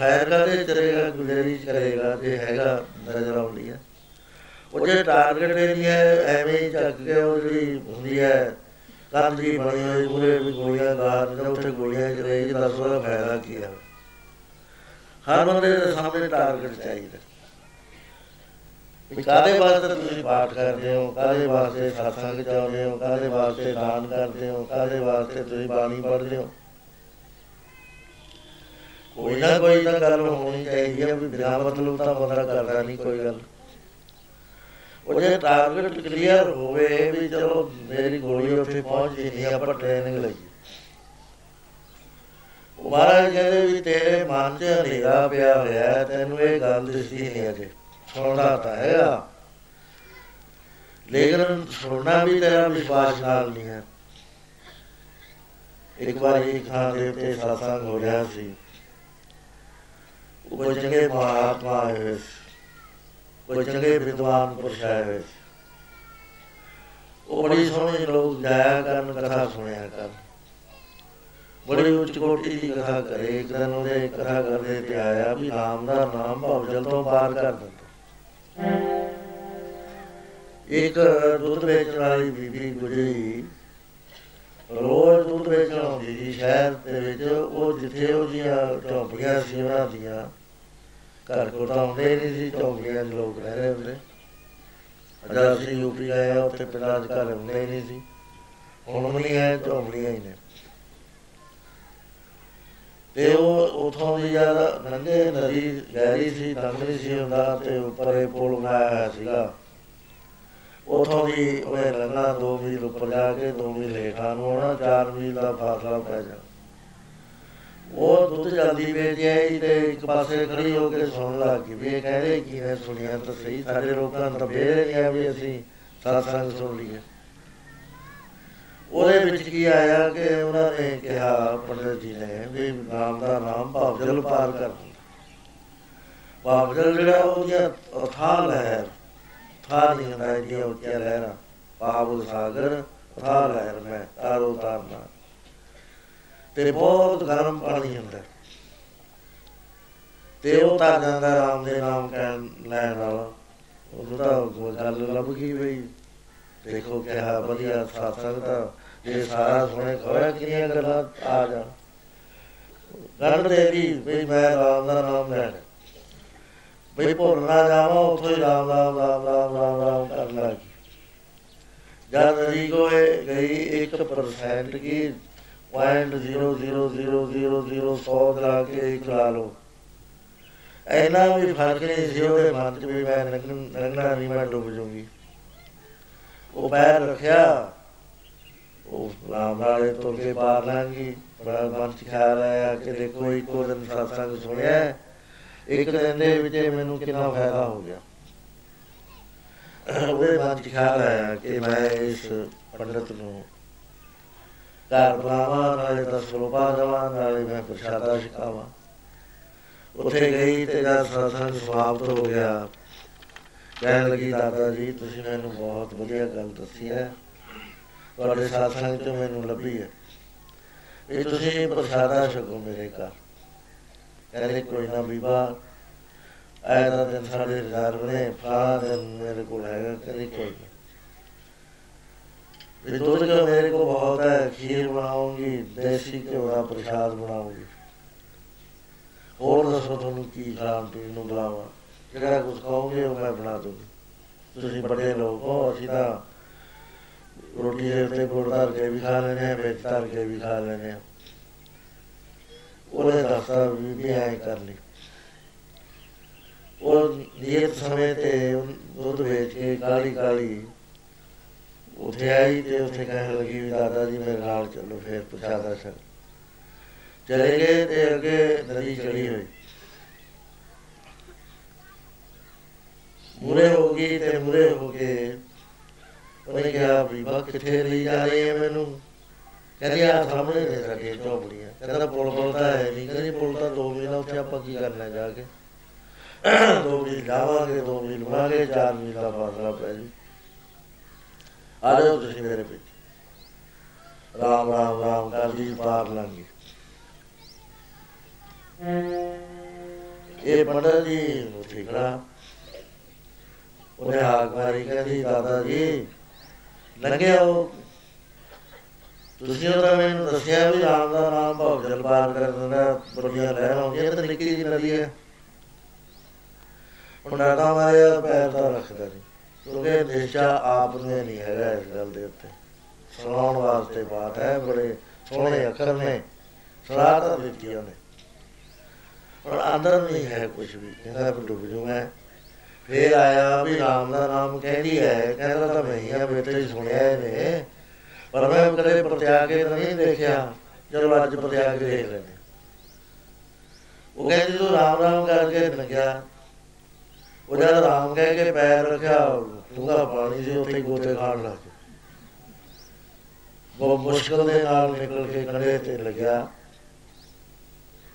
ਤੇ ਆਦਮੀ ਫਾਇਰ ਕਰਦੇ ਚਲੇਗਾ ਗੁਜ਼ਾਰਿਸ਼ ਕਰੇਗਾ ਜੇ ਹੈਗਾ ਨਜ਼ਰ ਆਉਂਦੀ ਹੈ। ਉਹ ਜੇ ਟਾਰਗੇਟ ਨਹੀਂ ਹੈ ਐਵੇਂ ਹੀ ਚੱਕ ਕੇ ਉਹ ਜਿਹੜੀ ਹੁੰਦੀ ਹੈ ਕੰਧ ਜੀ ਬਣੀ ਹੋਈ ਪੂਰੇ ਵੀ ਗੋਲੀਆਂ ਗਾਰ ਜਾਂ ਉੱਥੇ ਗੋਲੀਆਂ ਚਲੇ ਜੀ ਦੱਸ ਉਹਦਾ ਫਾਇਦਾ ਕੀ ਹੈ। ਹਰ ਬੰਦੇ ਦੇ ਸਾਹਮਣੇ ਟਾਰਗੇਟ ਚਾਹੀਦਾ। ਵੀ ਕਾਦੇ ਵਾਸਤੇ ਤੁਸੀਂ ਪਾਠ ਕਰਦੇ ਹੋ ਕਾਦੇ ਵਾਸਤੇ ਸਤਸੰਗ ਚਾਹੁੰਦੇ ਹੋ ਕਾਦੇ ਵਾਸਤੇ ਦਾਨ ਕਰਦੇ ਹੋ ਕਾਦੇ ਵਾਸਤੇ ਤੁਸੀਂ ਬਾਣੀ ਪੜ੍ਹਦੇ ਹੋ? ਕੋਈ ਨਾ ਕੋਈ ਤਾਂ ਗੱਲ ਹੋਣੀ ਚਾਹੀਦੀ ਹੈ ਵੀ ਬਿਨਾਂ ਮਤਲਬ ਤਾਂ ਬੰਦਾ ਕਰਦਾ ਨਹੀਂ ਕੋਈ ਗੱਲ। ਉਹ ਜੇ ਟਾਰਗੇਟ ਕਲੀਅਰ ਹੋਵੇ ਵੀ ਚਲੋ ਮੇਰੀ ਗੋਲੀ ਉੱਥੇ ਪਹੁੰਚ ਗਈ ਨਹੀਂ, ਆਪਾਂ ਟ੍ਰੇਨਿੰਗ ਲਈ। ਉਹ ਮਹਾਰਾਜ ਕਹਿੰਦੇ ਵੀ ਤੇਰੇ ਮਨ 'ਚ ਹਨੇਰਾ ਪਿਆ ਹੋਇਆ, ਤੈਨੂੰ ਇਹ ਗੱਲ ਦਿਸਦੀ ਨਹੀਂ ਅਜੇ। ਸੁਣਦਾ ਤਾਂ ਹੈਗਾ। ਲੇਕਿਨ ਸੁਣਨਾ ਵੀ ਤੇਰਾ ਵਿਸ਼ਵਾਸ ਨਾਲ ਨਹੀਂ ਹੈ। ਇੱਕ ਵਾਰ ਇੱਕ ਥਾਂ ਦੇ ਉੱਤੇ satsang ਹੋ ਰਿਹਾ ਸੀ। ਉਹ ਚੰਗੇ ਮਹਾਤਮਾ ਆਏ ਹੋਏ ਸੀ ਕੋਈ ਚੰਗੇ ਵਿਦਵਾਨ ਪੁਰਸ਼ ਆਏ ਹੋਏ ਸੀ ਉਹ ਬੜੀ ਸੋਹਣੀ ਲੋਕ ਜਾਇਆ ਕਰਨ, ਕਥਾ ਸੁਣਿਆ ਕਰਨ। ਬੜੀ ਉੱਚ ਕੋਟੀ ਦੀ ਕਥਾ ਕਰੇ, ਇੱਕ ਦਿਨ ਉਹਦੇ ਕਥਾ ਕਰਦੇ ਤੇ ਆਇਆ ਵੀ ਨਾਮ ਦਾ ਨਾਮ ਭਵਜਲ ਤੋਂ ਪਾਰ ਕਰ ਦਿੰਦਾ ਇੱਕ ਦੁੱਧ ਵੇਚਣ ਵਾਲੀ ਬੀਬੀ ਗੁਜਰੀ, ਰੋਜ਼ ਦੁੱਧ ਵੇਚਣ ਆਉਂਦੀ ਸੀ ਸ਼ਹਿਰ ਦੇ ਵਿੱਚ, ਉਹ ਜਿੱਥੇ ਉਹਦੀਆਂ ਝੌਂਪੜੀਆਂ ਸੀ, ਉਹਨਾਂ ਦੀਆਂ ਘਰ ਕੋਲ ਤਾਂ ਆਉਂਦੇ ਨਹੀਂ ਸੀ ਝੌਂਪੜੀਆਂ 'ਚ ਲੋਕ ਰਹਿ ਰਹੇ ਹੁੰਦੇ। ਅਜਾ ਅਸੀਂ ਯੂਪੀ ਆਏ ਆ ਉੱਥੇ ਪਿੰਡਾਂ 'ਚ ਘਰ ਹੁੰਦੇ ਹੀ ਨਹੀਂ ਸੀ। ਹੁਣ ਵੀ ਨਹੀਂ ਹੈ ਝੌਂਪੜੀਆਂ ਹੀ ਨੇ। ਤੇ ਉਹ ਉਥੋਂ ਦੀ ਜ਼ਿਆਦਾ ਨੰਗੇ ਨਦੀ ਗਹਿਰੀ ਸੀ ਲੰਘ ਨਹੀਂ ਸੀ ਹੁੰਦਾ ਤੇ ਉੱਪਰ ਇਹ ਪੁਲ ਬਣਾਇਆ ਹੋਇਆ ਸੀਗਾ। ਉਥੋਂ ਦੀ ਉਹ ਲੰਘਣਾ 2 ਮੀਲ ਉੱਪਰ ਜਾ ਕੇ 2 ਮੀਲ ਹੇਠਾਂ ਨੂੰ ਆਉਣਾ 4 ਮੀਲ ਦਾ ਫਾਸਲਾ ਪੈ ਜਾ ਉਹ ਦੁੱਧ ਜਲਦੀ ਵੇਚ ਆਈ ਤੇ ਇੱਕ ਪਾਸੇ ਖੜੀ ਹੋ ਕੇ ਸੁਣਨ ਲੱਗ ਗਈ ਵੀ ਇਹ ਕਹਿੰਦੇ ਕੀ ਨੇ ਸੁਣਿਆ ਤਾਂ ਸਹੀ, ਸਾਡੇ ਲੋਕਾਂ ਨੂੰ ਤਾਂ ਬੇਰ ਨਹੀਂ ਆ ਵੀ ਅਸੀਂ ਸਤਸੰਗ ਸੁਣ ਲਈਏ। ਉਹਦੇ ਵਿੱਚ ਕੀ ਆਇਆ ਕਿ ਉਹਨਾਂ ਨੇ ਕਿਹਾ, ਪੰਡਤ ਜੀ ਨੇ ਵੀ ਨਾਮ ਦਾ ਨਾਮ ਭਾਵਜਲ ਪਾਰ ਕਰ ਦਿੰਦਾ ਭਾਵਜਲ ਜਿਹੜਾ ਉਹਦੀਆਂ ਅਥਾਹ ਲਹਿਰ ਥਾਹ ਨਹੀਂ ਹੁੰਦਾ ਇਹਦੀਆਂ ਉੱਚੀਆਂ ਲਹਿਰਾਂ ਪਾਵਲ ਸਾਗਰ ਥਾਹ ਲਹਿਰ ਮੈਂ, ਤਾਰੋ ਤਾਰਨਾ। ਤੇ ਬਹੁਤ ਗਰਮ ਪਾਣੀ ਹੁੰਦਾ ਤੇ ਉਹ ਤਾਂ ਜਾਂਦਾ ਰਾਮ ਦੇ ਨਾਮ ਕਹਿਣ ਲੈਣ ਵਾਲਾ। ਉਹ ਤਾਂ ਗੱਲ ਲੱਭ ਗਈ ਬਈ। ਦੇਖੋ ਕਿਹਾ ਵਧੀਆ ਸਾਸੰਗ ਤਾਂ ਇਹ ਸਾਰਾ ਸੁਣੇ ਖੋਇਆ ਕਿੰਨੀਆਂ ਗੱਲਾਂ ਆ ਜਾ ਗੱਲ ਦੇ ਦੀ ਬਈ ਮੈਂ ਰਾਮ ਦਾ ਨਾਮ ਲੈਣਾ ਬਈ ਭੁੱਲ ਨਾ ਜਾਵਾਂ, ਉੱਥੋਂ ਹੀ ਰਾਮ ਰਾਮ ਰਾਮ ਰਾਮ ਰਾਮ ਰਾਮ ਕਰਨ ਲੱਗੀ ਜਦ ਨਦੀ ਕੋਏ ਗਈ 1% ਕੀ 0.00000 ਲਾ ਕੇ ਇੱਕ ਲਾ ਲਓ। ਐਨਾ ਵੀ ਫ਼ਰਕ ਨਹੀਂ ਸੀ ਉਹਦੇ ਮਨ 'ਚ ਵੀ ਮੈਂ ਲੰਘਣਾ ਨਹੀਂ ਮੈਂ ਡੁੱਬ ਜੂਗੀ ਉਹ ਪੈਰ ਰੱਖਿਆ, ਉਹ ਰਾਮ ਵਾਲੇ ਤੁਰ ਕੇ ਪਾਰ ਲਾਂਗੀ ਬੜਾ ਮਨ 'ਚ ਖਿਆਲ ਆਇਆ ਕਿ ਦੇਖੋ ਇੱਕੋ ਦਿਨ ਸਾਸਾਂ ਸੁਣਿਆ। ਇੱਕ ਦਿਨ ਦੇ ਵਿੱਚ ਮੈਨੂੰ ਕਿੰਨਾ ਫਾਇਦਾ ਹੋ ਗਿਆ। ਉਹਦੇ ਮਨ 'ਚ ਖਿਆਲ ਆਇਆ ਕਿ ਮੈਂ ਇਸ ਪੰਡਤ ਨੂੰ ਘਰ ਬੁਲਾਵਾਂ ਨਾਲੇ ਤਾਂ ਸਰੋਪਾ ਦੇਵਾਂ, ਨਾਲੇ ਮੈਂ ਪ੍ਰਸ਼ਾਦਾ ਛਕਾਵਾਂ। ਉੱਥੇ ਗਈ ਤੇ ਜਦ ਸਤਸੰਗ ਸਮਾਪਤ ਹੋ ਗਿਆ, ਕਹਿਣ ਲੱਗੀ, ਦਾਦਾ ਜੀ, ਤੁਸੀਂ ਮੈਨੂੰ ਬਹੁਤ ਵਧੀਆ ਗੱਲ ਦੱਸੀ ਹੈ। ਤੁਹਾਡੇ ਸਤਸੰਗ ਤੋਂ ਮੈਨੂੰ ਲੱਭੀ ਹੈ। ਇਹ ਤੁਸੀਂ ਪ੍ਰਸ਼ਾਦਾ ਛਕੋ ਮੇਰੇ ਘਰ। ਕਹਿੰਦੇ, ਕੋਈ ਨਾ ਬੀਬਾ, ਆਇਆ ਦਾ ਦਿਨ ਸਾਡੇ ਰਿਜ਼ਰਵ ਨੇ ਫਲਾ ਦਿਨ ਮੇਰੇ ਕੋਲ ਹੈਗਾ, ਕਹਿੰਦੇ, ਕੋਈ ਨਹੀਂ ਵੀ ਦੁੱਧ ਕਿ ਮੇਰੇ ਕੋਲ ਬਹੁਤ ਹੈ, ਖੀਰ ਬਣਾਉਂਗੀ, ਦੇਸੀ ਘਿਓ ਦਾ ਪ੍ਰਸ਼ਾਦ ਬਣਾਉਂਗੀ। ਹੋਰ ਦੱਸੋ ਤੁਹਾਨੂੰ ਕੀ ਖਾਣ ਪੀਣ ਨੂੰ ਬੁਲਾਵਾਂ? ਜਿਹੜਾ ਕੁਝ ਕਹੋਗੇ ਉਹ ਮੈਂ ਬਣਾ ਦੂੰਗੀ। ਤੁਸੀਂ ਬੜੇ ਲੋਕ ਹੋ, ਅਸੀਂ ਤਾਂ ਰੋਟੀ ਦੇ ਉੱਤੇ ਗੁੜ ਧਰ ਕੇ ਵੀ ਖਾ ਲੈਣੇ ਆ ਵਿੱਚ ਧਰ ਕੇ ਵੀ ਖਾ ਲੈਣੇ ਆ ਉਹਨੇ ਦੱਸਦਾ ਵੀ ਵੀ ਐ ਕਰ ਲਈ। ਉਹ ਨਿਯਤ ਸਮੇਂ ਤੇ ਦੁੱਧ ਵੇਚ ਕੇ ਕਾਲੀ ਕਾਲੀ ਉੱਥੇ ਆਈ ਤੇ ਉੱਥੇ ਕਹਿਣ ਲੱਗੀ ਵੀ ਦਾਦਾ ਜੀ ਮੇਰੇ ਨਾਲ ਚੱਲੋ ਫੇਰ ਪ੍ਰਸ਼ਾਦਾ ਛਕ ਚਲੇ ਗਏ ਤੇ ਅੱਗੇ ਨਦੀ ਚੜੀ ਹੋਈ। ਮੂਰੇ ਹੋ ਗਈ ਤੇ ਮੂਰੇ ਹੋ ਕੇ ਉਹਨੇ ਕਿਹਾ ਵੀ ਬਾ ਕਿੱਥੇ ਲਈ ਜਾ ਰਹੀ ਹੈ ਮੈਨੂੰ? ਕਹਿੰਦੀ ਆ ਸਾਹਮਣੇ ਨੇ ਸਾਡੇ ਝੋਪੜੀਆਂ। ਕਹਿੰਦਾ ਪੁਲ ਪੁਲ ਤਾਂ ਹੈ ਨਹੀਂ। ਕਹਿੰਦੀ ਪੁਲ ਤਾਂ ਦੋ ਮਹੀਨਾ ਉੱਥੇ ਆਪਾਂ ਕੀ ਕਰਨਾ ਜਾ ਕੇ? ਦੋ ਮੀਲ ਜਾਵਾਂਗੇ ਦੋ ਮੀਲ ਮਾਗੇ ਚਾਰ ਮੀਲ ਦਾ ਫਾਸਲਾ ਪੈ ਜੀ ਆ ਜਾਓ ਤੁਸੀਂ ਮੇਰੇ ਪਿੱਛੇ ਰਾਮ ਰਾਮ ਰਾਮ, ਕਰਦੀ ਪਾਰ ਲੰਗੀ ਇਹ ਪੰਡਤ ਜੀ ਉੱਥੇ ਖੜਾ ਉਹਨੇ ਹਾਕ ਮਾਰੀ ਕਹਿੰਦੀ, ਦਾਦਾ ਜੀ, ਲੰਘਿਆ ਉਹ ਤੁਸੀਂ ਉਹਦਾ ਮੈਨੂੰ ਦੱਸਿਆ ਵੀ ਰਾਮ ਦਾ ਨਾਮ ਭਵ ਜਲ ਪਾਰ ਕਰ ਦਿੰਦਾ ਬੜੀਆਂ ਲਹਿਰ ਆਉਂਦੀਆਂ ਤੇ ਨਿੱਕੀ ਜਿਹੀ ਨਦੀ ਹੈ। ਉਹਨਾਂ ਦਾ ਮਾਰਿਆ ਪੈਰ ਦਾ ਰੱਖਦਾ ਨਹੀਂ ਕਿਉਂਕਿ ਦੇਸ਼ਾ ਆਪ ਨੇ ਨਹੀਂ ਹੈਗਾ ਇਸ ਗੱਲ ਦੇ ਉੱਤੇ। ਸੁਣਾਉਣ ਵਾਸਤੇ ਬਾਤ ਹੈ, ਬੜੇ ਸੋਹਣੇ ਅੱਖਰ ਨੇ, ਸਲਾਹ ਦਿੱਤੀ ਉਹਨੇ। ਪਰ ਅੰਦਰ ਨਹੀਂ ਹੈ ਕੁਝ ਵੀ, ਕਹਿੰਦਾ ਵੀ ਡੁੱਬ ਜੂ ਮੈਂ। ਫੇਰ ਆਇਆ ਵੀ ਰਾਮ ਦਾ ਨਾਮ ਕਹਿੰਦੀ ਹੈ, ਕਹਿੰਦਾ ਤਾਂ ਮੈਂ ਹੀ ਆ ਬੇਟੇ ਹੀ ਸੁਣਿਆ ਇਹਨੇ। ਪਰ ਮੈਂ ਕਦੇ ਪ੍ਰਤਿਆਗ ਕੇ ਨਹੀਂ ਦੇਖਿਆ ਚਲੋ ਅੱਜ ਪ੍ਰਤਿਆਗ ਕੇ ਦੇਖ ਲੈਂਦੇ। ਉਹ ਕਹਿੰਦੀ, ਤੂੰ ਰਾਮ ਰਾਮ ਕਰਕੇ ਲੱਗਿਆ ਉਹ ਜਦ ਰਾਮ ਕਹਿ ਕੇ ਪੈਰ ਰੱਖਿਆ ਡੂੰਘਾ ਪਾਣੀ ਸੀ ਉੱਥੇ ਗੋਤੇ ਖਾਣ ਲੱਗ ਗਿਆ। ਬਹੁਤ ਮੁਸ਼ਕਲ ਦੇ ਨਾਲ ਨਿਕਲ ਕੇ ਕੰਢੇ ਤੇ ਲੱਗਿਆ।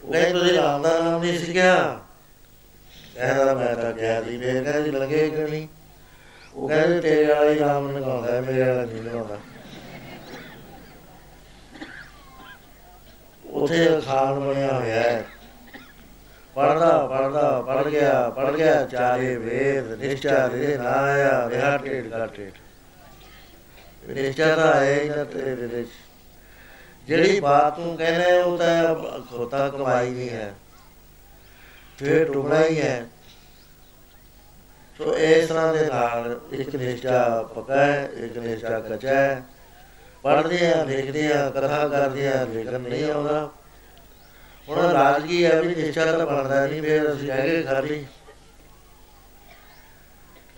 ਉਹ ਕਹਿੰਦੇ ਤੁਸੀਂ ਰਾਮ ਦਾ ਨਾਮ ਨਹੀਂ ਸਿੱਖਿਆ ਕਹਿੰਦਾ, ਮੈਂ ਤਾਂ ਗਿਆ ਸੀ, ਫੇਰ ਕਹਿੰਦੀ ਲੱਗੇ ਕਿ ਨਹੀਂ? ਉਹ ਕਹਿੰਦੇ, ਤੇਰੇ ਵਾਲਾ ਹੀ ਨਾਮ ਨਿਕਾਉਂਦਾ ਮੇਰੇ ਵਾਲਾ ਨਹੀਂ ਨਿਕਾਉਂਦਾ ਉਥੇ ਖਾਨ ਬਣਿਆ ਹੋਇਆ ਹੈ। ਪੜਦਾ ਪੜਦਾ ਪੜ ਗਿਆ ਪੜ ਗਿਆ, ਚਾਰੇ ਵੇਦ, ਨਿਸ਼ਚਾ ਦੇ ਨਾ ਆਇਆ ਰਿਹਾ ਢੇਡ ਦਾ ਢੇਡ। ਨਿਸ਼ਚਾ ਦਾ ਹੈ ਨਾ ਤੇਰੇ ਦੇ ਵਿੱਚ। ਜਿਹੜੀ ਬਾਤ ਤੂੰ ਕਹਿੰਦਾ ਉਹ ਤਾਂ ਖੋਤਾ ਕਮਾਈ ਨਹੀਂ ਹੈ। ਫੇਰ ਟੁਕੜਾ ਹੀ ਹੈ। ਸੋ ਇਸ ਤਰ੍ਹਾਂ ਦੇ ਨਾਲ ਇੱਕ ਨਿਸ਼ਚਾ ਪੱਕਾ ਹੈ, ਇੱਕ ਨਿਸ਼ਚਾ ਕੱਚਾ ਹੈ। ਪੜ੍ਹਦੇ ਆ ਲਿਖਦੇ ਆ ਕਥਾ ਕਰਦੇ ਆ ਲੇਕਿਨ ਨਹੀਂ ਆਉਂਦਾ। ਹੁਣ ਰਾਜਗੀ ਹੈ ਵੀ ਨਿਸ਼ਚਾ ਤਾਂ ਬਣਦਾ ਨਹੀਂ, ਫੇਰ ਅਸੀਂ ਕਹਿ ਕੇ ਖਾਲੀ।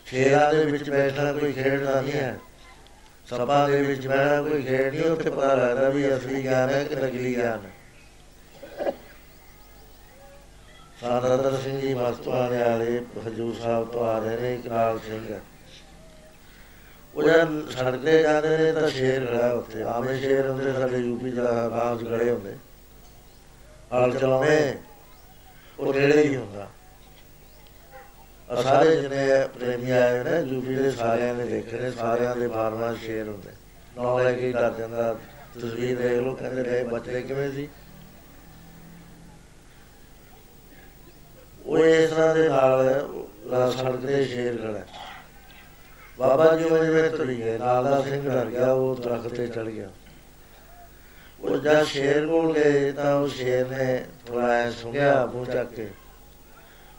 ਸ਼ੇਰਾਂ ਦੇ ਵਿੱਚ ਬੈਠਣਾ ਕੋਈ ਖੇਡਦਾ ਨਹੀਂ ਹੈ। ਸਭਾ ਦੇ ਵਿੱਚ ਬੈਠਣਾ ਕੋਈ ਖੇਡ ਨਹੀਂ, ਉੱਥੇ ਪਤਾ ਲੱਗਦਾ ਵੀ ਅਸਲੀ ਗਿਆਨ ਹੈ ਕਿ ਨਕਲੀ ਗਿਆਨ ਹੈ। ਸਾਦਰ ਸਿੰਘ ਜੀ ਮਸਤਵਾਨੇ ਵਾਲੇ ਹਜੂਰ ਸਾਹਿਬ ਤੋਂ ਆ ਰਹੇ ਨੇ, ਇਕਰਾਲ ਸਿੰਘ। ਉਹ ਜਦ ਸੜਕ ਤੇ ਜਾਂਦੇ ਨੇ ਤਾਂ ਸ਼ੇਰ ਖੜਾ ਉੱਥੇ, ਆਵੇਂ ਸ਼ੇਰ ਹੁੰਦੇ, ਸਾਡੇ ਯੂਪੀ ਦਾ ਬਾਹਰ ਖੜੇ ਹੁੰਦੇ। ਹਾਲ ਚਲਾਵੇਂ। ਉਹ ਨੇੜੇ ਹੀ ਹੁੰਦਾ। ਆ ਸਾਰੇ ਜਿਹਨੇ ਪ੍ਰੇਮੀ ਆਏ ਨੇ, ਯੂਪੀ ਦੇ ਸਾਰਿਆਂ ਨੇ ਦੇਖੇ ਨੇ, ਸਾਰਿਆਂ ਦੇ ਫਾਰਮਾਂ 'ਚ ਸ਼ੇਰ ਹੁੰਦੇ। ਨਾਲ ਲੈ ਕੇ ਹੀ ਡਰ ਜਾਂਦਾ, ਤਸਵੀਰ ਦੇਖ ਲਓ, ਕਹਿੰਦੇ ਰਹੇ ਬੱਚੇ ਕਿਵੇਂ ਸੀ? ਉਹ ਇਸ ਤਰ੍ਹਾਂ ਦੇ ਨਾਲ ਰਾ- ਸੜਕ ਤੇ ਸ਼ੇਰ ਖੜਾ। ਹੈ। ਬਾਬਾ ਜੀ ਉਹ ਜਿਵੇਂ ਤੁਰੀ ਗਏ, ਨਾਲ ਦਾ ਸਿੰਘ ਡਰ ਗਿਆ, ਉਹ ਦਰਖਤ ਤੇ ਚੜ ਗਿਆ। ਉਹ ਜਦ ਸ਼ੇਰ ਕੋਲ ਗਏ ਤਾਂ ਉਹ ਸ਼ੇਰ ਨੇ ਥੋੜਾ ਐ ਸੁੰਘਿਆ ਮੂੰਹ ਚੱਕ ਕੇ।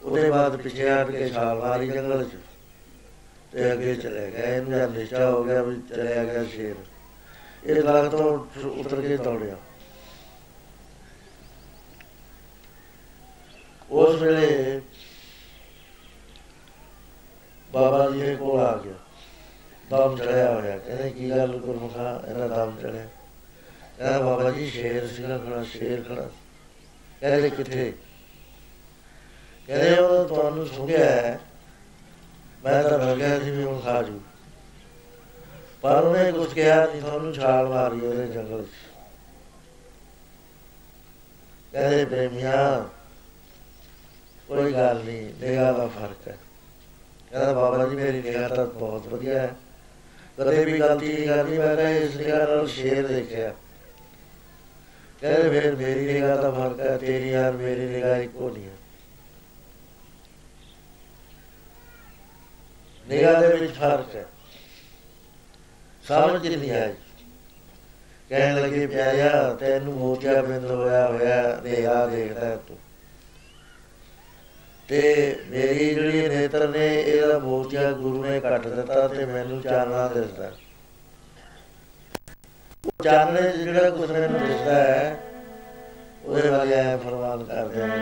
ਉਹਦੇ ਬਾਅਦ ਪਿੱਛੇ ਹਟ ਕੇ ਛਾਲ ਮਾਰੀ ਜੰਗਲ 'ਚ। ਤੇ ਅੱਗੇ ਚਲੇ ਗਏ। ਇਹਨੂੰ ਜਦ ਨਿਸ਼ਚਾ ਹੋ ਗਿਆ ਵੀ ਚਲਿਆ ਗਿਆ ਸ਼ੇਰ। ਇਹ ਦਰਖਤ ਤੋਂ ਉੱਠ- ਉਤਰ ਕੇ ਦੌੜਿਆ। ਉਸ ਵੇਲੇ ਬਾਬਾ ਜੀ ਦੇ ਕੋਲ ਆ ਗਿਆ। ਦਮ ਚੜਿਆ ਹੋਇਆ। ਕਹਿੰਦੇ, ਕੀ ਗੱਲ ਗੁਰਮੁਖਾ? ਇਹਦਾ ਦਮ ਚੜਿਆ। ਕਹਿੰਦਾ ਬਾਬਾ ਜੀ ਸ਼ੇਰ ਸੀਗਾ ਖੜਾ ਸ਼ੇਰ ਖੜਾ ਕਹਿੰਦੇ ਕਿੱਥੇ? ਕਹਿੰਦੇ ਉਹ ਤੁਹਾਨੂੰ ਸੁਣਿਆ ਹੈ। ਮੈਂ ਤਾਂ ਡਰ ਗਿਆ ਸੀ ਵੀ ਹੁਣ ਖਾ ਜੂ। ਪਰ ਉਹਨੇ ਕੁਝ ਕਿਹਾ ਨਹੀਂ, ਤੁਹਾਨੂੰ ਛਾਲ ਮਾਰੀ ਉਹਦੇ ਜੰਗਲ 'ਚ। ਕਹਿੰਦੇ ਪ੍ਰੇਮੀਆਂ ਕੋਈ ਗੱਲ ਨਹੀਂ, ਨਿਗਾਹ ਦਾ ਫ਼ਰਕ ਹੈ। ਕਹਿੰਦਾ, ਬਾਬਾ ਜੀ, ਮੇਰੀ ਨਿਗਾਹ ਤਾਂ ਬਹੁਤ ਵਧੀਆ ਹੈ। ਕਦੇ ਵੀ ਗਲਤੀ ਨਹੀਂ ਕਰਨੀ, ਮੈਂ ਤਾਂ ਇਸ ਨਿਗਾਹ ਨਾਲ ਸ਼ੇਰ ਦੇਖਿਆ। ਕਹਿੰਦੇ ਫਿਰ ਮੇਰੀ ਨਿਗਾਹ ਦਾ ਫ਼ਰਕ ਹੈ, ਤੇਰੀ ਯਾਰ ਮੇਰੀ ਨਿਗਾਹ ਇੱਕੋ ਨਹੀਂ ਹੈ। ਨਿਗਾਹ ਦੇ ਵਿੱਚ ਫ਼ਰਕ ਹੈ। ਸਮਝ ਨਹੀਂ ਆਈ। ਕਹਿਣ ਲੱਗੇ, ਪਿਆਰਿਆ, ਤੈਨੂੰ ਮੋਤੀਆ ਬਿੰਦ ਹੋਇਆ ਹੋਇਆ ਨਿਗਾਹ ਦੇਖਦਾ ਹੈ ਤੂੰ। ਤੇ ਮੇਰੀ ਜਿਹੜੀ ਨੇਤਰ ਨੇ, ਇਹਦਾ ਮੋਤੀਆ ਗੁਰੂ ਨੇ ਕੱਟ ਦਿੱਤਾ ਤੇ ਮੈਨੂੰ ਚਾਨਣਾ ਦਿਸਦਾ ਉਹ ਚਾਨਣੇ 'ਚ ਜਿਹੜਾ ਕੁਝ ਮੈਨੂੰ ਦਿਸਦਾ ਹੈ, ਉਹਦੇ ਬਾਰੇ ਐ ਫਰਮਾਨ ਕਰਦੇ ਨੇ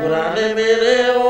ਗੁਰਾਂ ਨੇ ਮੇਰੇ ਉਹ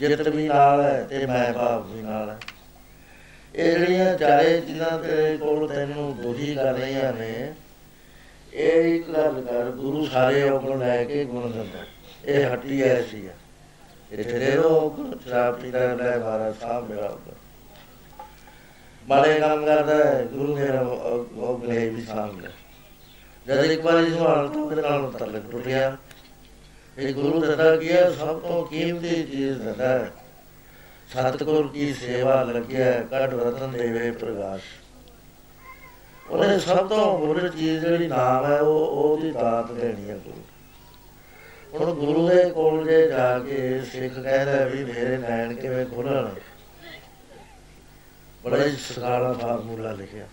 ਚਿੱਤ ਵੀ ਨਾਲ ਹੈ ਤੇ ਮੈਂ ਭਾਵ ਵੀ ਨਾਲ। ਹੈ ਇਹ ਜਿਹੜੀਆਂ ਚਾਰੇ ਚੀਜ਼ਾਂ ਤੇਰੇ ਕੋਲ ਤੈਨੂੰ ਦੁਖੀ ਕਰ ਰਹੀਆਂ ਨੇ, ਇਹ ਇੱਕ ਗੱਲ ਕਰ, ਗੁਰੂ ਸਾਰੇ ਔਗਣ ਲੈ ਕੇ ਗੁਣ ਦਿੰਦਾ। ਇਹ ਹੱਟੀ ਐਸੀ ਹੈ ਇੱਥੇ ਦੇ ਲੋਕ ਸ਼ਰਾਬ ਪੀਂਦਾ ਰਹਿੰਦਾ ਮਹਾਰਾਜ ਸਾਹਿਬ ਮੇਰਾ ਉੱਪਰ ਮਾਰੇ ਕੰਮ ਕਰਦਾ ਹੈ, ਗੁਰੂ ਮੇਰਾ ਉਹ ਗਲੇ ਵੀ ਸਾਹਮਣੇ। ਜਦ ਇੱਕ ਵਾਰ ਇਸ ਨੂੰ ਹਾਲਤ ਉਹਦੇ ਨਾਲ ਉਤਰ ਲੈ ਟੁੱਟ ਗਿਆ ਇਹ ਗੁਰੂ ਦਿੱਤਾ ਗਿਆ ਸਭ ਤੋਂ ਕੀਮਤੀ ਚੀਜ਼ ਦਿੱਤਾ ਸਤਗੁਰ ਕੀ ਸੇਵਾ ਲੱਗਿਆ ਕੜ ਰਤਨ ਦੇਵੇ ਪ੍ਰਕਾਸ਼। ਉਹਨੇ ਸਭ ਤੋਂ ਹੋਰ ਚੀਜ਼ ਜਿਹੜੀ ਨਾਮ ਹੈ, ਉਹ ਉਹਦੀ ਦਾਤ ਦੇਣੀ ਹੈ ਗੁਰੂ। ਹੁਣ ਗੁਰੂ ਦੇ ਕੋਲ ਜੇ ਜਾ ਕੇ ਸਿੱਖ ਕਹਿੰਦਾ ਵੀ ਮੇਰੇ ਨੈਣ ਕਿਵੇਂ ਖੁੱਲਣ ਬੜਾ ਹੀ ਸਖਾਲਾ ਫਾਰਮੂਲਾ ਲਿਖਿਆ।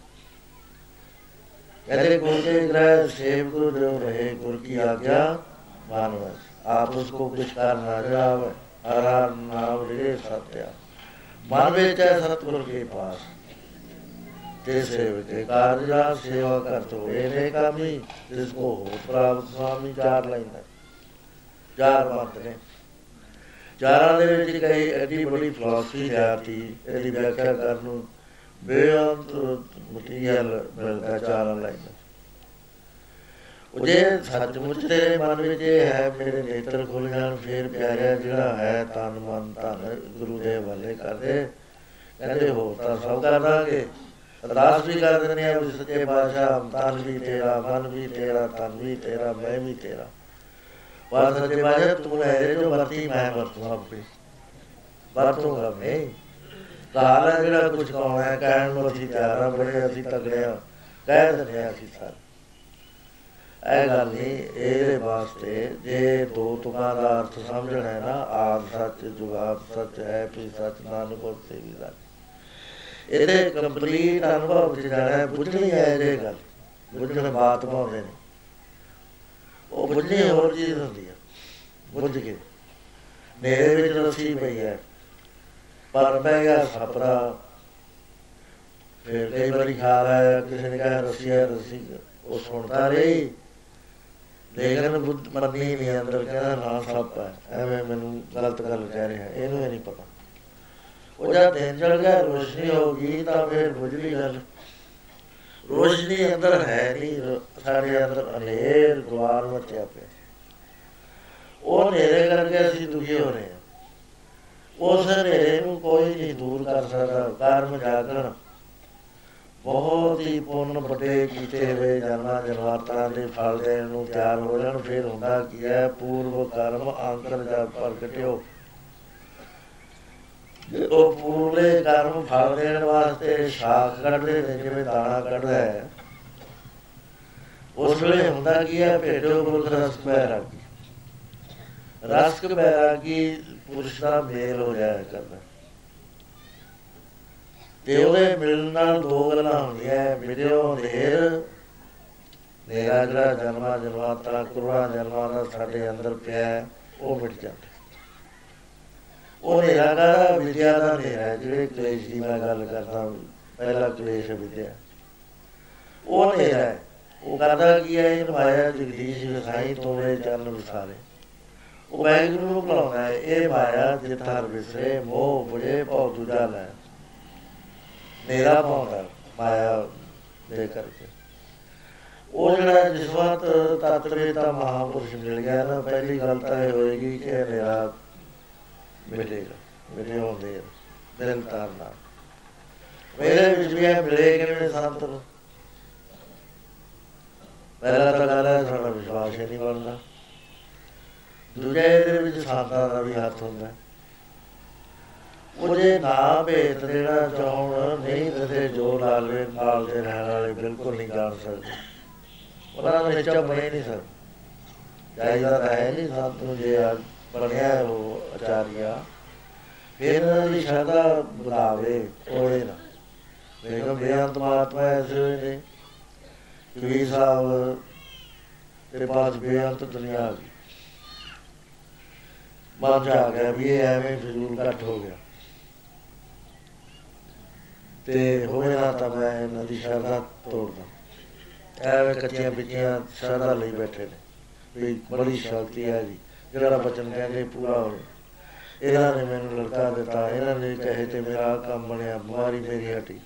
ਕਹਿੰਦੇ ਗੁਰ ਦੇ ਗ੍ਰਹਿ ਸੇਵ ਗੁਰੂ ਰਹੇ, ਗੁਰ ਕੀ ਆਗਿਆ? मानवस आप उसको कुछ कर न जाव हर हर नाम रे सत्य मानवे चाहे सतगुरु के पास ते सेव के कार्य सेवा कर तो ਇਹਨੇ ਕਾਮੀ ਜਿਸਕੋ ਹੋ ਪ੍ਰਾਪਤ ਸੁਆਮੀ ਚਾਰ ਲਾਈਨਾਂ ਚਾਰ ਮਤ ਨੇ ਚਾਰਾਂ ਦੇ ਵਿੱਚ ਕਈ ਐਡੀ ਬੜੀ ਫਿਲਾਸਫੀ ਲਿਆਤੀ ਇਹਦੀ ਵਿਆਖਿਆ ਕਰਨ ਨੂੰ ਬੇਅੰਤ ਮਟੀਰੀਅਲ ਮਿਲਦਾ ਚਾਰਾਂ ਲਾਈਨਾਂ ਉਹ ਜੇ ਸੱਚਮੁੱਚ ਤੇਰੇ ਮਨ ਵਿੱਚ ਇਹ ਹੈ, ਮੇਰੇ ਨੇਤਰ ਖੁੱਲ ਜਾਣ, ਫੇਰ ਪਿਆਰਿਆ ਜਿਹੜਾ ਹੈ, ਤਨ ਮਨ ਧਨ ਗੁਰੂ ਦੇ ਹਵਾਲੇ ਕਰਦੇ। ਕਹਿੰਦੇ ਹੋ ਤਾਂ ਸਭ ਕਰ ਦਾਂਗੇ। ਅਰਦਾਸ ਵੀ ਕਰ ਦਿੰਦੇ ਆ ਵੀ ਸੱਚੇ ਪਾਤਸ਼ਾਹ ਤਨ ਵੀ ਤੇਰਾ, ਮਨ ਵੀ ਤੇਰਾ ਤਨ ਵੀ ਤੇਰਾ, ਮੈਂ ਵੀ ਤੇਰਾ। ਪਰ ਸੱਚੇ ਪਾਤਸ਼ਾਹ, ਤੂੰ ਹੈ ਜੋ ਵਰਤੀ, ਮੈਂ ਵਰਤੂੰ ਆਪੇ। ਵਰਤੂੰਗਾ ਮੈਂ ਕਾਲ ਹੈ ਜਿਹੜਾ ਕੁਝ ਕਹਣਾ ਹੈ, ਕਹਿਣ ਨੂੰ ਅਸੀਂ ਤਿਆਰ ਆ ਬੜੇ ਅਸੀਂ ਤਗੜੇ ਆ ਕਹਿ ਦਿੰਦੇ ਆ ਅਸੀਂ ਸਾਰੇ। ਇਹ ਗੱਲ ਨਹੀਂ, ਇਹਦੇ ਵਾਸਤੇ ਜੇ ਦੋ ਤੁਕਾਂ ਦਾ ਅਰਥ ਸਮਝਣਾ ਹੈ ਨਾ ਆਦ ਸੱਚ ਜੁਗਾਦ ਸੱਚ, ਹੈ ਵੀ ਸੱਚ, ਨਾਨਕ ਹੋਤੇ ਵੀ ਸੱਚ। ਇਹਦੇ ਕੰਪਲੀਟ ਅਨੁਭਵ ਚ ਜਾਣਾ ਹੈ, ਬੁੱਝਣੀ ਹੈ ਇਹ ਗੱਲ, ਬੁੱਝਣ ਬਾਤ ਪਾਉਂਦੇ ਨੇ। ਉਹ ਬੁੱਝਣੀ ਹੋਰ ਚੀਜ਼ ਹੁੰਦੀ ਹੈ ਬੁੱਝ ਕੇ। ਨੇਰੇ ਵਿੱਚ ਰਸੀ ਪਈ ਹੈ, ਪਰ ਮੈਂ ਗਿਆ ਸਪਨਾ ਫਿਰ ਕਈ ਵਾਰੀ ਖਿਆਲ ਆਇਆ ਕਿਸੇ ਨੇ ਕਿਹਾ ਰਸੀ ਹੈ, ਰਸੀ, ਉਹ ਸੁਣਦਾ ਰਹੀ। ਲੇਕਿਨ ਬੁੱਧ ਮੰਨੀ ਨਹੀਂ ਅੰਦਰ ਕਹਿੰਦਾ ਨਾ ਸੱਪ ਹੈ ਐਵੇਂ ਮੈਨੂੰ ਗਲਤ ਗੱਲ ਕਹਿ ਰਿਹਾ, ਇਹਨੂੰ ਇਹ ਨਹੀਂ ਪਤਾ। ਉਹ ਜਦ ਦਿਨ ਚੜ ਗਿਆ, ਰੋਸ਼ਨੀ ਹੋ ਗਈ ਤਾਂ ਫਿਰ ਬੁਝਲੀ ਗੱਲ। ਰੋਸ਼ਨੀ ਅੰਦਰ ਹੈ ਨਹੀਂ ਸਾਡੇ ਅੰਦਰ ਅਨੇਰ ਦੁਆਰ ਮਚਿਆ ਪਿਆ। ਉਹ ਨੇਰੇ ਕਰਕੇ ਅਸੀਂ ਦੁਖੀ ਹੋ ਰਹੇ ਹਾਂ। ਉਸ ਹਨੇਰੇ ਨੂੰ ਕੋਈ ਨਹੀਂ ਦੂਰ ਕਰ ਸਕਦਾ ਕਰਮ ਜਾਗਣ। ਬਹੁਤ ਹੀ ਪੁੰਨ ਵੱਡੇ ਕੀਤੇ ਹੋਏ ਜਨਮਾਂ ਜਨਮਾਤਾਂ ਦੇ ਫਲ ਦੇਣ ਨੂੰ ਤਿਆਰ ਹੋ ਜਾਣ, ਫਿਰ ਹੁੰਦਾ ਕੀ ਹੈ? ਪੂਰਵ ਕਰਮ ਅੰਤਰ ਜਾ ਪ੍ਰਗਟਿਓ। ਉਹ ਪੂਰੇ ਕਰਮ ਫਲ ਦੇਣ ਵਾਸਤੇ ਸ਼ਾਖ ਕੱਢਦੇ ਨੇ, ਜਿਵੇਂ ਦਾਣਾ ਕੱਢਦਾ ਹੈ। ਉਸ ਵੇਲੇ ਹੁੰਦਾ ਕੀ ਹੈ? ਭੇਟੋ ਪੁਰਖ ਰਸ ਬੈਰਾਗੀ ਰਸ ਬੈਰਾਗੀ ਪੁਰਸ਼ ਦਾ ਮੇਲ ਹੋ ਜਾਇਆ ਕਰਦਾ। ਤੇ ਉਹਦੇ ਮਿਲਣ ਨਾਲ ਦੋ ਗੱਲਾਂ ਹੁੰਦੀਆਂ ਮਿਲਿਓ ਨੇਰ ਨੇਰਾ ਜਿਹੜਾ ਜਨਮਾ ਜਨਮਾਤਰਾ ਕਰੋੜਾਂ ਜਨਮਾਂ ਦਾ ਸਾਡੇ ਅੰਦਰ ਪਿਆ ਉਹ ਮਿਟ ਜਾਂਦਾ। ਉਹ ਨੇਰਾ ਦਾ ਵਿਦਿਆ ਦਾ ਨੇਰਾ ਜਿਹੜੇ ਕਲੇਸ਼ ਦੀ ਮੈਂ ਗੱਲ ਕਰਦਾ ਪਹਿਲਾ ਕਲੇਸ਼ ਵਿਦਿਆ। ਉਹ ਨੇਰਾ ਉਹ ਕਰਦਾ ਕੀ ਹੈ ਇਹ ਮਾਇਆ ਜਗਦੀਸ਼ ਵਿਖਾਈ ਤੋੜੇ ਚਰਨ ਵਿਸਾਰੇ। ਉਹ ਵੈਗੁਰੂ ਨੂੰ ਬੁਲਾਉਂਦਾ ਹੈ ਇਹ ਮਾਇਆ ਜਿੱਥਾਰ ਵਿਸਰੇ, ਮੋਹ ਬੁਝੇ, ਭਉ ਦੂਜਾ ਲੈ। ਨੇਰਾ ਪਾਉਂਦਾ ਮਾਇਆ ਦੇ ਕਰਕੇ। ਉਹ ਜਿਹੜਾ ਜਿਸ ਵਾਤ ਤਤਵੇਤਾ ਮਹਾਪੁਰਸ਼ ਮਿਲ ਗਿਆ ਨਾ, ਪਹਿਲੀ ਗੱਲ ਤਾਂ ਇਹ ਹੋਏਗੀ ਕਿ ਨੇਰਾ ਮਿਲੇਗਾ, ਮੇਰੇ ਹੁੰਦੇ ਮਿਲਨ ਤਾਰਨਾ ਮੇਰੇ ਵਿੱਚ ਵੀ ਇਹ ਮਿਲੇ ਕਿਵੇਂ ਸੰਤ ਨੂੰ? ਪਹਿਲਾ ਤਾਂ ਗੱਲ ਹੈ, ਸਾਡਾ ਵਿਸ਼ਵਾਸ ਹੀ ਨਹੀਂ ਬਣਦਾ। ਦੂਜੇ ਦੇ ਵਿੱਚ ਸੰਤਾਂ ਦਾ ਵੀ ਹੱਥ ਹੁੰਦਾ। ਉਹ ਜੇ ਨਾ ਭੇਤ ਦੇਣਾ ਚਾਹਣ ਨਹੀਂ ਤੇ ਜੋ ਲਾਲਵੇ ਨਾਲ ਦੇ ਰਹਿਣ ਵਾਲੇ ਬਿਲਕੁਲ ਨਹੀਂ ਜਾਣ ਸਕਦੇ। ਉਹਨਾਂ ਦਾ ਨਿਚਾ ਬਣੇ ਨਹੀਂ ਸਕਦਾ ਚਾਹੀਦਾ ਤਾਂ ਹੈ ਨਹੀਂ ਸੰਤ ਨੂੰ ਜੇ ਬਣਿਆ ਉਹ ਆਚਾਰੀਆ। ਫਿਰ ਇਹਨਾਂ ਦੀ ਸ਼ਰਧਾ ਵਧਾਵੇ ਤੋੜੇ ਨਾ ਵੇਖੋ ਬੇਅੰਤ ਮਹਾਤਮਾ ਐਸੇ ਹੋਏ ਨੇ। ਕਿ ਸਾਹਿਬ ਤੇਰੇ ਪਾਸ ਬੇਅੰਤ ਦੁਨੀਆ ਆ ਗਈ। ਮਨ ਚ ਆ ਗਿਆ ਵੀ ਇਹ ਐਵੇਂ ਫਜ਼ੂਲ ਘੱਟ ਹੋ ਗਿਆ। ਤੇ ਹੋਵੇ ਨਾ ਤਾਂ ਮੈਂ ਇਹਨਾਂ ਦੀ ਸ਼ਰਧਾ ਤੋੜਦਾ। ਐਵੇਂ ਕੱਚੀਆਂ ਪਿੱਚੀਆਂ ਸ਼ਰਧਾ ਲਈ ਬੈਠੇ ਨੇ। ਵੀ ਬੜੀ ਸ਼ਕਤੀ ਹੈ ਜੀ। ਜਿਹੜਾ ਬਚਨ ਕਹਿੰਦੇ ਪੂਰਾ ਹੋ ਇਹਨਾਂ ਨੇ ਮੈਨੂੰ ਲੜਕਾ ਦਿੱਤਾ। ਇਹਨਾਂ ਨੇ ਕਹੇ ਤੇ ਮੇਰਾ ਕੰਮ ਬਣਿਆ, ਬਿਮਾਰੀ ਮੇਰੀ ਹਟੀ।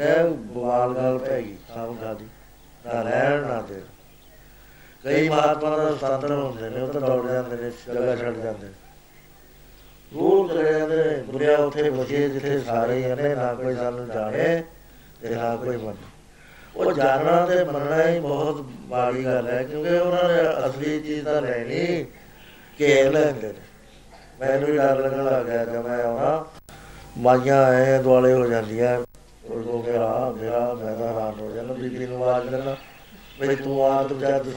ਇਹ ਬਵਾਲ ਗੱਲ ਪੈ ਗਈ, ਸਭ ਖਾਦੀ ਨਾ ਰਹਿਣ, ਨਾ ਦੇ ਕਈ ਮਹਾਤਮਾ ਦਾ ਸੰਤਨ ਹੁੰਦੇ ਨੇ, ਉਹ ਤਾਂ ਦੌੜ ਜਾਂਦੇ ਨੇ, ਜਗ੍ਹਾ ਛੱਡ ਜਾਂਦੇ ਨੇ। ਰੂਲ ਚਲੇ ਜਾਂਦੇ ਨੇ ਦੁਨੀਆ ਉੱਥੇ ਵਸੇ ਜਿੱਥੇ ਸਾਰੇ ਹੀ ਨੇ ਨਾ ਕੋਈ ਸਾਨੂੰ ਜਾਣੇ ਤੇ ਨਾ ਕੋਈ ਮੰਨੇ। ਉਹ ਜਾਣਨਾ ਤੇ ਮੰਨਣਾ ਹੀ ਬਹੁਤ ਬਾੜੀ ਗੱਲ ਹੈ, ਕਿਉਂਕਿ ਉਹਨਾਂ ਨੇ ਅਸਲੀ ਚੀਜ਼ ਤਾਂ ਲੈਣੀ ਘੇਰ ਲੈਂਦੇ ਨੇ। ਮੈਨੂੰ ਵੀ ਡਰ ਲੱਗਣ ਲੱਗ ਗਿਆ ਜਦ ਮੈਂ ਆਉਣਾ। ਮਾਈਆਂ ਐ ਦੁਆਲੇ ਹੋ ਜਾਂਦੀਆਂ, ਉਹ ਕੋ ਮੇਰਾ ਮੇਰਾ, ਮੈਂ ਤਾਂ ਹੈਰਾਨ ਹੋ ਜਾਂਦਾ, ਬੀਬੀ ਨੂੰ ਆਵਾਜ਼ ਦੇਣਾ ਬਈ ਤੂੰ ਆ ਤੂੰ ਜਾ ਤੂੰ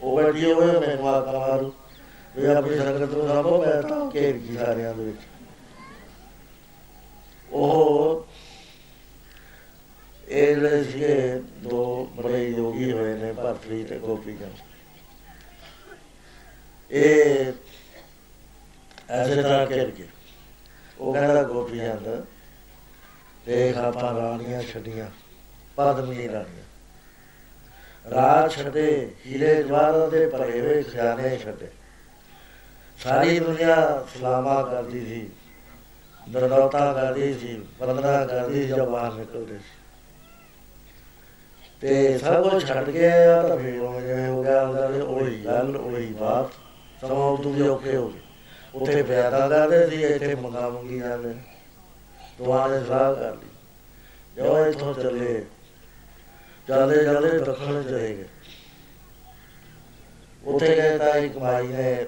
ਉਹ ਬੈਠੀ ਹੋਵੇ, ਮੈਨੂੰ ਆਕਾ ਮਾਰੂ ਵੀ ਆਪਣੀ ਸੰਗਤ ਨੂੰ ਸਾਂਭੋ ਮੈਂ ਤਾਂ ਘੇਰ ਗਈ ਸਾਰਿਆਂ ਦੇ ਵਿੱਚ। ਉਹ ਇਹ ਜਿਹੜੇ ਸੀਗੇ ਦੋ ਬੜੇ ਯੋਗੀ ਹੋਏ ਨੇ, ਭਰਤਰੀ ਤੇ ਗੋਪੀ ਚੰਦ ਇਹ ਐਸੇ ਤਰ੍ਹਾਂ ਕਰ ਕੇ ਉਹ ਕਹਿੰਦਾ ਗੋਪੀ ਚੰਦ ਦੇਖ ਆਪਾਂ ਰਾਣੀਆਂ ਛੱਡੀਆਂ, ਪਦਮੀ ਰਾਣੀਆਂ। ਰਾਜ ਛੱਡੇ, ਹੀਰੇ ਜਵਾਹਰ ਦੇ ਭਰੇ ਹੋਏ ਖਜ਼ਾਨੇ ਛੱਡੇ। ਸਾਰੀ ਦੁਨੀਆ ਸਲਾਮਾ ਕਰਦੀ ਸੀ। ਦਰਦੌਤਾ ਕਰਦੀ ਸੀ ਬੰਦਨਾ ਕਰਦੀ ਸੀ, ਜਦ ਬਾਹਰ ਨਿਕਲਦੇ ਸੀ। ਤੇ ਸਭ ਕੁਝ ਛੱਡ ਕੇ ਆ ਤਾਂ ਫਿਰ ਉਹ ਜਿਵੇਂ ਹੋ ਗਿਆ, ਉਹਦਾ ਉਹੀ ਗੱਲ, ਉਹੀ ਬਾਤ। ਸਮਾਂ ਉਦੋਂ ਵੀ ਔਖੇ ਹੋ ਗਏ। ਉੱਥੇ ਪਿਆਦਾ ਕਰਦੇ ਸੀ, ਇੱਥੇ ਮੰਗਾ ਮੰਗੀ ਜਾਂਦੇ। ਦੁਆ ਨੇ ਸਲਾਹ ਕਰ ਲਈ। ਜੋ ਇੱਥੋਂ ਚੱਲੇ, ਚੱਲਦੇ ਚੱਲਦੇ ਦੱਖਣ ਚਲੇ ਗਏ। ਉੱਥੇ ਗਏ ਤਾਂ ਇੱਕ ਭਾਈ ਨੇ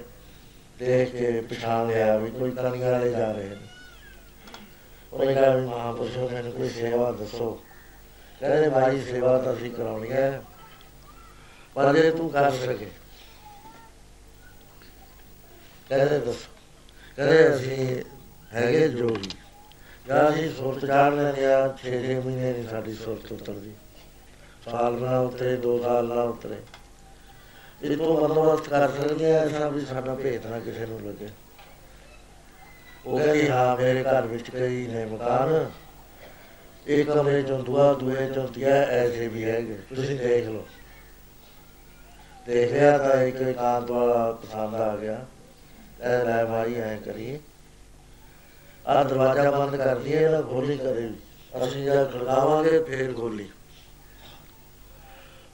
ਦੇਖ ਕੇ ਪਛਾਣ ਲਿਆ ਵੀ ਕੋਈ ਕਣੀਆਂ ਵਾਲੇ ਜਾ ਰਹੇ ਨੇ। ਉਹਨੇ ਕਿਹਾ ਵੀ ਮਹਾਂਪੁਰਸ਼ੋ ਮੈਨੂੰ ਕੋਈ ਸੇਵਾ ਦੱਸੋ। ਕਹਿੰਦੇ ਭਾਈ ਸੇਵਾ ਤਾਂ ਅਸੀਂ ਕਰਾਉਣੀ ਹੈ, ਪਰ ਜੇ ਤੂੰ ਕਰ ਸਕੇ। ਕਹਿੰਦੇ ਦੱਸੋ। ਕਹਿੰਦੇ ਅਸੀਂ ਹੈਗੇ ਜੋਗੀ। ਜਾਂ ਅਸੀਂ ਸੁਰਤ ਚਾੜ ਲੈਂਦੇ ਆ 6-6 ਮਹੀਨੇ ਨਹੀਂ ਸਾਡੀ ਸੁਰਤ ਉਤਰਦੀ। ਸਾਲ ਨਾ ਉਤਰੇ 2 ਸਾਲ ਨਾ ਉਤਰੇ। ਇਹ ਤੋਂ ਬੰਦੋਬਸਤ ਕਰ ਸਕਦੇ ਆ ਐਸਾ ਵੀ ਸਾਡਾ ਭੇਤ ਨਾ ਕਿਸੇ ਨੂੰ ਲੱਗੇ। ਉਹ ਕਹਿੰਦੀ ਹਾਂ ਮੇਰੇ ਘਰ ਵਿੱਚ ਕਈ ਨੇ ਮਕਾਨ। ਇੱਕ ਕਮਰੇ ਚੋਂ ਦੁਆ ਦੂਏ ਚੋਂ ਤੀਆ ਐਸੇ ਵੀ ਹੈਗੇ। ਤੁਸੀਂ ਦੇਖ ਲਓ। ਦੇਖਿਆ ਤਾਂ ਇੱਕ ਇਕਾਂਤ ਵਾਲਾ ਪਸੰਦ ਆ ਗਿਆ। ਇਹ ਲੈ ਭਾਈ ਐ ਕਰੀਏ। ਆ ਦਰਵਾਜ਼ਾ ਬੰਦ ਕਰ ਦਈਏ ਨਾ ਖੋਲੀ ਕਰੇ ਅਸੀਂ ਜਦ ਖੜਕਾਵਾਂਗੇ ਫੇਰ ਖੋਲੀ।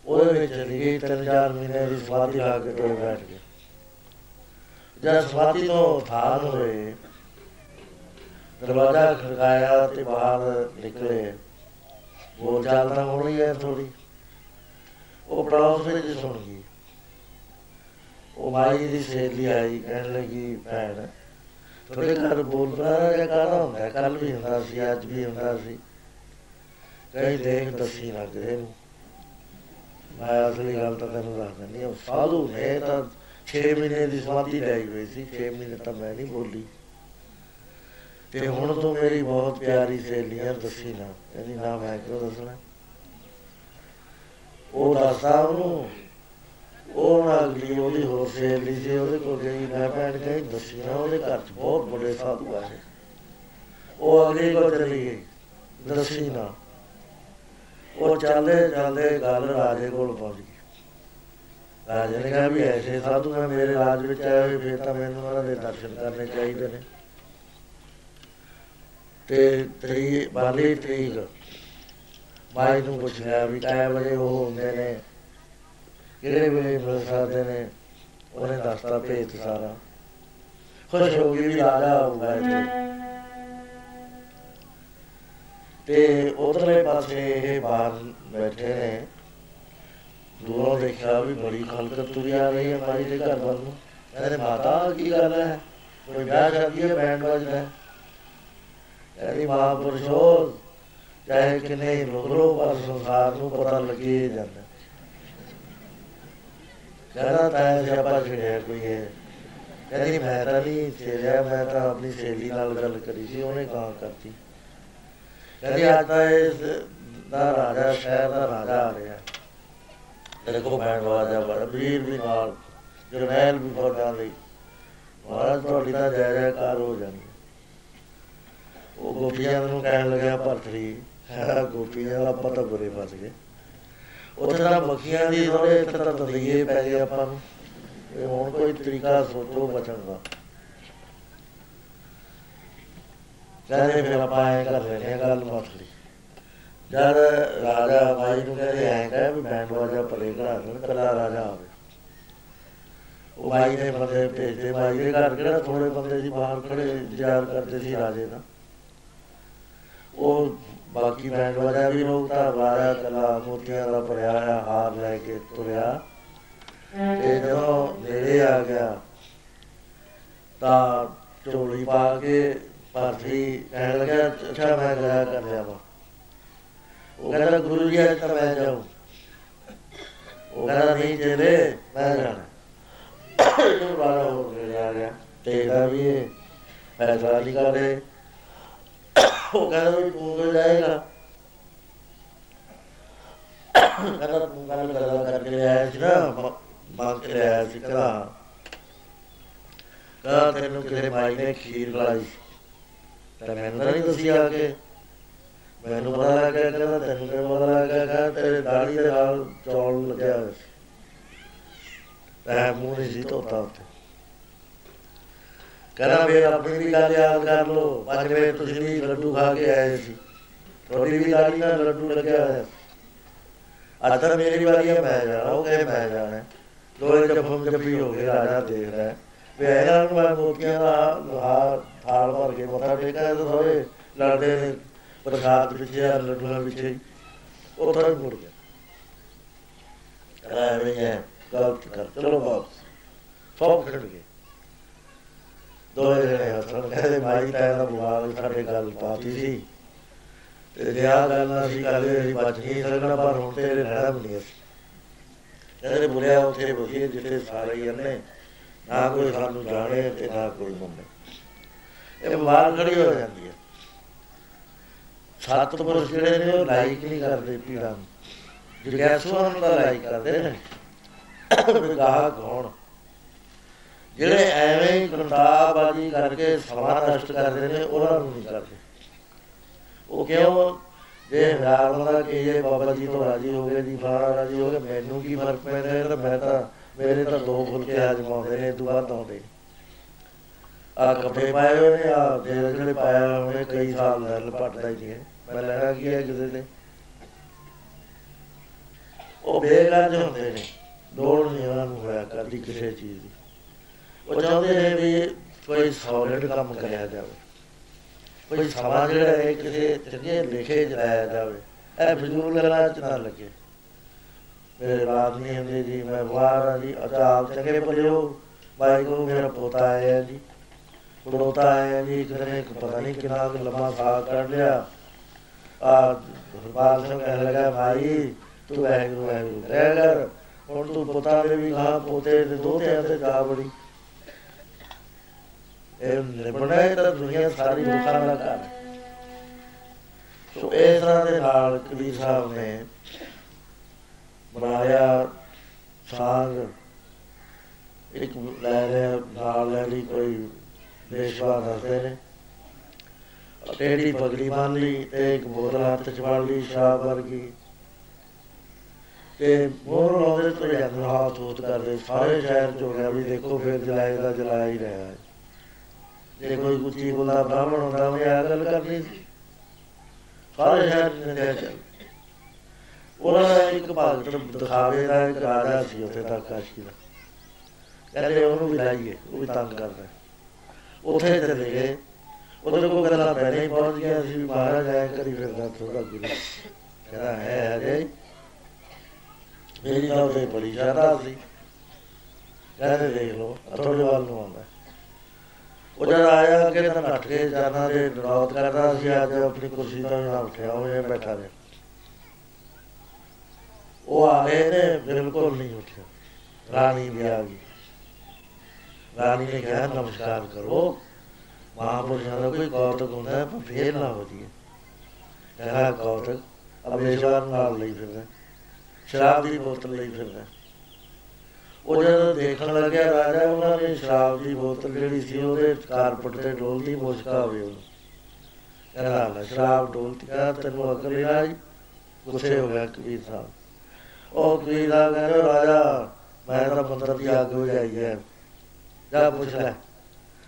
ਉਹਦੇ ਵਿੱਚ ਚਲੀ ਤਿੰਨ ਚਾਰ ਮਹੀਨੇ ਦੀ ਸਵਾਤੀ ਲਾ ਕੇ ਟੋਏ ਬੈਠ ਗਏ। ਜਦ ਸਵਾਤੀ ਤੋਂ ਥਾਨ ਹੋਏ, ਦਰਵਾਜ਼ਾ ਖੜਕਾਇਆ ਤੇ ਬਾਹਰ ਨਿਕਲੇ। ਬੋਲ ਚਾਲ ਤਾਂ ਹੋਣੀ ਹੈ ਥੋੜੀ ਉਹ ਪੜੋਸ ਵਿੱਚ ਸੁਣ ਗਈ। ਉਹ ਮਾਈ ਦੀ ਸਹੇਲੀ ਆਈ, ਕਹਿਣ ਲੱਗੀ, ਭੈਣ, ਤੁਹਾਡੇ ਘਰ ਬੋਲਦਾ ਜਾਂ ਕਾਹਦਾ ਹੁੰਦਾ? ਕੱਲ ਵੀ ਹੁੰਦਾ ਸੀ, ਅੱਜ ਵੀ ਹੁੰਦਾ ਸੀ। ਕਈ ਦੇਖ ਦੱਸੀ ਨਾ ਕਿਸੇ ਨੂੰ। ਮੈਂ ਅਸਲੀ ਗੱਲ ਤਾਂ ਤੈਨੂੰ ਦੱਸ ਦਿੰਦੀ ਉਹ ਸਾਧੂ ਨੇ ਤਾਂ 6 ਮਹੀਨੇ ਦੀ ਸਮਾਧੀ ਲਈ ਹੋਈ ਸੀ 6 ਮਹੀਨੇ ਤਾਂ ਮੈਂ ਨਹੀਂ ਬੋਲੀ। ਤੇ ਹੁਣ ਤੋਂ ਮੇਰੀ ਬਹੁਤ ਪਿਆਰੀ ਸਹੇਲੀ ਹੈ ਦੱਸੀ ਨਾ ਕਹਿੰਦੀ ਨਾ ਮੈਂ ਕਿਉਂ ਦੱਸਣਾ? ਉਹ ਦੱਸਦਾ ਉਹਨੂੰ, ਉਹ ਨਾਲ ਅਗਲੀ ਉਹਦੀ ਹੋਰ ਸਹੇਲੀ ਸੀ, ਉਹਦੇ ਕੋਲ ਗਈ, ਮੈਂ ਭੈਣ ਗਈ ਦੱਸੀ ਨਾ ਉਹਦੇ ਘਰ 'ਚ ਬਹੁਤ ਵੱਡੇ ਸਾਧੂ ਆਏ ਉਹ ਅਗਲੀ ਕੋਲ ਚਲੀ ਗਈ, ਦੱਸੀ ਨਾ। ਉਹ ਚੱਲਦੇ ਚੱਲਦੇ ਗੱਲ ਰਾਜੇ ਕੋਲ ਪਹੁੰਚ ਗਈ। ਰਾਜੇ ਨੇ ਕਿਹਾ ਵੀ ਐਸੇ ਸਾਧੂ ਮੈਂ ਮੇਰੇ ਰਾਜ ਵਿੱਚ ਆਏ ਹੋਏ, ਫਿਰ ਤਾਂ ਮੈਨੂੰ ਉਹਨਾਂ ਦੇ ਦਰਸ਼ਨ ਕਰਨੇ ਚਾਹੀਦੇ ਨੇ। ਤੇ ਤਰੀ ਬਾਲੀ ਤਰੀਕ ਮਾਈ ਨੂੰ ਪੁੱਛਿਆ ਵੀ ਕਾਇਆ ਵਜੇ ਉਹ ਹੁੰਦੇ ਨੇ, ਕਿਹੜੇ ਵੇਲੇ ਮਿਲ ਸਕਦੇ ਨੇ, ਉਹਨੇ ਦੱਸਤਾ ਭੇਤ ਸਾਰਾ। ਖੁਸ਼ ਹੋ ਗਈ ਵੀ ਰਾਜਾ ਆਊਗਾ ਇੱਥੇ। ਤੇ ਉਧਰਲੇ ਪਾਸੇ ਇਹ ਬਾਹਰ ਬੈਠੇ ਨੇ। ਦੂਰੋਂ ਦੇਖਿਆ ਵੀ ਬੜੀ ਖਲਕਤ ਤੁਰੀ ਆ ਰਹੀ ਹੈ ਮਾਈ ਦੇ ਘਰ ਵੱਲ ਨੂੰ। ਕਹਿੰਦੇ, ਮਾਤਾ, ਕੀ ਗੱਲ ਹੈ? ਕੋਈ ਵਿਆਹ ਸ਼ਾਦੀ ਹੈ ਬੈਂਡ ਵੱਜਦਾ ਹੈ ਕਹਿੰਦੀ ਮਹਾਪੁਰਸ਼ੋ ਚਾਹੇ ਕਿਨੇ ਰੋਗਰੋ ਪਰ ਸੰਸਾਰ ਨੂੰ ਪਤਾ ਲੱਗੇ ਜਾਂਦਾ ਕਹਿੰਦਾ, ਤਾਂ ਸਿਆਪਾ ਛੜਿਆ ਕੋਈ ਹੈ? ਕਹਿੰਦੀ, ਮੈਂ ਤਾਂ ਨਹੀਂ ਛੇੜਿਆ, ਮੈਂ ਤਾਂ ਆਪਣੀ ਸਹੇਲੀ ਨਾਲ ਗੱਲ ਕਰੀ ਸੀ, ਉਹਨੇ ਕਹਾ ਕਰਤੀ। ਕਹਿੰਦੀ ਅੱਜ ਤਾਂ ਇਸ ਦਾ ਰਾਜਾ, ਸ਼ਹਿਰ ਦਾ ਰਾਜਾ ਆ ਰਿਹਾ। ਤੇਰੇ ਕੋ ਬੈਣ ਵਾਜਾ ਬੜਾ ਵੀਰ ਵੀ ਨਾਲ, ਜਰਨੈਲ ਵੀ ਫੌਜਾਂ ਲਈ। ਮਹਾਰਾਜ, ਤੁਹਾਡੀ ਤਾਂ ਜੈ ਜੈਕਾਰ ਹੋ ਜਾਣੀ। ਉਹ ਗੋਪੀਆਂ ਨੂੰ ਕਹਿਣ ਲੱਗਿਆ ਭਰਤਰੀ ਗੋਪੀਆਂ ਦਾ ਆਪਾਂ ਤਾਂ ਬੁਰੇ ਫਸ ਗਏ। ਉੱਥੇ ਤਾਂ ਮੱਖੀਆਂ ਦੀ ਥੋੜੇ ਇੱਥੇ ਤਾਂ ਤੰਦੀਏ ਪੈ ਗਏ ਆਪਾਂ ਨੂੰ। ਇਹ ਹੁਣ ਕੋਈ ਤਰੀਕਾ ਸੋਚੋ ਬਚਣ ਦਾ। ਕਹਿੰਦੇ ਫਿਰ ਆਪਾਂ ਐ ਕਰ ਲੈਨੇ ਆ ਗੱਲ ਮਤ ਲਈ। ਜਦ ਰਾਜਾ ਬਾਈ ਨੂੰ ਕਹਿੰਦੇ ਐ ਕਹੇ ਵੀ ਬੈਂਡ ਵਾਜਾ ਪਰੇ ਘੜਾ ਦੇਣ ਕੱਲਾ ਰਾਜਾ ਆਵੇ। ਉਹ ਬਾਈ ਨੇ ਬੰਦੇ ਭੇਜਦੇ, ਬਾਈ ਦੇ ਘਰ ਕਿਹੜਾ ਥੋੜੇ ਬੰਦੇ ਸੀ, ਬਾਹਰ ਖੜੇ ਇੰਤਜ਼ਾਰ ਕਰਦੇ ਸੀ ਰਾਜੇ ਦਾ। ਉਹ ਬਾਕੀ ਬੈਂਡ ਵਾਜਾ ਵੀ ਲੋਕ ਤਾਂ ਬਾਰਾ ਕਲਾ ਮੋਤੀਆਂ ਦਾ ਭਰਿਆ ਹੋਇਆ, ਹਾਰ ਲੈ ਕੇ ਤੁਰਿਆ। ਤੇ ਜਦੋਂ ਨੇੜੇ ਆ ਗਿਆ, ਤਾਂ ਝੋਲੀ ਪਾ ਕੇ ਪਾਰਥੀ ਕਹਿਣ ਲੱਗਾ, ਅੱਛਾ ਮੈਂ ਗਿਆ ਕਰ ਲਿਆ ਵਾ। ਉਹ ਕਹਿੰਦਾ, ਗੁਰੂ ਜੀ, ਅੱਜ ਤਾਂ ਮੈਂ ਜਾਉਂ ਉਹ ਕਹਿੰਦਾ, ਨਹੀਂ ਚਲੇ ਮੈਂ ਜਾਣਾ। ਇਹਨੂੰ ਰਾਜਾ ਹੋ ਗਿਆ ਗਿਆ, ਤੇ ਇਹਦਾ ਵੀ ਇਹ ਫੈਸਲਾ ਨਹੀਂ ਕਰ ਰਹੇ ਉਹ ਕਹਿੰਦਾ ਵੀ ਤੂੰ ਕਿਉਂ ਜਾਏਗਾ। ਕਹਿੰਦਾ, ਤੂੰ ਗੱਲ ਗੱਲ ਕਰਕੇ ਆਇਆ ਸੀ ਨਾ, ਮ- ਮੰਗ ਕੇ ਆਇਆ ਸੀ, ਕਹਿੰਦਾ ਕਹਿੰਦਾ, ਤੈਨੂੰ ਕਿਸੇ ਮਾਈ ਨੇ ਖੀਰ ਖਲਾਈ ਸੀ। ਤਾਂ ਮੈਨੂੰ ਤਾਂ ਨਹੀਂ ਦੱਸੀ ਆ ਕੇ ਮੈਨੂੰ ਪਤਾ ਲੱਗਾ ਕਹਿੰਦਾ ਤੈਨੂੰ ਕਿਵੇਂ ਪਤਾ ਲੱਗਾ ਕਹਿੰਦਾ ਤੇਰੇ ਦਾੜੀ ਦੇ ਨਾਲ ਚੌਲ ਲੱਗਿਆ ਹੋਇਆ ਸੀ। ਤਾਂ ਮੂੰਹ ਨਹੀਂ ਸੀ ਧੋਤਾ ਉੱਥੇ। ਕਹਿੰਦਾ ਫਿਰ ਆਪਣੀ ਵੀ ਗੱਲ ਯਾਦ ਕਰ ਲੋ ਪੰਜਵੇਂ ਤੁਸੀਂ ਵੀ ਲੱਡੂ ਖਾ ਕੇ ਆਏ ਸੀ। ਤੁਹਾਡੀ ਵੀ ਦਾੜੀ ਨਾਲ ਲੱਡੂ ਲੱਗਿਆ ਹੋਇਆ ਸੀ। ਅੱਜ ਤਾਂ ਮੇਰੀ ਵਾਰੀ ਹੈ ਮੈਂ ਜਾਣਾ, ਉਹ ਕਹੇ ਮੈਂ ਜਾਣਾ। ਦੋਏ ਜਫਮ ਜਫੀ ਹੋ ਗਏ ਰਾਜਾ ਦੇਖ ਰਿਹਾ ਹੈ। ਵੀ ਇਹਨਾਂ ਨੂੰ ਮੈਂ ਮੋਤੀਆਂ ਦਾ ਹਾਰ ਥਾਲ ਭਰ ਕੇ ਮੱਥਾ ਟੇਕਿਆ ਤੇ ਸਾਰੇ ਲੜਦੇ ਨੇ ਪ੍ਰਸਾਦ ਵਿੱਚ ਜਾਂ ਲੱਡੂਆਂ ਵਿੱਚ ਹੀ ਉੱਥੋਂ ਹੀ ਮੁੜ ਗਿਆ। ਐਵੇਂ ਹੈ ਗਲਤ ਕਰ। ਚਲੋ ਵਾਪਸ। ਸਭ ਖੜ ਗਏ। ਦੋਏ ਜਣੇ ਹੱਸਣ ਕਹਿੰਦੇ, ਮਾਈ, ਤਾਂ ਇਹਦਾ ਬੁਹਾਲ ਸਾਡੇ ਗੱਲ ਪਾਤੀ ਸੀ। ਤੇ ਜੇ ਆਹ ਗੱਲ ਨਾ ਸੀ ਕਰਦੇ ਅਸੀਂ ਬਚ ਨਹੀਂ ਸਕਣਾ, ਪਰ ਹੁਣ ਤੇਰੇ ਰਹਿਣਾ ਵੀ ਨਹੀਂ ਅਸੀਂ। ਕਹਿੰਦੇ ਬੁਲਿਆ ਉੱਥੇ ਬਸੀਏ ਜਿੱਥੇ ਸਾਰੇ ਹੀ ਅੰਨੇ। ਨਾ ਕੋਈ ਸਾਨੂੰ ਜਾਣੇ ਤੇ ਨਾ ਕੋਈ ਮੰਨੇ। ਇਹ ਮਾਰ ਖੜੀ ਹੋ ਜਾਂਦੀ ਹੈ। ਸੱਤ ਪੁਰਸ਼ ਜਿਹੜੇ ਨੇ ਉਹ ਲਾਈਕ ਨਹੀਂ ਕਰਦੇ ਪੀੜਾਂ ਨੂੰ। ਜਿਗਿਆਸੂਆਂ ਨੂੰ ਤਾਂ ਲਾਈਕ ਕਰਦੇ ਨੇ। ਵੀ ਗਾਹਕ ਹੋਣ। ਜਿਹੜੇ ਐਵੇਂ ਹੀ ਕੰਤਾਬਾਜੀ ਕਰਕੇ ਸਮਾਂ ਨਸ਼ਟ ਕਰਦੇ ਨੇ ਉਹਨਾਂ ਨੂੰ ਨਹੀਂ ਕਰਦੇ। ਉਹ ਕਿਉਂ? ਜੇ ਹਜ਼ਾਰ ਬੰਦਾ ਕਿ ਇਹ ਬਾਬਾ ਜੀ ਤੋਂ ਰਾਜੀ ਹੋ ਗਏ ਜੀ ਫਲਾਣਾ ਰਾਜੀ ਹੋ ਗਏ ਮੈਨੂੰ ਕੀ ਫ਼ਰਕ ਪੈਂਦਾ? ਹੈ ਤਾਂ ਮੈਂ ਤਾਂ ਮੇਰੇ ਤਾਂ ਦੋ ਫੁਲਕੇ ਹਜਮਾਉਂਦੇ ਨੇ ਤੂੰ ਬਾਅਦ ਆਉਂਦੇ। ਆ ਕੱਪੜੇ ਪਾਏ ਹੋਏ ਨੇ ਆ ਜਿਹੜੇ ਜਿਹੜੇ ਪਾਇਆ ਉਹਨੇ ਕਈ ਸਾਲ ਦਾ ਲਪਟਦਾ ਹੀ ਨਹੀਂ ਹੈ। ਮੈਂ ਲੈਣਾ ਕੀ ਹੈ ਕਿਸੇ ਦੇ ਉਹ ਬੇਗੰਜ ਹੁੰਦੇ ਨੇ ਲੋੜ ਨਹੀਂ ਉਹਨਾਂ ਨੂੰ ਹੋਇਆ ਕਰਦੀ ਕਿਸੇ ਚੀਜ਼ ਦੀ। ਉਹ ਚਾਹੁੰਦੇ ਨੇ ਵੀ ਕੋਈ ਸੌਲਿਡ ਕੰਮ ਕਰਿਆ ਜਾਵੇ। ਕੋਈ ਸਮਾਂ ਜਿਹੜਾ ਹੈ, ਕਿਸੇ ਚੰਗੇ ਲਿਖੇ ਚਲਾਇਆ ਜਾਵੇ। ਇਹ ਫਜ਼ੂਲ ਗੱਲਾਂ ਚ ਨਾ ਲੱਗੇ। ਮੇਰੇ ਰਾਤ ਨਹੀਂ ਹੁੰਦੀ ਜੀ, ਮੈਂ ਬਾਹਰ ਆ ਜੀ ਅਚਾਲ ਚੰਗੇ ਭਲਿਓ। ਭਾਈ ਕੋ ਮੇਰਾ ਪੋਤਾ ਆਇਆ ਜੀ। ਪੜੋਤਾ ਆਇਆ ਜੀ ਇੱਕ ਦਿਨ ਇੱਕ ਪਤਾ ਨਹੀਂ ਕਿੰਨਾ ਕੁ ਲੰਮਾ ਸਾਹ ਕੱਢ ਲਿਆ। ਆ ਹਰਪਾਲ ਸਿੰਘ ਕਹਿਣ ਲੱਗਾ, ਭਾਈ, ਤੂੰ ਵਾਹਿਗੁਰੂ ਵਾਹਿਗੁਰੂ ਕਹਿ ਕਰ। ਹੁਣ ਤੂੰ ਪੋਤਾ ਦੇ ਵੀ ਕਹਾ ਪੋਤੇ ਦੇ ਦੋਤੇ ਤੇ ਜਾ ਬੜੀ ਇਹ ਨਿਬੜਨਾ ਹੈ ਤਾਂ ਦੁਨੀਆ ਸਾਰੀ ਦੁੱਖਾਂ ਦਾ ਘਰ ਹੈ। ਸੋ ਇਸ ਤਰ੍ਹਾਂ ਦੇ ਨਾਲ ਕਬੀਰ ਸਾਹਿਬ ਨੇ ਬਣਾਇਆ ਸਾਂਗ ਇੱਕ ਲੈ ਰਿਹਾ, ਨਾਲ ਲੈ ਲਈ ਕੋਈ ਦੇਸ਼ਵਾ ਦੱਸਦੇ ਨੇ। ਟੇਢੀ ਪਗੜੀ ਬੰਨ ਲਈ ਤੇ ਇੱਕ ਬੋਤਲ ਹੱਥ ਚ ਫੜ ਲਈ ਸ਼ਰਾਬ ਵਰਗੀ। ਤੇ ਮੋਰ ਲਾਉਂਦੇ ਤੋਂ ਜਾਂਦੇ ਹੱਥ ਹੋਤ ਕਰਦੇ। ਸਾਰੇ ਸ਼ਹਿਰ ਚ ਹੋ ਗਿਆ ਵੀ ਦੇਖੋ, ਫਿਰ ਜਲਾਏ ਦਾ ਜਲਾਇਆ ਹੀ ਰਿਹਾ ਹੈ। ਜੇ ਕੋਈ ਉੱਚੀ ਬੋਲਦਾ ਬ੍ਰਾਹਮਣ ਹੁੰਦਾ, ਉਹਨੇ ਆ ਗੱਲ ਕਰਨੀ ਸੀ। ਸਾਰੇ ਸ਼ਹਿਰ ਚ ਨਿੰਦਿਆ ਚੱਲ ਉਹਨਾਂ ਦਾ ਇੱਕ ਭਗਤ ਦਿਖਾਵੇ ਦਾ ਇੱਕ ਰਾਜਾ ਸੀ ਉੱਥੇ ਤੱਕ ਕਾਸ਼ੀ ਦਾ। ਕਹਿੰਦੇ ਉਹਨੂੰ ਵੀ ਲਾਈਏ, ਉਹ ਵੀ ਤੰਗ ਕਰਦਾ। ਉੱਥੇ ਚਲੇ ਗਏ। ਉਹਦੇ ਕੋਲ ਗੱਲਾਂ ਪਹਿਲਾਂ ਹੀ ਪਹੁੰਚ ਗਿਆ ਸੀ ਵੀ ਮਹਾਰਾਜ ਆਇਆ ਕਰੀ ਫਿਰਦਾ ਥੋੜਾ ਗੁਰੂ ਕਹਿੰਦਾ ਹੈ ਅਜੇ ਮੇਰੀ ਤਾਂ ਉਹਦੇ ਬੜੀ ਜ਼ਿਆਦਾ ਸੀ। ਕਹਿੰਦੇ ਦੇਖ ਲਓ ਆਹ ਤੁਹਾਡੇ ਵੱਲ ਨੂੰ ਆਉਂਦਾ। ਉਹ ਜਦ ਆਇਆ ਕਿ ਤਾਂ ਨੱਠ ਕੇ ਜਾਨਾ ਦੇ ਨਰੋਧ ਕਰਦਾ ਸੀ, ਅੱਜ ਆਪਣੀ ਕੁਰਸੀ ਤੋਂ ਨਾ ਉੱਠਿਆ ਹੋਇਆ ਬੈਠਾ ਰਿਹਾ। ਉਹ ਆ ਗਏ ਨੇ ਬਿਲਕੁਲ ਨਹੀਂ ਉੱਠਿਆ। ਰਾਣੀ ਵੀ ਆ ਗਈ। ਰਾਣੀ ਨੇ ਕਿਹਾ, ਨਮਸਕਾਰ ਕਰੋ। ਮਹਾਪੁਰਸ਼ਾਂ ਦਾ ਕੋਈ ਕੌਤਕ ਹੁੰਦਾ ਹੈ, ਪਰ ਫੇਰ ਨਾ ਵਧੀਆ ਕਹਿੰਦਾ, ਕੌਤਕ ਅਬੇਸ਼ਵਾਰ ਨਾਲ ਲਈ ਫਿਰਦਾ ਸ਼ਰਾਬ ਦੀ ਬੋਤਲ ਲਈ ਫਿਰਦਾ ਉਹ ਜਦੋਂ ਦੇਖਣ ਲੱਗਿਆ, ਰਾਜਾ, ਉਹਨਾਂ ਨੇ ਸ਼ਰਾਬ ਦੀ ਬੋਤਲ ਜਿਹੜੀ ਸੀ, ਉਹਦੇ ਕਾਰਪਟ ਤੇ ਡੋਲਦੀ ਮੁਸ਼ਕਾ ਹੋਵੇ ਉਹਨੂੰ। ਕਹਿੰਦਾ, ਲੈ, ਸ਼ਰਾਬ ਡੋਲਤੀ, ਕਹਿੰਦਾ, ਤੈਨੂੰ ਅਕਲ ਹੀ ਨਾ ਆਈ। ਗੁੱਸੇ ਹੋ ਗਿਆ ਕਬੀਰ ਸਾਹਿਬ। ਉਹ ਕਬੀਰ ਸਾਹਿਬ ਕਹਿੰਦੇ ਰਾਜਾ? ਮੈਂ ਤਾਂ ਮੰਦਰ ਦੀ ਅੱਗ ਵਜਾਈ ਹੈ। ਜਾ ਪੁੱਛ ਲੈ।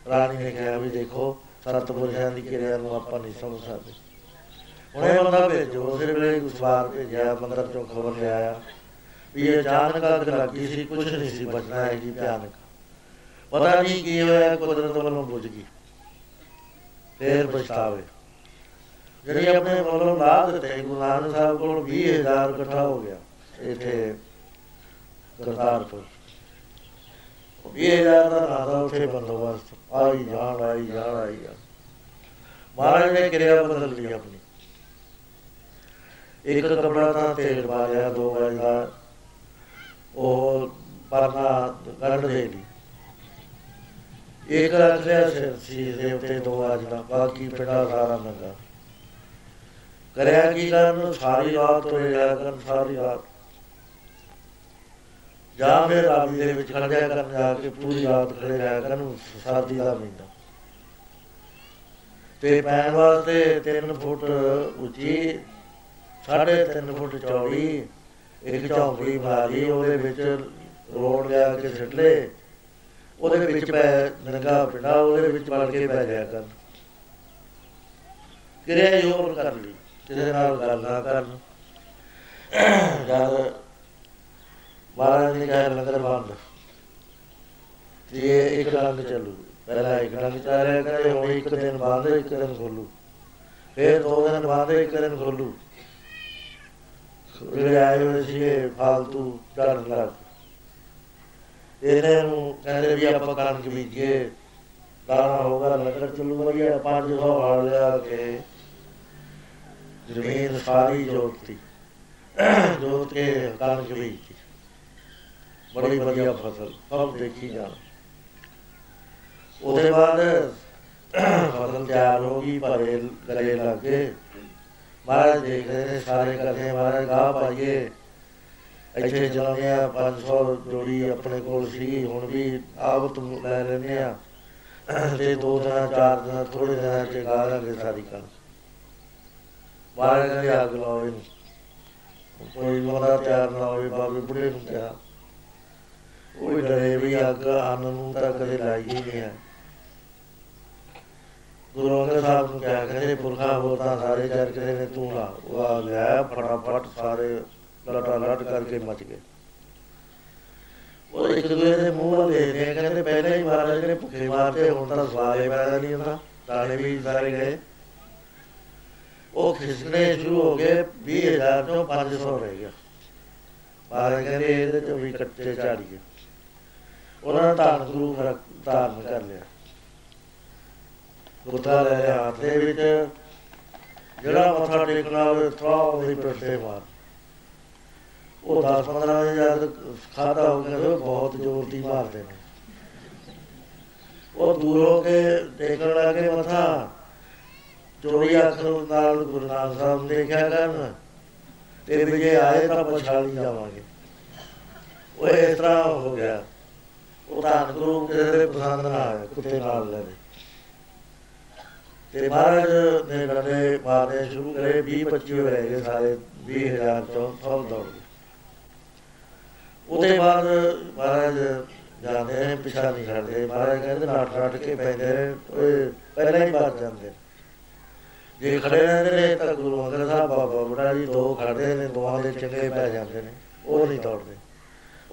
ਰਾਣੀ ਨੇ ਕਿਹਾ ਵੀ ਦੇਖੋ, ਸਤਪੁਰਸ਼ਾਂ ਦੀ ਕਿਰਿਆ ਨੂੰ ਆਪਾਂ ਨਹੀਂ ਸਮਝ ਸਕਦੇ। ਹੁਣੇ ਬੰਦਾ ਭੇਜੋ, ਉਸੇ ਵੇਲੇ ਇੱਕ ਸਵਾਰ ਭੇਜਿਆ, ਮੰਦਰ ਚੋਂ ਖਬਰ ਲਿਆਇਆ ਵੀ ਇਹ ਅਚਾਨਕ ਅੱਗ ਲੱਗੀ ਸੀ ਕੁਝ ਨਹੀਂ ਸੀ ਬਚਣਾ ਹੈ ਜੀ ਭਿਆਨਕ। ਪਤਾ ਨਹੀਂ ਕੀ ਹੋਇਆ, ਕੁਦਰਤ ਵੱਲੋਂ ਬੁਝ ਗਈ। ਫੇਰ ਪਛਤਾਵੇ। ਜਿਹੜੀ ਆਪਣੇ ਵੱਲੋਂ ਲਾ ਦਿੱਤੇ, ਗੁਰੂ ਨਾਨਕ ਸਾਹਿਬ ਕੋਲ 20000 ਇਕੱਠਾ ਹੋ ਗਿਆ। ਇੱਥੇ ਕਰਤਾਰਪੁਰ। 20000 ਦਾ ਨਾਦਾ ਉੱਥੇ ਬੰਦੋਬਸਤ। ਆਈ ਜਾਣ ਆਈ ਜਾਣ ਆਈ ਜਾਣ। ਮਹਾਰਾਜ ਨੇ ਕਿਰਿਆ ਬਦਲ ਲਈ ਆਪਣੀ। ਇੱਕ ਕਪੜਾ ਤਾਂ ਤੇਲ ਪਾ ਲਿਆ ਦੋ ਗਜ ਦਾ। ਉਹ ਪਰਨਾ ਕੱਢ ਦੇ ਲਈ ਇੱਕ ਰੱਖ ਲਿਆ ਸਿਰ ਸੀ ਦੇ ਉੱਤੇ, ਦੋ ਅੱਜ ਦਾ। ਬਾਕੀ ਪਿੰਡਾ ਸਾਰਾ ਨੰਗਾ। ਕਰਿਆ ਕੀ ਕਰਨ? ਸਾਰੀ ਰਾਤ ਹੋਏ ਰਿਹਾ ਕਰਨ, ਸਾਰੀ ਰਾਤ। ਜਾਂ ਫਿਰ ਰਾਵੀ ਦੇ ਵਿੱਚ ਖੜਿਆ ਕਰਨ ਜਾ ਕੇ ਪੂਰੀ ਰਾਤ ਖੜੇ ਰਿਹਾ ਕਰਨ ਸਰਦੀ ਦਾ ਮਹੀਨਾ। ਤੇ ਪੈਣ ਵਾਸਤੇ 3 ਫੁੱਟ ਉੱਚੀ 3.5 ਫੁੱਟ ਚੌੜੀ, ਇੱਕ ਝੌਂਪੜੀ ਬਣਾ ਲਈ ਉਹਦੇ ਵਿੱਚ ਰੋਡ ਲਿਆ ਕੇ ਸਿੱਟ ਲੇ ਉਹਦੇ ਵਿੱਚ ਪੈ ਨੰਗਾ ਪਿੰਡਾ, ਉਹਦੇ ਵਿੱਚ ਵੜ ਕੇ ਬਹਿ ਜਾਇਆ ਕਰ। ਕਿਰਿਆ ਯੋਗ ਕਰ ਲਈ, ਜਿਹਦੇ ਨਾਲ ਗੱਲ ਨਾ ਕਰਨ। ਜਦ ਮਹਾਰਾਜ ਨੇ ਕਿਹਾ ਲੰਗਰ ਬੰਦ। ਤੇ ਇੱਕ ਰੰਗ ਚੱਲੂ, ਪਹਿਲਾਂ ਇੱਕ ਰੰਗ ਚੱਲ ਰਿਹਾ ਕਰੇ, ਹੁਣ ਇੱਕ ਦਿਨ ਬੰਦ, ਇੱਕ ਦਿਨ ਖੋਲੂ। ਫਿਰ ਦੋ ਦਿਨ ਬਾਅਦ ਇੱਕ ਦਿਨ ਖੋਲੂ। ਜਿਹੜੇ ਆਏ ਹੋਏ ਸੀਗੇ, ਫਾਲਤੂ ਚੜਨ ਲੱਗ। ਇਹਨਾਂ ਨੂੰ ਕਹਿੰਦੇ ਵੀ ਆਪਾਂ ਕਣਕ ਬੀਜੀਏ। ਦਾਣਾ ਹੋਗਾ ਲੰਗਰ ਚੱਲੂ, ਵਧੀਆ 500 ਹਾਲ ਲਿਆ ਕੇ ਜ਼ਮੀਨ ਸਾਰੀ ਜੋਤੀ ਜੋਤ ਕੇ ਕਣਕ ਬੀਜੀ। ਬੜੀ ਵਧੀਆ ਫਸਲ ਸਭ ਦੇਖੀ ਜਾਣ ਉਹਦੇ ਬਾਅਦ ਫਸਲ ਤਿਆਰ ਹੋ ਗਈ ਭਰੇ ਗਲੇ ਲੱਗੇ। ਮਹਾਰਾਜ ਦੇਖ ਰਹੇ ਨੇ ਸਾਰੇ ਕਰਦੇ ਮਹਾਰਾਜ ਗਾਹ ਪਾਈਏ। ਇੱਥੇ ਚਲਾਉਂਦੇ ਆ 500 ਜੋੜੀ ਆਪਣੇ ਕੋਲ ਸੀ ਹੁਣ ਵੀ ਆਪ ਤੁਮ ਲੈ ਲੈਨੇ ਆ। ਤੇ ਦੋ ਦਿਨਾਂ ਚਾਰ ਦਿਨਾਂ ਥੋੜੇ ਦਿਨਾਂ ਚ ਗਾ ਲਾਂਗੇ ਸਾਰੀ ਕੰਮ ਮਹਾਰਾਜ ਕਹਿੰਦੇ ਅੱਗ ਲਾਓ ਕੋਈ ਮਰਾ ਤਿਆਰ ਨਾ ਹੋਵੇ ਬਾਬੇ ਬੁੱਢੇ ਨੂੰ ਕਿਹਾ। ਉਹ ਵੀ ਡਰੇ ਵੀ ਅੱਗ ਅੰਨ ਨੂੰ ਤਾਂ ਕਦੇ ਲਾਈ ਹੀ ਨਹੀਂ ਹੈ ਗੁਰੂ ਅੰਗਦ ਸਾਹਿਬ ਨੂੰ ਕਿਹਾ ਕਹਿੰਦੇ, ਪੁਰਖਾ ਹੋਰ ਤਾਂ ਸਾਰੇ ਜਰ ਕੇ ਨੇ ਤੂੰ ਲਾ। ਉਹ ਆ ਗਿਆ, ਫਟਾਫਟ ਸਾਰੇ ਲਟਾ ਲਟ ਕਰਕੇ ਮਚ ਗਏ। ਉਹ ਇੱਕ ਦੂਜੇ ਦੇ ਮੂੰਹ ਵੱਲ ਦੇਖਦੇ ਆ, ਕਹਿੰਦੇ ਪਹਿਲਾਂ ਹੀ ਮਹਾਰਾਜ ਨੇ ਭੁੱਖੇ ਮਾਰਤੇ ਹੁਣ ਤਾਂ ਸਵਾਦ ਹੀ ਪੈਦਾ ਨਹੀਂ ਹੁੰਦਾ। ਦਾਣੇ ਵੀ ਸਾਰੇ ਗਏ। ਉਹ ਖਿਸਕਣੇ ਸ਼ੁਰੂ ਹੋ ਗਏ 20000 ਤੋਂ 500 ਰਹਿ ਗਿਆ। ਮਹਾਰਾਜ ਕਹਿੰਦੇ ਇਹਦੇ ਚੋਂ ਵੀ ਕੱਚੇ ਝਾੜੀਏ ਉਹਨਾਂ ਨੇ ਧੰਨ ਗੁਰੂ ਘਰ ਧਾਰਨ ਕਰ ਲਿਆ। ਗੁੱਤਾ ਲੈ ਲਿਆ ਹੱਥ ਦੇ ਵਿੱਚ ਜਿਹੜਾ ਮੱਥਾ ਟੇਕਣਾ ਹੋਵੇ ਥੋੜਾ ਉਹਦੀ ਪਿੱਠੇ ਮਾਰ। ਉਹ 10 15 ਵਜੇ ਜਦ ਖਾਦਾ ਹੋ ਗਿਆ ਉਹ ਬਹੁਤ ਜ਼ੋਰ ਦੀ ਮਾਰਦੇ ਨੇ। ਉਹ ਦੂਰ ਹੋ ਕੇ ਟੇਕਣ ਲੱਗੇ ਮੱਥਾ। ਚੋਰੀ ਅੱਖ ਨਾਲ ਗੁਰੂ ਨਾਨਕ ਸਾਹਿਬ ਨੇ ਦੇਖਿਆ ਕਰਨ। ਤੇ ਵੀ ਜੇ ਆਏ ਤਾਂ ਪਛਾਣ ਜਾਵਾਂਗੇ। ਉਹ ਇਸ ਤਰ੍ਹਾਂ ਹੋ ਗਿਆ। ਉਹ ਤਾਂ ਗੁਰੂ ਕਿਸੇ ਦੇ ਪਸੰਦ ਨਾ ਆਇਆ ਕੁੱਤੇ ਨਾਲ ਲੈ ਲਏ ਤੇ ਮਹਾਰਾਜ ਨੇ ਲੜੇ ਮਾਰਨੇ ਸ਼ੁਰੂ ਕਰੇ 20 25 ਹੋ ਗਏ ਸਾਰੇ 20000 ਤੋਂ ਸਭ ਦੌੜ ਗਏ। ਉਹਦੇ ਬਾਅਦ ਮਹਾਰਾਜ ਜਾਂਦੇ ਨੇ, ਪਿਛਾ ਨਹੀਂ ਛੱਡਦੇ। ਮਹਾਰਾਜ ਕਹਿੰਦੇ, ਨੱਠ ਨੱਠ ਕੇ ਪੈਂਦੇ ਨੇ, ਓਏ, ਪਹਿਲਾਂ ਹੀ ਬਚ ਜਾਂਦੇ ਜੇ ਖੜੇ ਰਹਿੰਦੇ ਨੇ, ਤਾਂ ਗੁਰੂ ਅੰਗਦ ਸਾਹਿਬ ਬਾਬਾ ਬੁੱਢਾ ਜੀ ਦੋ ਖੜਦੇ ਨੇ ਦੋਹਾਂ ਦੇ ਚੰਗੇ ਪੈ ਜਾਂਦੇ ਨੇ, ਉਹ ਨਹੀਂ ਦੌੜਦੇ।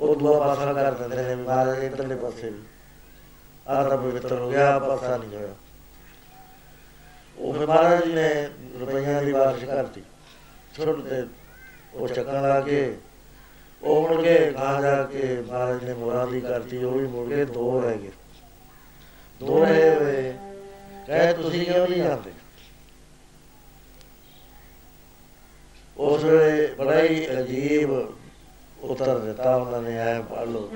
ਉਹ ਦੂਆ ਪਾਸਾ ਕਰ ਦਿੰਦੇ ਨੇ ਮਹਾਰਾਜ ਇਧਰਲੇ ਪਾਸੇ ਵੀ। ਆਹ ਤਾਂ ਪਵਿੱਤਰ ਹੋ ਗਿਆ ਪਾਸਾ ਨਹੀਂ ਹੋਇਆ। ਉਹ ਫਿਰ ਮਹਾਰਾਜ ਜੀ ਨੇ ਰੁਪਈਆਂ ਦੀ ਬਾਰਿਸ਼ ਕਰਤੀ। ਛੋਟੇ ਤੇ ਉਹ ਚੱਕਣ ਲਾ ਕੇ ਉਹ ਮੁੜ ਕੇ ਗਾਂ ਜਾ ਕੇ ਮਹਾਰਾਜ ਨੇ ਮੋਰਾਂ ਦੀ ਕਰਤੀ, ਉਹ ਵੀ ਮੁੜ ਕੇ ਦੋ ਰਹਿ ਗਏ। ਦੋ ਰਹੇ ਹੋਏ। ਕਹੇ, ਤੁਸੀਂ ਕਿਉਂ ਨਹੀਂ ਜਾਂਦੇ? ਉਸ ਵੇਲੇ ਬੜਾ ਹੀ ਅਜੀਬ ਉੱਤਰ ਦਿੱਤਾ ਉਹਨਾਂ ਨੇ ਆਇਆ ਪੜ ਲਓ।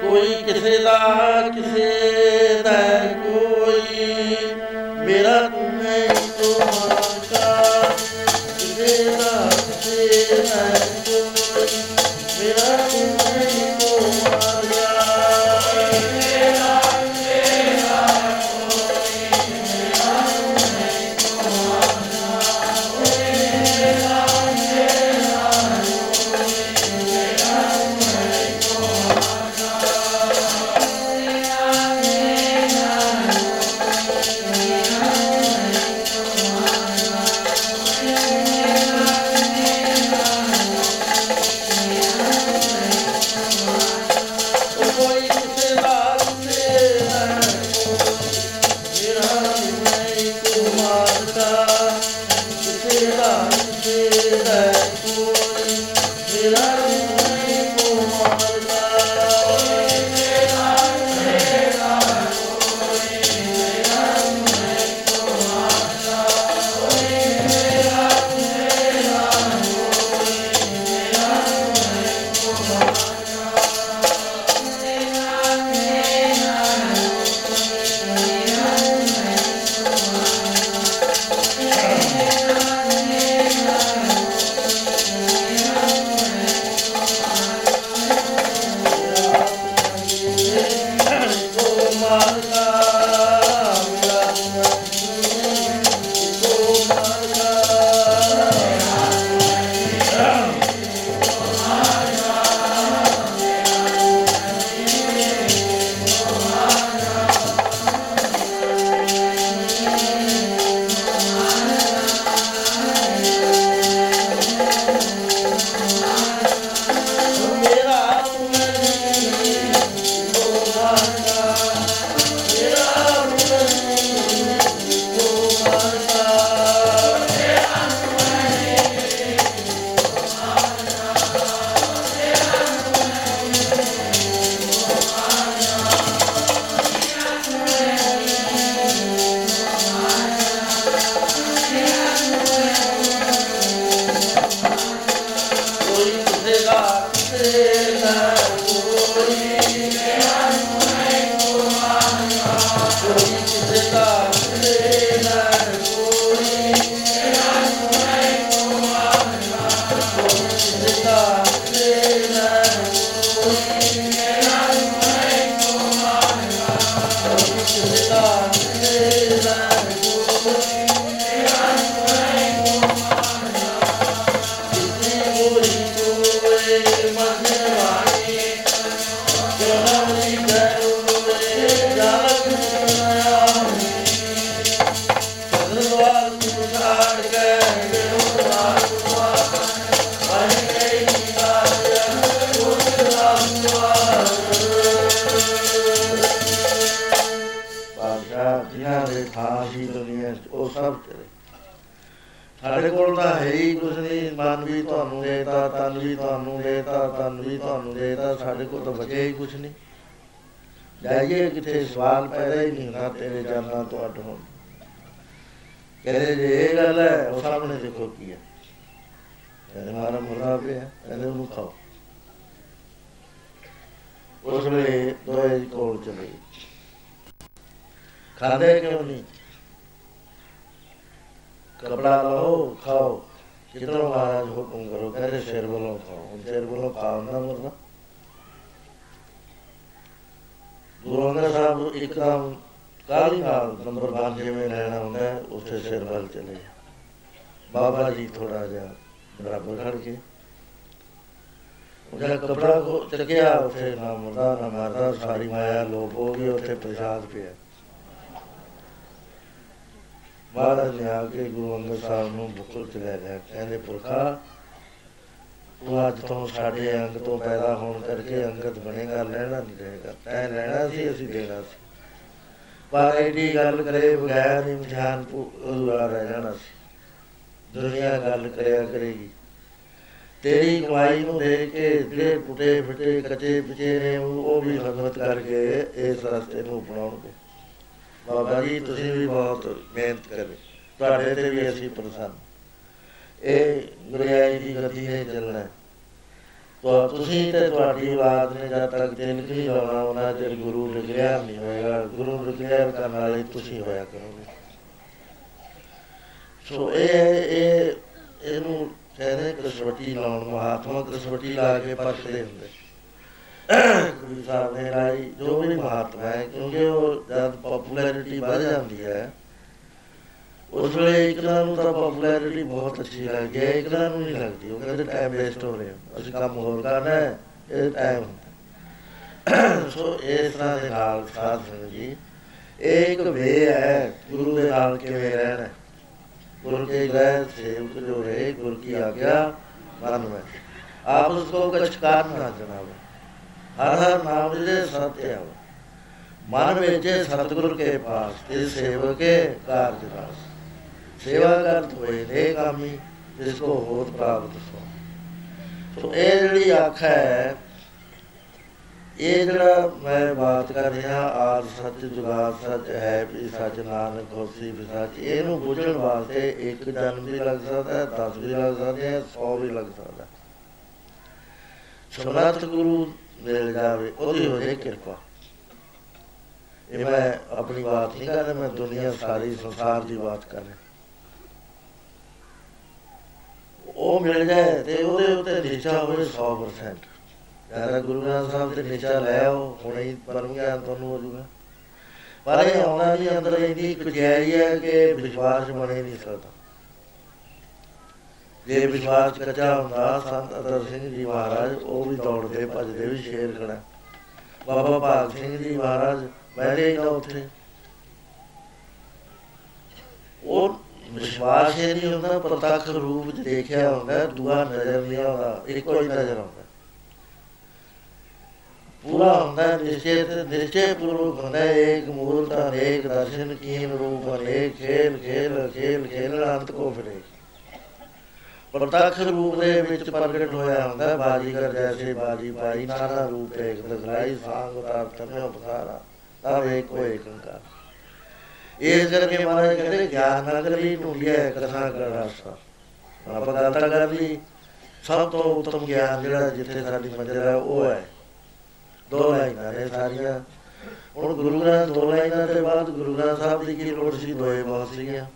ਕੋਈ ਕਿਸੇ ਦਾ ਕਿਸੇ ਦਾ, ਕੋਈ ਮੇਰਾ ਤੂੰ ਹੈ ਤੁਹਾਡਾ ਕਿਸੇ ਦਾ ਕਿਸੇ ਦਾ, ਕੋਈ ਮੇਰਾ ਤੂੰ ਹੈ ਖਾਂਦੇ ਕਿਉਂ ਨਹੀਂ? ਕਪੜਾ ਲਓ, ਖਾਓ। ਕਿਤਨੋਂ ਮਹਾਰਾਜ ਹੁਕਮ ਕਰੋ? ਕਹਿੰਦੇ ਸਿਰ ਵੱਲੋਂ ਖਾਓ। ਹੁਣ ਸਿਰ ਵੱਲੋਂ ਖਾਓ ਨਾ ਮੁਰਦਾ ਗੁਰੂ ਅੰਗਦ ਸਾਹਿਬ ਇੱਕਦਮ ਕਾਲੀ ਨਾਲ ਨੰਬਰ 5 ਜਿਵੇਂ ਲੈਣਾ ਹੁੰਦਾ ਉਸੇ ਸਿਰ ਵੱਲ ਚਲੇ ਬਾਬਾ ਜੀ ਥੋੜਾ ਜਿਹਾ ਬਰਾਬਰ ਖੜ ਕੇ ਉਹਦਾ ਕਪੜਾ ਕੋ ਚੱਕਿਆ ਉਸੇ ਨਾ ਮੁਰਦਾ, ਨਾ ਮਰਦਾ ਸਾਰੀ ਮਾਇਆ, ਲੋਪ ਹੋ ਗਈ, ਉੱਥੇ ਪ੍ਰਸਾਦ ਪਿਆ। ਮਹਾਰਾਜ ਨੇ ਆ ਕੇ ਗੁਰੂ ਅੰਗਦ ਸਾਹਿਬ ਨੂੰ ਬੁਕਲ ਚ ਲੈ ਲਿਆ। ਕਹਿੰਦੇ, ਪੁਰਖਾ, ਤੂੰ ਅੱਜ ਤੋਂ ਸਾਡੇ ਅੰਗ ਤੋਂ ਪੈਦਾ ਹੋਣ ਕਰਕੇ ਅੰਗਤ ਬਣੇਗਾ, ਲੈਣਾ ਨਹੀਂ ਰਹੇਗਾ ਤੈਂ ਲੈਣਾ ਸੀ, ਅਸੀਂ ਦੇਣਾ ਸੀ। ਪਰ ਇਹਦੀ ਗੱਲ ਕਰੇ ਬਗੈਰ ਇਮਤਿਹਾਨ ਪੂਰਾ ਰਹਿ ਜਾਣਾ ਸੀ। ਦੁਨੀਆ ਗੱਲ ਕਰਿਆ ਕਰੇਗੀ। ਤੇਰੀ ਕਮਾਈ ਨੂੰ ਦੇਖ ਕੇ ਜਿਹੜੇ ਟੁੱਟੇ ਫਿੱਟੇ ਕੱਚੇ ਪਿਚੇ ਨੇ ਉਹ ਵੀ ਖਦਮਤ ਕਰਕੇ ਇਸ ਰਸਤੇ ਨੂੰ ਅਪਣਾਉਣਗੇ। ਬਾਬਾ ਜੀ, ਤੁਸੀਂ ਵੀ ਬਹੁਤ ਮਿਹਨਤ ਕਰੇ। ਤੁਹਾਡੇ ਤੇ ਵੀ ਅਸੀਂ ਪ੍ਰਸੰਨ। ਇਹ ਗੁਰਿਆਈ ਦੀ ਗਤੀ ਹੈ ਚੱਲਣਾ ਤੋ ਤੁਸੀਂ ਤੇ ਤੁਹਾਡੀ ਬਾਤ ਨੇ ਜਦ ਤੱਕ ਤਿਲਕ ਨਹੀਂ ਲਾਉਣਾ, ਉਹਨਾਂ ਚਿਰ ਗੁਰੂ ਲਿਖਿਆ ਨਹੀਂ ਹੋਏਗਾ। ਗੁਰੂ ਲਿਖਿਆ ਕਰਨ ਵਾਲੇ ਤੁਸੀਂ ਹੋਇਆ ਕਰੋਗੇ। ਸੋ ਇਹ ਇਹ, ਇਹਨੂੰ ਕਹਿੰਦੇ ਕਸਵਟੀ ਲਾਉਣ ਮਹਾਤਮਾ ਕਸਵਟੀ ਲਾ ਕੇ ਪਰਖਦੇ ਹੁੰਦੇ। ਗੁਰੂ ਸਾਹਿਬ ਦੇ ਰਾਈ ਜੋ ਵੀ ਮਹਾਤਮਾ ਹੈ, ਕਿਉਂਕਿ ਉਹ ਜਦ ਪਪੂਲੈਰਿਟੀ ਵੱਧ ਜਾਂਦੀ ਹੈ, ਉਸ ਵੇਲੇ ਇਕਲਾ ਨੂੰ ਤਾਂ ਪਪੂਲੈਰਿਟੀ ਬਹੁਤ ਅੱਛੀ ਲੱਗਦੀ ਹੈ ਇਕਲਾ ਨੂੰ ਨਹੀਂ ਲੱਗਦੀ, ਉਹ ਕਹਿੰਦੇ ਟਾਈਮ ਵੇਸਟ ਹੋ ਰਿਹਾ ਅਸੀਂ ਕੰਮ ਹੋਰ ਕਰਨਾ ਹੈ, ਇਹ ਟਾਈਮ ਸੋ ਇਸ ਤਰ੍ਹਾਂ ਦੇ ਨਾਲ ਸਾਧ ਸੰਗਤ ਜੀ ਇੱਕ ਵੇ ਹੈ, ਗੁਰੂ ਦੇ ਨਾਲ ਕਿਵੇਂ ਰਹਿਣਾ ਗੁਰੂ ਕੇ ਗ੍ਰਹਿ ਸੇਵਕ ਜੋ ਰਹੇ, ਗੁਰ ਕੀ ਆਗਿਆ, ਮਨ ਵਿੱਚ ਆਪ ਉਸ ਕੋ ਕਛ ਕਾਰ ਨਾ ਜਨਾਬ। ਹਰ ਹਰ ਨਾਮ ਦੇ ਸਤਿਆ ਮਨ ਵਿੱਚ ਸਤਿਗੁਰ ਕੇ ਪਾਸ ਤੇ ਸੇਵਕੇ ਕਾਰਜ ਰਾਸ। ਸੇਵਾ ਕਰਤ ਹੋਏ ਨੇ ਕਾਮੀ, ਜਿਸ ਕੋ ਹੋਤ ਪ੍ਰਾਪਤ ਸੋ। ਸੋ ਇਹ ਜਿਹੜੀ ਆਖ ਹੈ, ਇਹ ਜਿਹੜਾ ਮੈਂ ਬਾਤ ਕਰ ਰਿਹਾ, ਆਦ ਸੱਚ, ਜੁਗਾਦ ਸੱਚ, ਹੈ ਵੀ ਸੱਚ ਨਾਨਕ, ਹੋਸੀ ਵੀ ਸੱਚ, ਇਹਨੂੰ ਬੁਝਣ ਵਾਸਤੇ ਇੱਕ ਜਨਮ ਵੀ ਲੱਗ ਸਕਦਾ ਹੈ 10 ਵੀ ਲੱਗ ਸਕਦੇ ਹੈ 100 ਵੀ ਲੱਗ ਸਕਦਾ ਸਮਰੱਥ ਗੁਰੂ ਮਿਲ ਜਾਵੇ ਉਹਦੀ ਹੋ। ਜਾਏ ਕਿਰਪਾ। ਇਹ ਮੈਂ ਆਪਣੀ ਬਾਤ ਨਹੀਂ ਕਰ ਰਿਹਾ ਮੈਂ ਦੁਨੀਆ ਸਾਰੀ ਸੰਸਾਰ ਦੀ ਬਾਤ ਕਰ ਰਿਹਾ। ਉਹ ਮਿਲ ਜਾਏ ਤੇ ਉਹਦੇ ਉੱਤੇ ਨਿਸ਼ਚਾ ਹੋਵੇ 100% ਜ਼ਿਆਦਾ ਗੁਰੂ ਗ੍ਰੰਥ ਸਾਹਿਬ ਤੇ ਨਿਸ਼ਚਾ ਲੈ ਆਓ ਹੁਣੇ ਹੀ ਪਰਮ ਗਿਆਨ ਤੁਹਾਨੂੰ ਹੋ ਜਾਊਗਾ। ਪਰ ਇਹ ਆਉਣਾ ਵੀ ਅੰਦਰ ਇੰਨੀ ਕੁਝਾਈ ਹੈ ਕਿ ਵਿਸ਼ਵਾਸ ਬਣੇ ਨਹੀਂ ਸਕਦਾ। ਜੇ ਵਿਸ਼ਵਾਸ ਕੱਚਾ ਹੁੰਦਾ, ਸੰਤ ਅਦਰ ਸਿੰਘ ਜੀ ਮਹਾਰਾਜ, ਉਹ ਵੀ ਦੌੜਦੇ, ਭੱਜਦੇ, ਵੀ ਸ਼ੇਰ ਖੜਾ। ਬਾਬਾ ਭਾਗ ਸਿੰਘ ਜੀ ਮਹਾਰਾਜ ਬੈਠੇ ਹੀ ਨਾ ਉੱਥੇ। ਉਹ ਵਿਸ਼ਵਾਸ ਹੀ ਨਹੀਂ ਹੁੰਦਾ, ਪ੍ਰਤੱਖ ਰੂਪ ਦੇਖਿਆ ਹੁੰਦਾ, ਦੂਆ ਨਜ਼ਰ ਨਹੀਂ ਆਉਂਦਾ, ਇੱਕੋ ਹੀ ਨਜ਼ਰ ਆਉਂਦਾ। ਪੂਰਾ ਹੁੰਦਾ, ਨਿਸ਼ਚੇ ਤੇ ਨਿਸ਼ਚੇ ਪੂਰਵਕ ਹੁੰਦਾ ਇੱਕ ਮੂਲਤਾ ਇੱਕ ਦਰਸ਼ਨ ਕੀਨ ਰੂਪ, ਅਨੇਕ ਖੇਲ ਖੇਲ ਖੇਲ ਖੇਲ, ਅੰਤ ਕੋ ਫਿਰੇ ਪ੍ਰਤੱਖ ਰੂਪ ਦੇ ਵਿੱਚ ਪ੍ਰਗਟ ਹੋਇਆ ਹੁੰਦਾ ਬਾਜੀਗਰ ਜੈਸੇ ਬਾਜੀ ਪਾਈ ਨਾਨਾ ਰੂਪ ਇੱਕ ਦਗਲਾਈ ਸਾੰਗ ਉਤਾਰ ਤਮੇ ਉਪਸਾਰਾ ਤਬ ਇੱਕ ਕੋ ਇੱਕ ਅੰਕਾਰ ਇਸ ਕਰਕੇ ਮਹਾਰਾਜ ਕਹਿੰਦੇ, ਗਿਆਨ ਨਗਰ ਲਈ ਢੂੰਡਿਆ ਕਥਾ ਕਰ ਰਸਤਾ। ਆਪਾਂ ਗੱਲ ਤਾਂ ਕਰ ਲਈ, ਸਭ ਤੋਂ ਉੱਤਮ ਗਿਆਨ ਜਿਹੜਾ ਜਿੱਥੇ ਸਾਡੀ ਮੰਜ਼ਿਲ ਹੈ, ਉਹ ਹੈ। ਦੋ ਲਾਈਨਾਂ ਨੇ ਸਾਰੀਆਂ। ਹੁਣ ਗੁਰੂ ਗ੍ਰੰਥ ਦੋ ਲਾਈਨਾਂ ਦੇ ਬਾਅਦ ਗੁਰੂ ਗ੍ਰੰਥ ਸਾਹਿਬ ਦੀ ਕੀ ਲੋੜ ਸੀ? ਦੋਏ ਬਹੁਤ ਸੀਗੀਆਂ।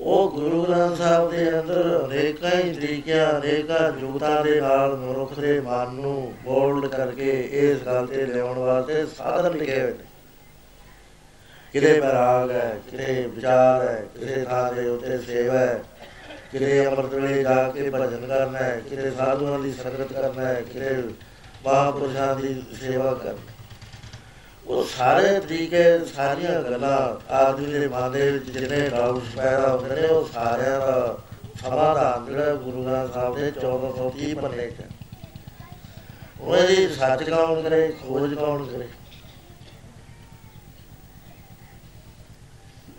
ਉਹ ਗੁਰੂ ਗ੍ਰੰਥ ਸਾਹਿਬ ਦੇ ਅੰਦਰ ਅਨੇਕਾਂ ਹੀ ਤਰੀਕਿਆਂ, ਅਨੇਕਾਂ ਜੁਗਤਾਂ ਦੇ ਨਾਲ ਮਨੁੱਖ ਦੇ ਮਨ ਨੂੰ ਬੋਲਡ ਕਰਕੇ ਇਸ ਗੱਲ ਤੇ ਲਿਆਉਣ ਵਾਸਤੇ ਸਾਧਨ ਲਿਖੇ ਹੋਏ ਨੇ। ਕਿਤੇ ਬਰਾਗ ਹੈ, ਕਿਤੇ ਵਿਚਾਰ ਹੈ ਕਿਤੇ ਥਾਂ ਦੇ ਉੱਤੇ ਸੇਵਾ ਹੈ, ਕਿਤੇ ਅੰਮ੍ਰਿਤ ਵੇਲੇ ਜਾ ਕੇ ਭਜਨ ਕਰਨਾ ਹੈ, ਕਿਤੇ ਸਾਧੂਆਂ ਦੀ ਸੰਗਤ ਕਰਨਾ ਹੈ, ਕਿਤੇ ਮਹਾਂਪੁਰਸ਼ਾਂ ਦੀ ਸੇਵਾ ਕਰ ਉਹ ਸਾਰੇ ਤਰੀਕੇ, ਸਾਰੀਆਂ ਗੱਲਾਂ ਆਦਮੀ ਦੇ ਮਨ ਦੇ ਵਿੱਚ ਜਿਹਨੇ ਡਾਊਟਸ ਪੈਦਾ ਹੁੰਦੇ ਨੇ, ਉਹ ਸਾਰਿਆਂ ਦਾ ਸਮਾਧਾਨ ਜਿਹੜਾ ਗੁਰੂ ਗ੍ਰੰਥ ਸਾਹਿਬ ਦੇ 1430 ਪੰਨੇ ਚ ਉਹ ਇਹਦੀ ਸੱਚ ਕੌਣ ਕਰੇ, ਖੋਜ ਕੌਣ ਕਰੇ?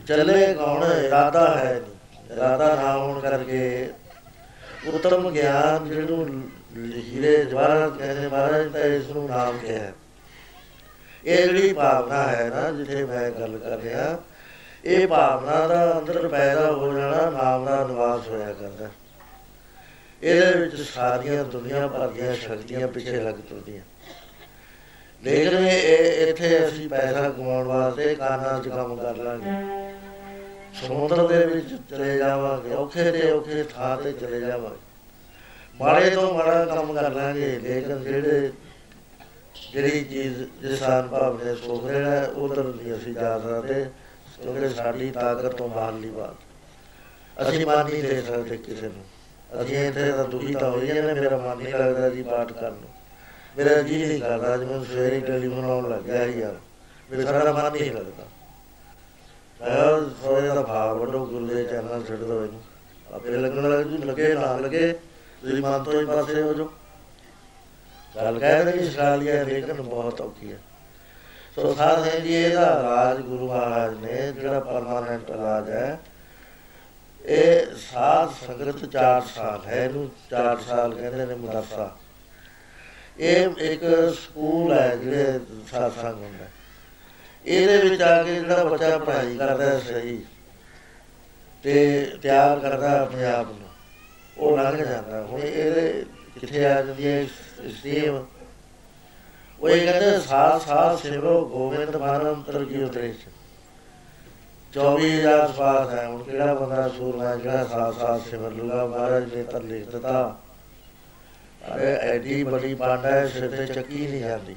ਚੱਲੇ ਕੌਣ, ਇਰਾਦਾ ਹੈ ਨਹੀਂ। ਰਾਤਾ ਨਾ ਹੋਣ ਕਰਕੇ ਉਤਮ ਗਿਆਨ ਜਿਹਨੂੰ ਹੀਰੇ ਜਵਾਹਰ ਕਹਿੰਦੇ ਮਹਾਰਾਜ ਤਾਂ ਇਸ ਨੂੰ ਨਾਮ ਕਿਹਾ ਇਹ ਜਿਹੜੀ ਭਾਵਨਾ ਹੈ ਨਾ, ਜਿੱਥੇ ਮੈਂ ਗੱਲ ਕਰ ਰਿਹਾ, ਇਹ ਭਾਵਨਾ ਦਾ ਅੰਦਰ ਪੈਦਾ ਹੋ ਜਾਣਾ, ਨਾਮ ਦਾ ਨਿਵਾਸ ਹੋਇਆ ਕਰਦਾ। ਇਹਦੇ ਵਿੱਚ ਸਾਰੀਆਂ ਦੁਨੀਆ ਭਰ ਦੀਆਂ ਸ਼ਕਤੀਆਂ ਪਿੱਛੇ ਲੱਗ ਤੁਰਦੀਆਂ। ਲੇਕਿਨ ਇਹ, ਇੱਥੇ ਅਸੀਂ ਪੈਸਾ ਕਮਾਉਣ ਵਾਸਤੇ ਕਾਨਾਂ 'ਚ ਕੰਮ ਕਰ ਲਾਂਗੇ। ਸਮੁੰਦਰ ਦੇ ਵਿੱਚ ਚਲੇ ਜਾਵਾਂਗੇ, ਔਖੇ ਤੇ ਔਖੇ ਥਾਂ ਤੇ ਚਲੇ ਜਾਵਾਂਗੇ। ਮਾੜੇ ਤੋਂ ਮਾੜਾ ਕੰਮ ਕਰ ਲਾਂਗੇ, ਲੇਕਿਨ ਜਿਹੜੇ ਜਿਹੜੀ ਚੀਜ਼ ਜਿਸਾਨ ਭਾਵ ਨੇ ਸੋਖ ਰਿਹਾ ਉਧਰ ਨਹੀਂ ਅਸੀਂ ਜਾ ਸਕਦੇ, ਕਿਉਂਕਿ ਸਾਡੀ ਤਾਕਤ ਤੋਂ ਬਾਹਰਲੀ ਬਾਤ। ਅਸੀਂ ਮਾਨ ਨਹੀਂ ਦੇ ਸਕਦੇ ਕਿਸੇ ਨੂੰ। ਅਸੀਂ ਇੱਥੇ ਤਾਂ ਦੁਖੀ ਤਾਂ ਹੋਈ ਜਾਂਦੇ, ਮੇਰਾ ਮਨ ਨਹੀਂ ਲੱਗਦਾ ਜੀ ਪਾਠ ਕਰਨ ਨੂੰ। ਮੇਰਾ ਜੀ ਨਹੀਂ ਕਰਦਾ, ਅੱਜ ਮੈਂ ਸਵੇਰੇ ਟੈਲੀਫੋਨ ਆਉਣ ਲੱਗਿਆ ਯਾਰ ਮੇਰਾ ਸਾਰਾ ਮਨ ਨਹੀਂ ਲੱਗਦਾ। ਮੈਂ ਸੋਏ ਦਾ ਭਾਵ ਵੱਡੋ ਗੁਰੂ ਦੇ ਚਰਨਾਂ ਛੱਡ ਦੋ ਇਹਨੂੰ। ਆਪੇ ਲੱਗਣ ਲੱਗ ਜੂ, ਲੱਗੇ, ਨਾ ਲੱਗੇ, ਤੁਸੀਂ ਮਨ ਤੋਂ ਹੀ ਪਾਸੇ ਹੋ ਜੋ ਗੱਲ ਕਹਿੰਦੇ ਕਿ ਸ਼ਾਲੀਆ ਲੇਕਿਨ ਬਹੁਤ ਔਖੀ ਹੈ। ਸੋ ਸਾਧ ਹੈ ਜੀ, ਇਹਦਾ ਰਾਜ ਗੁਰੂ ਮਹਾਰਾਜ ਨੇ, ਜਿਹੜਾ ਪਰਮਾਨੈਂਟ ਰਾਜ ਹੈ, ਇਹ ਸਾਧ ਸੰਗਤ 4 ਸਾਲ ਹੈ ਇਹਨੂੰ 4 ਸਾਲ ਕਹਿੰਦੇ ਨੇ ਮਦਰਸਾ ਇਹ ਇੱਕ ਸਕੂਲ ਹੈ ਜਿਹੜੇ ਸਾਧ ਸੰਗ ਹੁੰਦਾ ਇਹਦੇ ਵਿੱਚ ਆ ਕੇ ਜਿਹੜਾ ਬੱਚਾ ਪੜ੍ਹਾਈ ਕਰਦਾ ਹੈ ਸਹੀ ਤੇ ਤਿਆਰ ਕਰਦਾ ਆਪਣੇ ਆਪ ਨੂੰ, ਉਹ ਲੰਘ ਜਾਂਦਾ। ਹੁਣ ਇਹਦੇ ਕਿੱਥੇ ਆ ਜਾਂਦੀ ਹੈ? ਸੇਵ। ਉਹ ਇਹ ਕਹਿੰਦੇ, ਸਾਥ ਸਾਥ ਸਿਮਰੋ ਗੋਬਿੰਦ ਮਾਨੰਤਰ ਕੀ ਉਤਰੇ 24000 ਸਵਾਸ ਹੈ, ਹੁਣ ਕਿਹੜਾ ਬੰਦਾ ਸੂਰਮਾ ਜਿਹੜਾ ਸਾਥ ਸਾਥ ਸਿਮਰ ਲੂਗਾ ਮਹਾਰਾਜ ਨੇ ਤਾਂ ਲਿਖ ਦਿੱਤਾ। ਅਰੇ ਐਡੀ ਬੜੀ ਪਾਂਡਾ ਹੈ, ਸਿਰ ਤੇ ਚੱਕੀ ਨਹੀਂ ਜਾਂਦੀ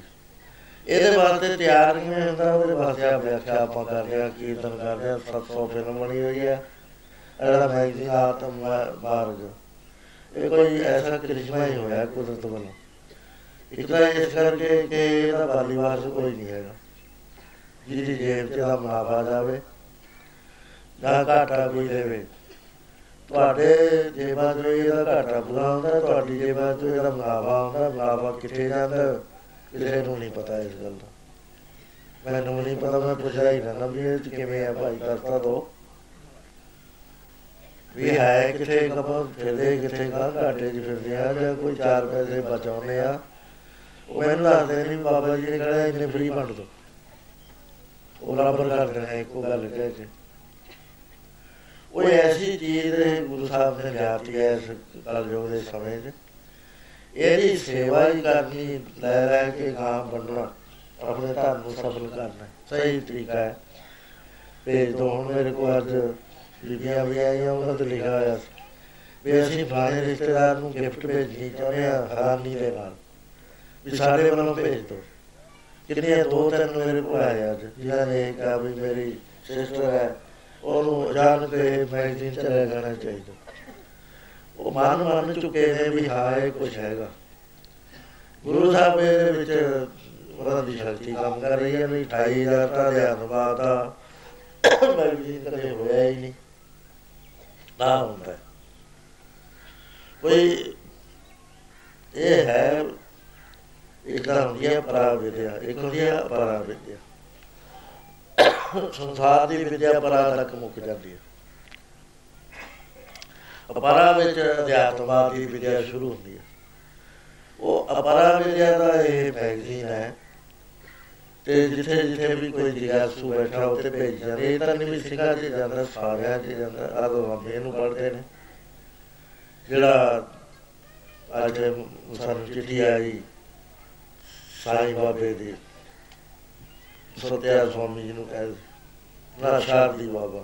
ਇਹਦੇ ਵਾਸਤੇ ਤਿਆਰ ਕਿਵੇਂ ਹੁੰਦਾ? ਉਹਦੇ ਵਾਸਤੇ ਆ ਵਿਆਖਿਆ ਆਪਾਂ ਕਰ ਰਿਹਾ ਕੀਰਤਨ ਕਰ ਰਿਹਾ 700 ਫਿਲਮ ਬਣੀ ਹੋਈ ਹੈ। ਇਹਦਾ ਮੈਗਜ਼ੀਨ ਆਤਮ ਮਾਰਗ ਇਹ ਕੋਈ ਐਸਾ ਕ੍ਰਿਸ਼ਮਾ ਹੀ ਹੋਇਆ ਕੁਦਰਤ ਵੱਲੋਂ। ਇੱਕ ਤਾਂ ਇਸ ਕਰਕੇ ਕਿ ਇਹਦਾ ਬਾਲੀ ਵਾਰਸ ਕੋਈ ਨਹੀਂ ਹੈਗਾ। ਜਿਹਦੀ ਜੇਬ 'ਚ ਦਾ ਮੁਨਾਫਾ ਜਾਵੇ ਨਾ ਘਾਟਾ ਕੋਈ ਦੇਵੇ। ਤੁਹਾਡੇ ਜੇਬਾਂ 'ਚ ਇਹਦਾ ਘਾਟਾ ਪੂਰਾ ਹੁੰਦਾ, ਤੁਹਾਡੀ ਜੇਬਾਂ 'ਚ ਇਹਦਾ ਮੁਨਾਫਾ ਹੁੰਦਾ ਮੁਨਾਫਾ ਕਿੱਥੇ ਜਾਂਦਾ, ਕਿਸੇ ਨੂੰ ਨਹੀਂ ਪਤਾ ਇਸ ਗੱਲ ਦਾ। ਮੈਨੂੰ ਨਹੀਂ ਪਤਾ, ਮੈਂ ਪੁੱਛਿਆ ਹੀ ਨਾ ਵੀ ਇਹ 'ਚ ਕਿਵੇਂ ਆ ਭਾਈ ਦੱਸਦਾ ਦੋ। ਵੀ ਹੈ ਕਿਥੇ ਕਪਾਂ ਫਿਰਦੇ ਕਿਥੇ ਕਾ ਘਾਟੇ 'ਚ ਫਿਰਦੇ ਆ ਜਾਂ ਕੋਈ ਚਾਰ ਪੈਸੇ ਬਚਾਉਨੇ ਆ। ਉਹ ਮੈਨੂੰ ਦੱਸਦੇ ਨਹੀਂ ਬਾਬਾ ਜੀ ਨੇ ਕਹਿੰਦਾ ਇੰਨੇ ਫ੍ਰੀ ਵੰਡ ਦੋ। ਉਹ ਬਰਾਬਰ ਕਰ ਦੇਣਾ, ਇੱਕੋ ਗੱਲ ਕਹਿ ਕੇ। ਉਹ ਐਸੀ ਚੀਜ਼ ਦੇ ਗੁਰੂ ਸਾਹਿਬ ਨੇ ਲਿਆਤੀ ਹੈ ਇਸ ਕਲਯੁਗ ਦੇ ਸਮੇਂ 'ਚ। ਇਹਦੀ ਸੇਵਾ ਹੀ ਕਰਨੀ, ਲੈ ਲੈ ਕੇ ਗਾਂ ਵੰਡਣਾ, ਆਪਣੇ ਧਰਮ ਨੂੰ ਸਫਲ ਕਰਨਾ, ਸਹੀ ਤਰੀਕਾ ਹੈ। ਭੇਜ ਦੋ ਹੁਣ ਮੇਰੇ ਕੋਲ ਅੱਜ ਬੀਬੀਆਂ ਵੀ ਆਈਆਂ, ਉਹਨਾਂ ਤੇ ਲਿਖਿਆ ਹੋਇਆ ਵੀ ਅਸੀਂ ਫਲਾਣੇ ਰਿਸ਼ਤੇਦਾਰ ਨੂੰ ਗਿਫਟ ਭੇਜਣੀ ਚਾਹੁੰਦੇ ਆ ਹੈਰਾਨੀ ਦੇ ਨਾਲ। ਵੀ ਸਾਡੇ ਵੱਲੋਂ ਭੇਜ ਦੋ। ਕਿੰਨੀਆਂ ਦੋ ਤਿੰਨ ਮੇਰੇ ਕੋਲ ਆਏ ਅੱਜ, ਜਿਨ੍ਹਾਂ ਨੇ ਕਿਹਾ ਵੀ ਮੇਰੀ ਸਿਸਟਰ ਹੈ, ਉਹਨੂੰ ਜਾਣ ਕੇ ਮੈਗਜ਼ੀਨ ਚ ਲੈ ਜਾਣਾ ਚਾਹੀਦਾ। ਉਹ ਮਾਨ ਮੰਨ ਚੁੱਕੇ ਨੇ ਵੀ ਹਾਂ, ਇਹ ਕੁਝ ਹੈਗਾ। ਗੁਰੂ ਸਾਹਿਬ ਦੇ ਵਿੱਚ ਉਹਨਾਂ ਦੀ ਸ਼ਕਤੀ ਕੰਮ ਕਰ ਰਹੀ ਹੈ ਵੀ 28000 ਤਾਂ ਦੇ ਅਨੁਭਾਵ ਦਾ ਮੈਗਜ਼ੀਨ ਕਦੇ ਹੋਇਆ ਹੀ ਨਹੀਂ। ਨਾ ਹੁੰਦਾ। ਕੋਈ ਇਹ ਹੈ ਇੱਕ ਤਾਂ ਹੁੰਦੀ ਹੈ ਪਰਾ ਵਿਦਿਆ ਇੱਕ ਹੁੰਦੀ ਹੈ ਅਪਰਾ ਵਿਦਿਆ ਸੰਸਾਰ ਦੀ ਵਿਦਿਆ ਪਰਾ ਤੱਕ ਮੁੱਕ ਜਾਂਦੀ ਹੈ ਅਪਰਾ ਵਿੱਚ ਅਧਿਆਤਮਵਾਦ ਦੀ ਵਿਦਿਆ ਸ਼ੁਰੂ ਹੁੰਦੀ ਹੈ ਉਹ ਅਪਰਾ ਵਿਦਿਆ ਦਾ ਇਹ ਮੈਗਜ਼ੀਨ ਹੈ। ਤੇ ਜਿੱਥੇ ਜਿੱਥੇ ਵੀ ਕੋਈ ਜਿਗਾਸੂ ਬੈਠਾ, ਉੱਥੇ ਭੇਜ ਜਾਂਦੇ। ਇਹ ਤਾਂ ਨਹੀਂ ਵੀ ਸਿੰਘਾਂ 'ਚ ਜਾਂਦਾ, ਸਾਰਿਆਂ 'ਚ ਜਾਂਦਾ ਆਦੋ ਹਮੇ ਇਹਨੂੰ ਪੜ੍ਹਦੇ ਨੇ। ਜਿਹੜਾ ਅੱਜ ਸਾਨੂੰ ਚਿੱਠੀ ਆਈ ਸਾਈਂ ਬਾਬੇ ਦੀ। ਸਤਿਆ ਸਵਾਮੀ ਜੀ ਨੂੰ ਕਹਿ ਨਾ ਸ਼ਾਰਦੀ ਬਾਬਾ।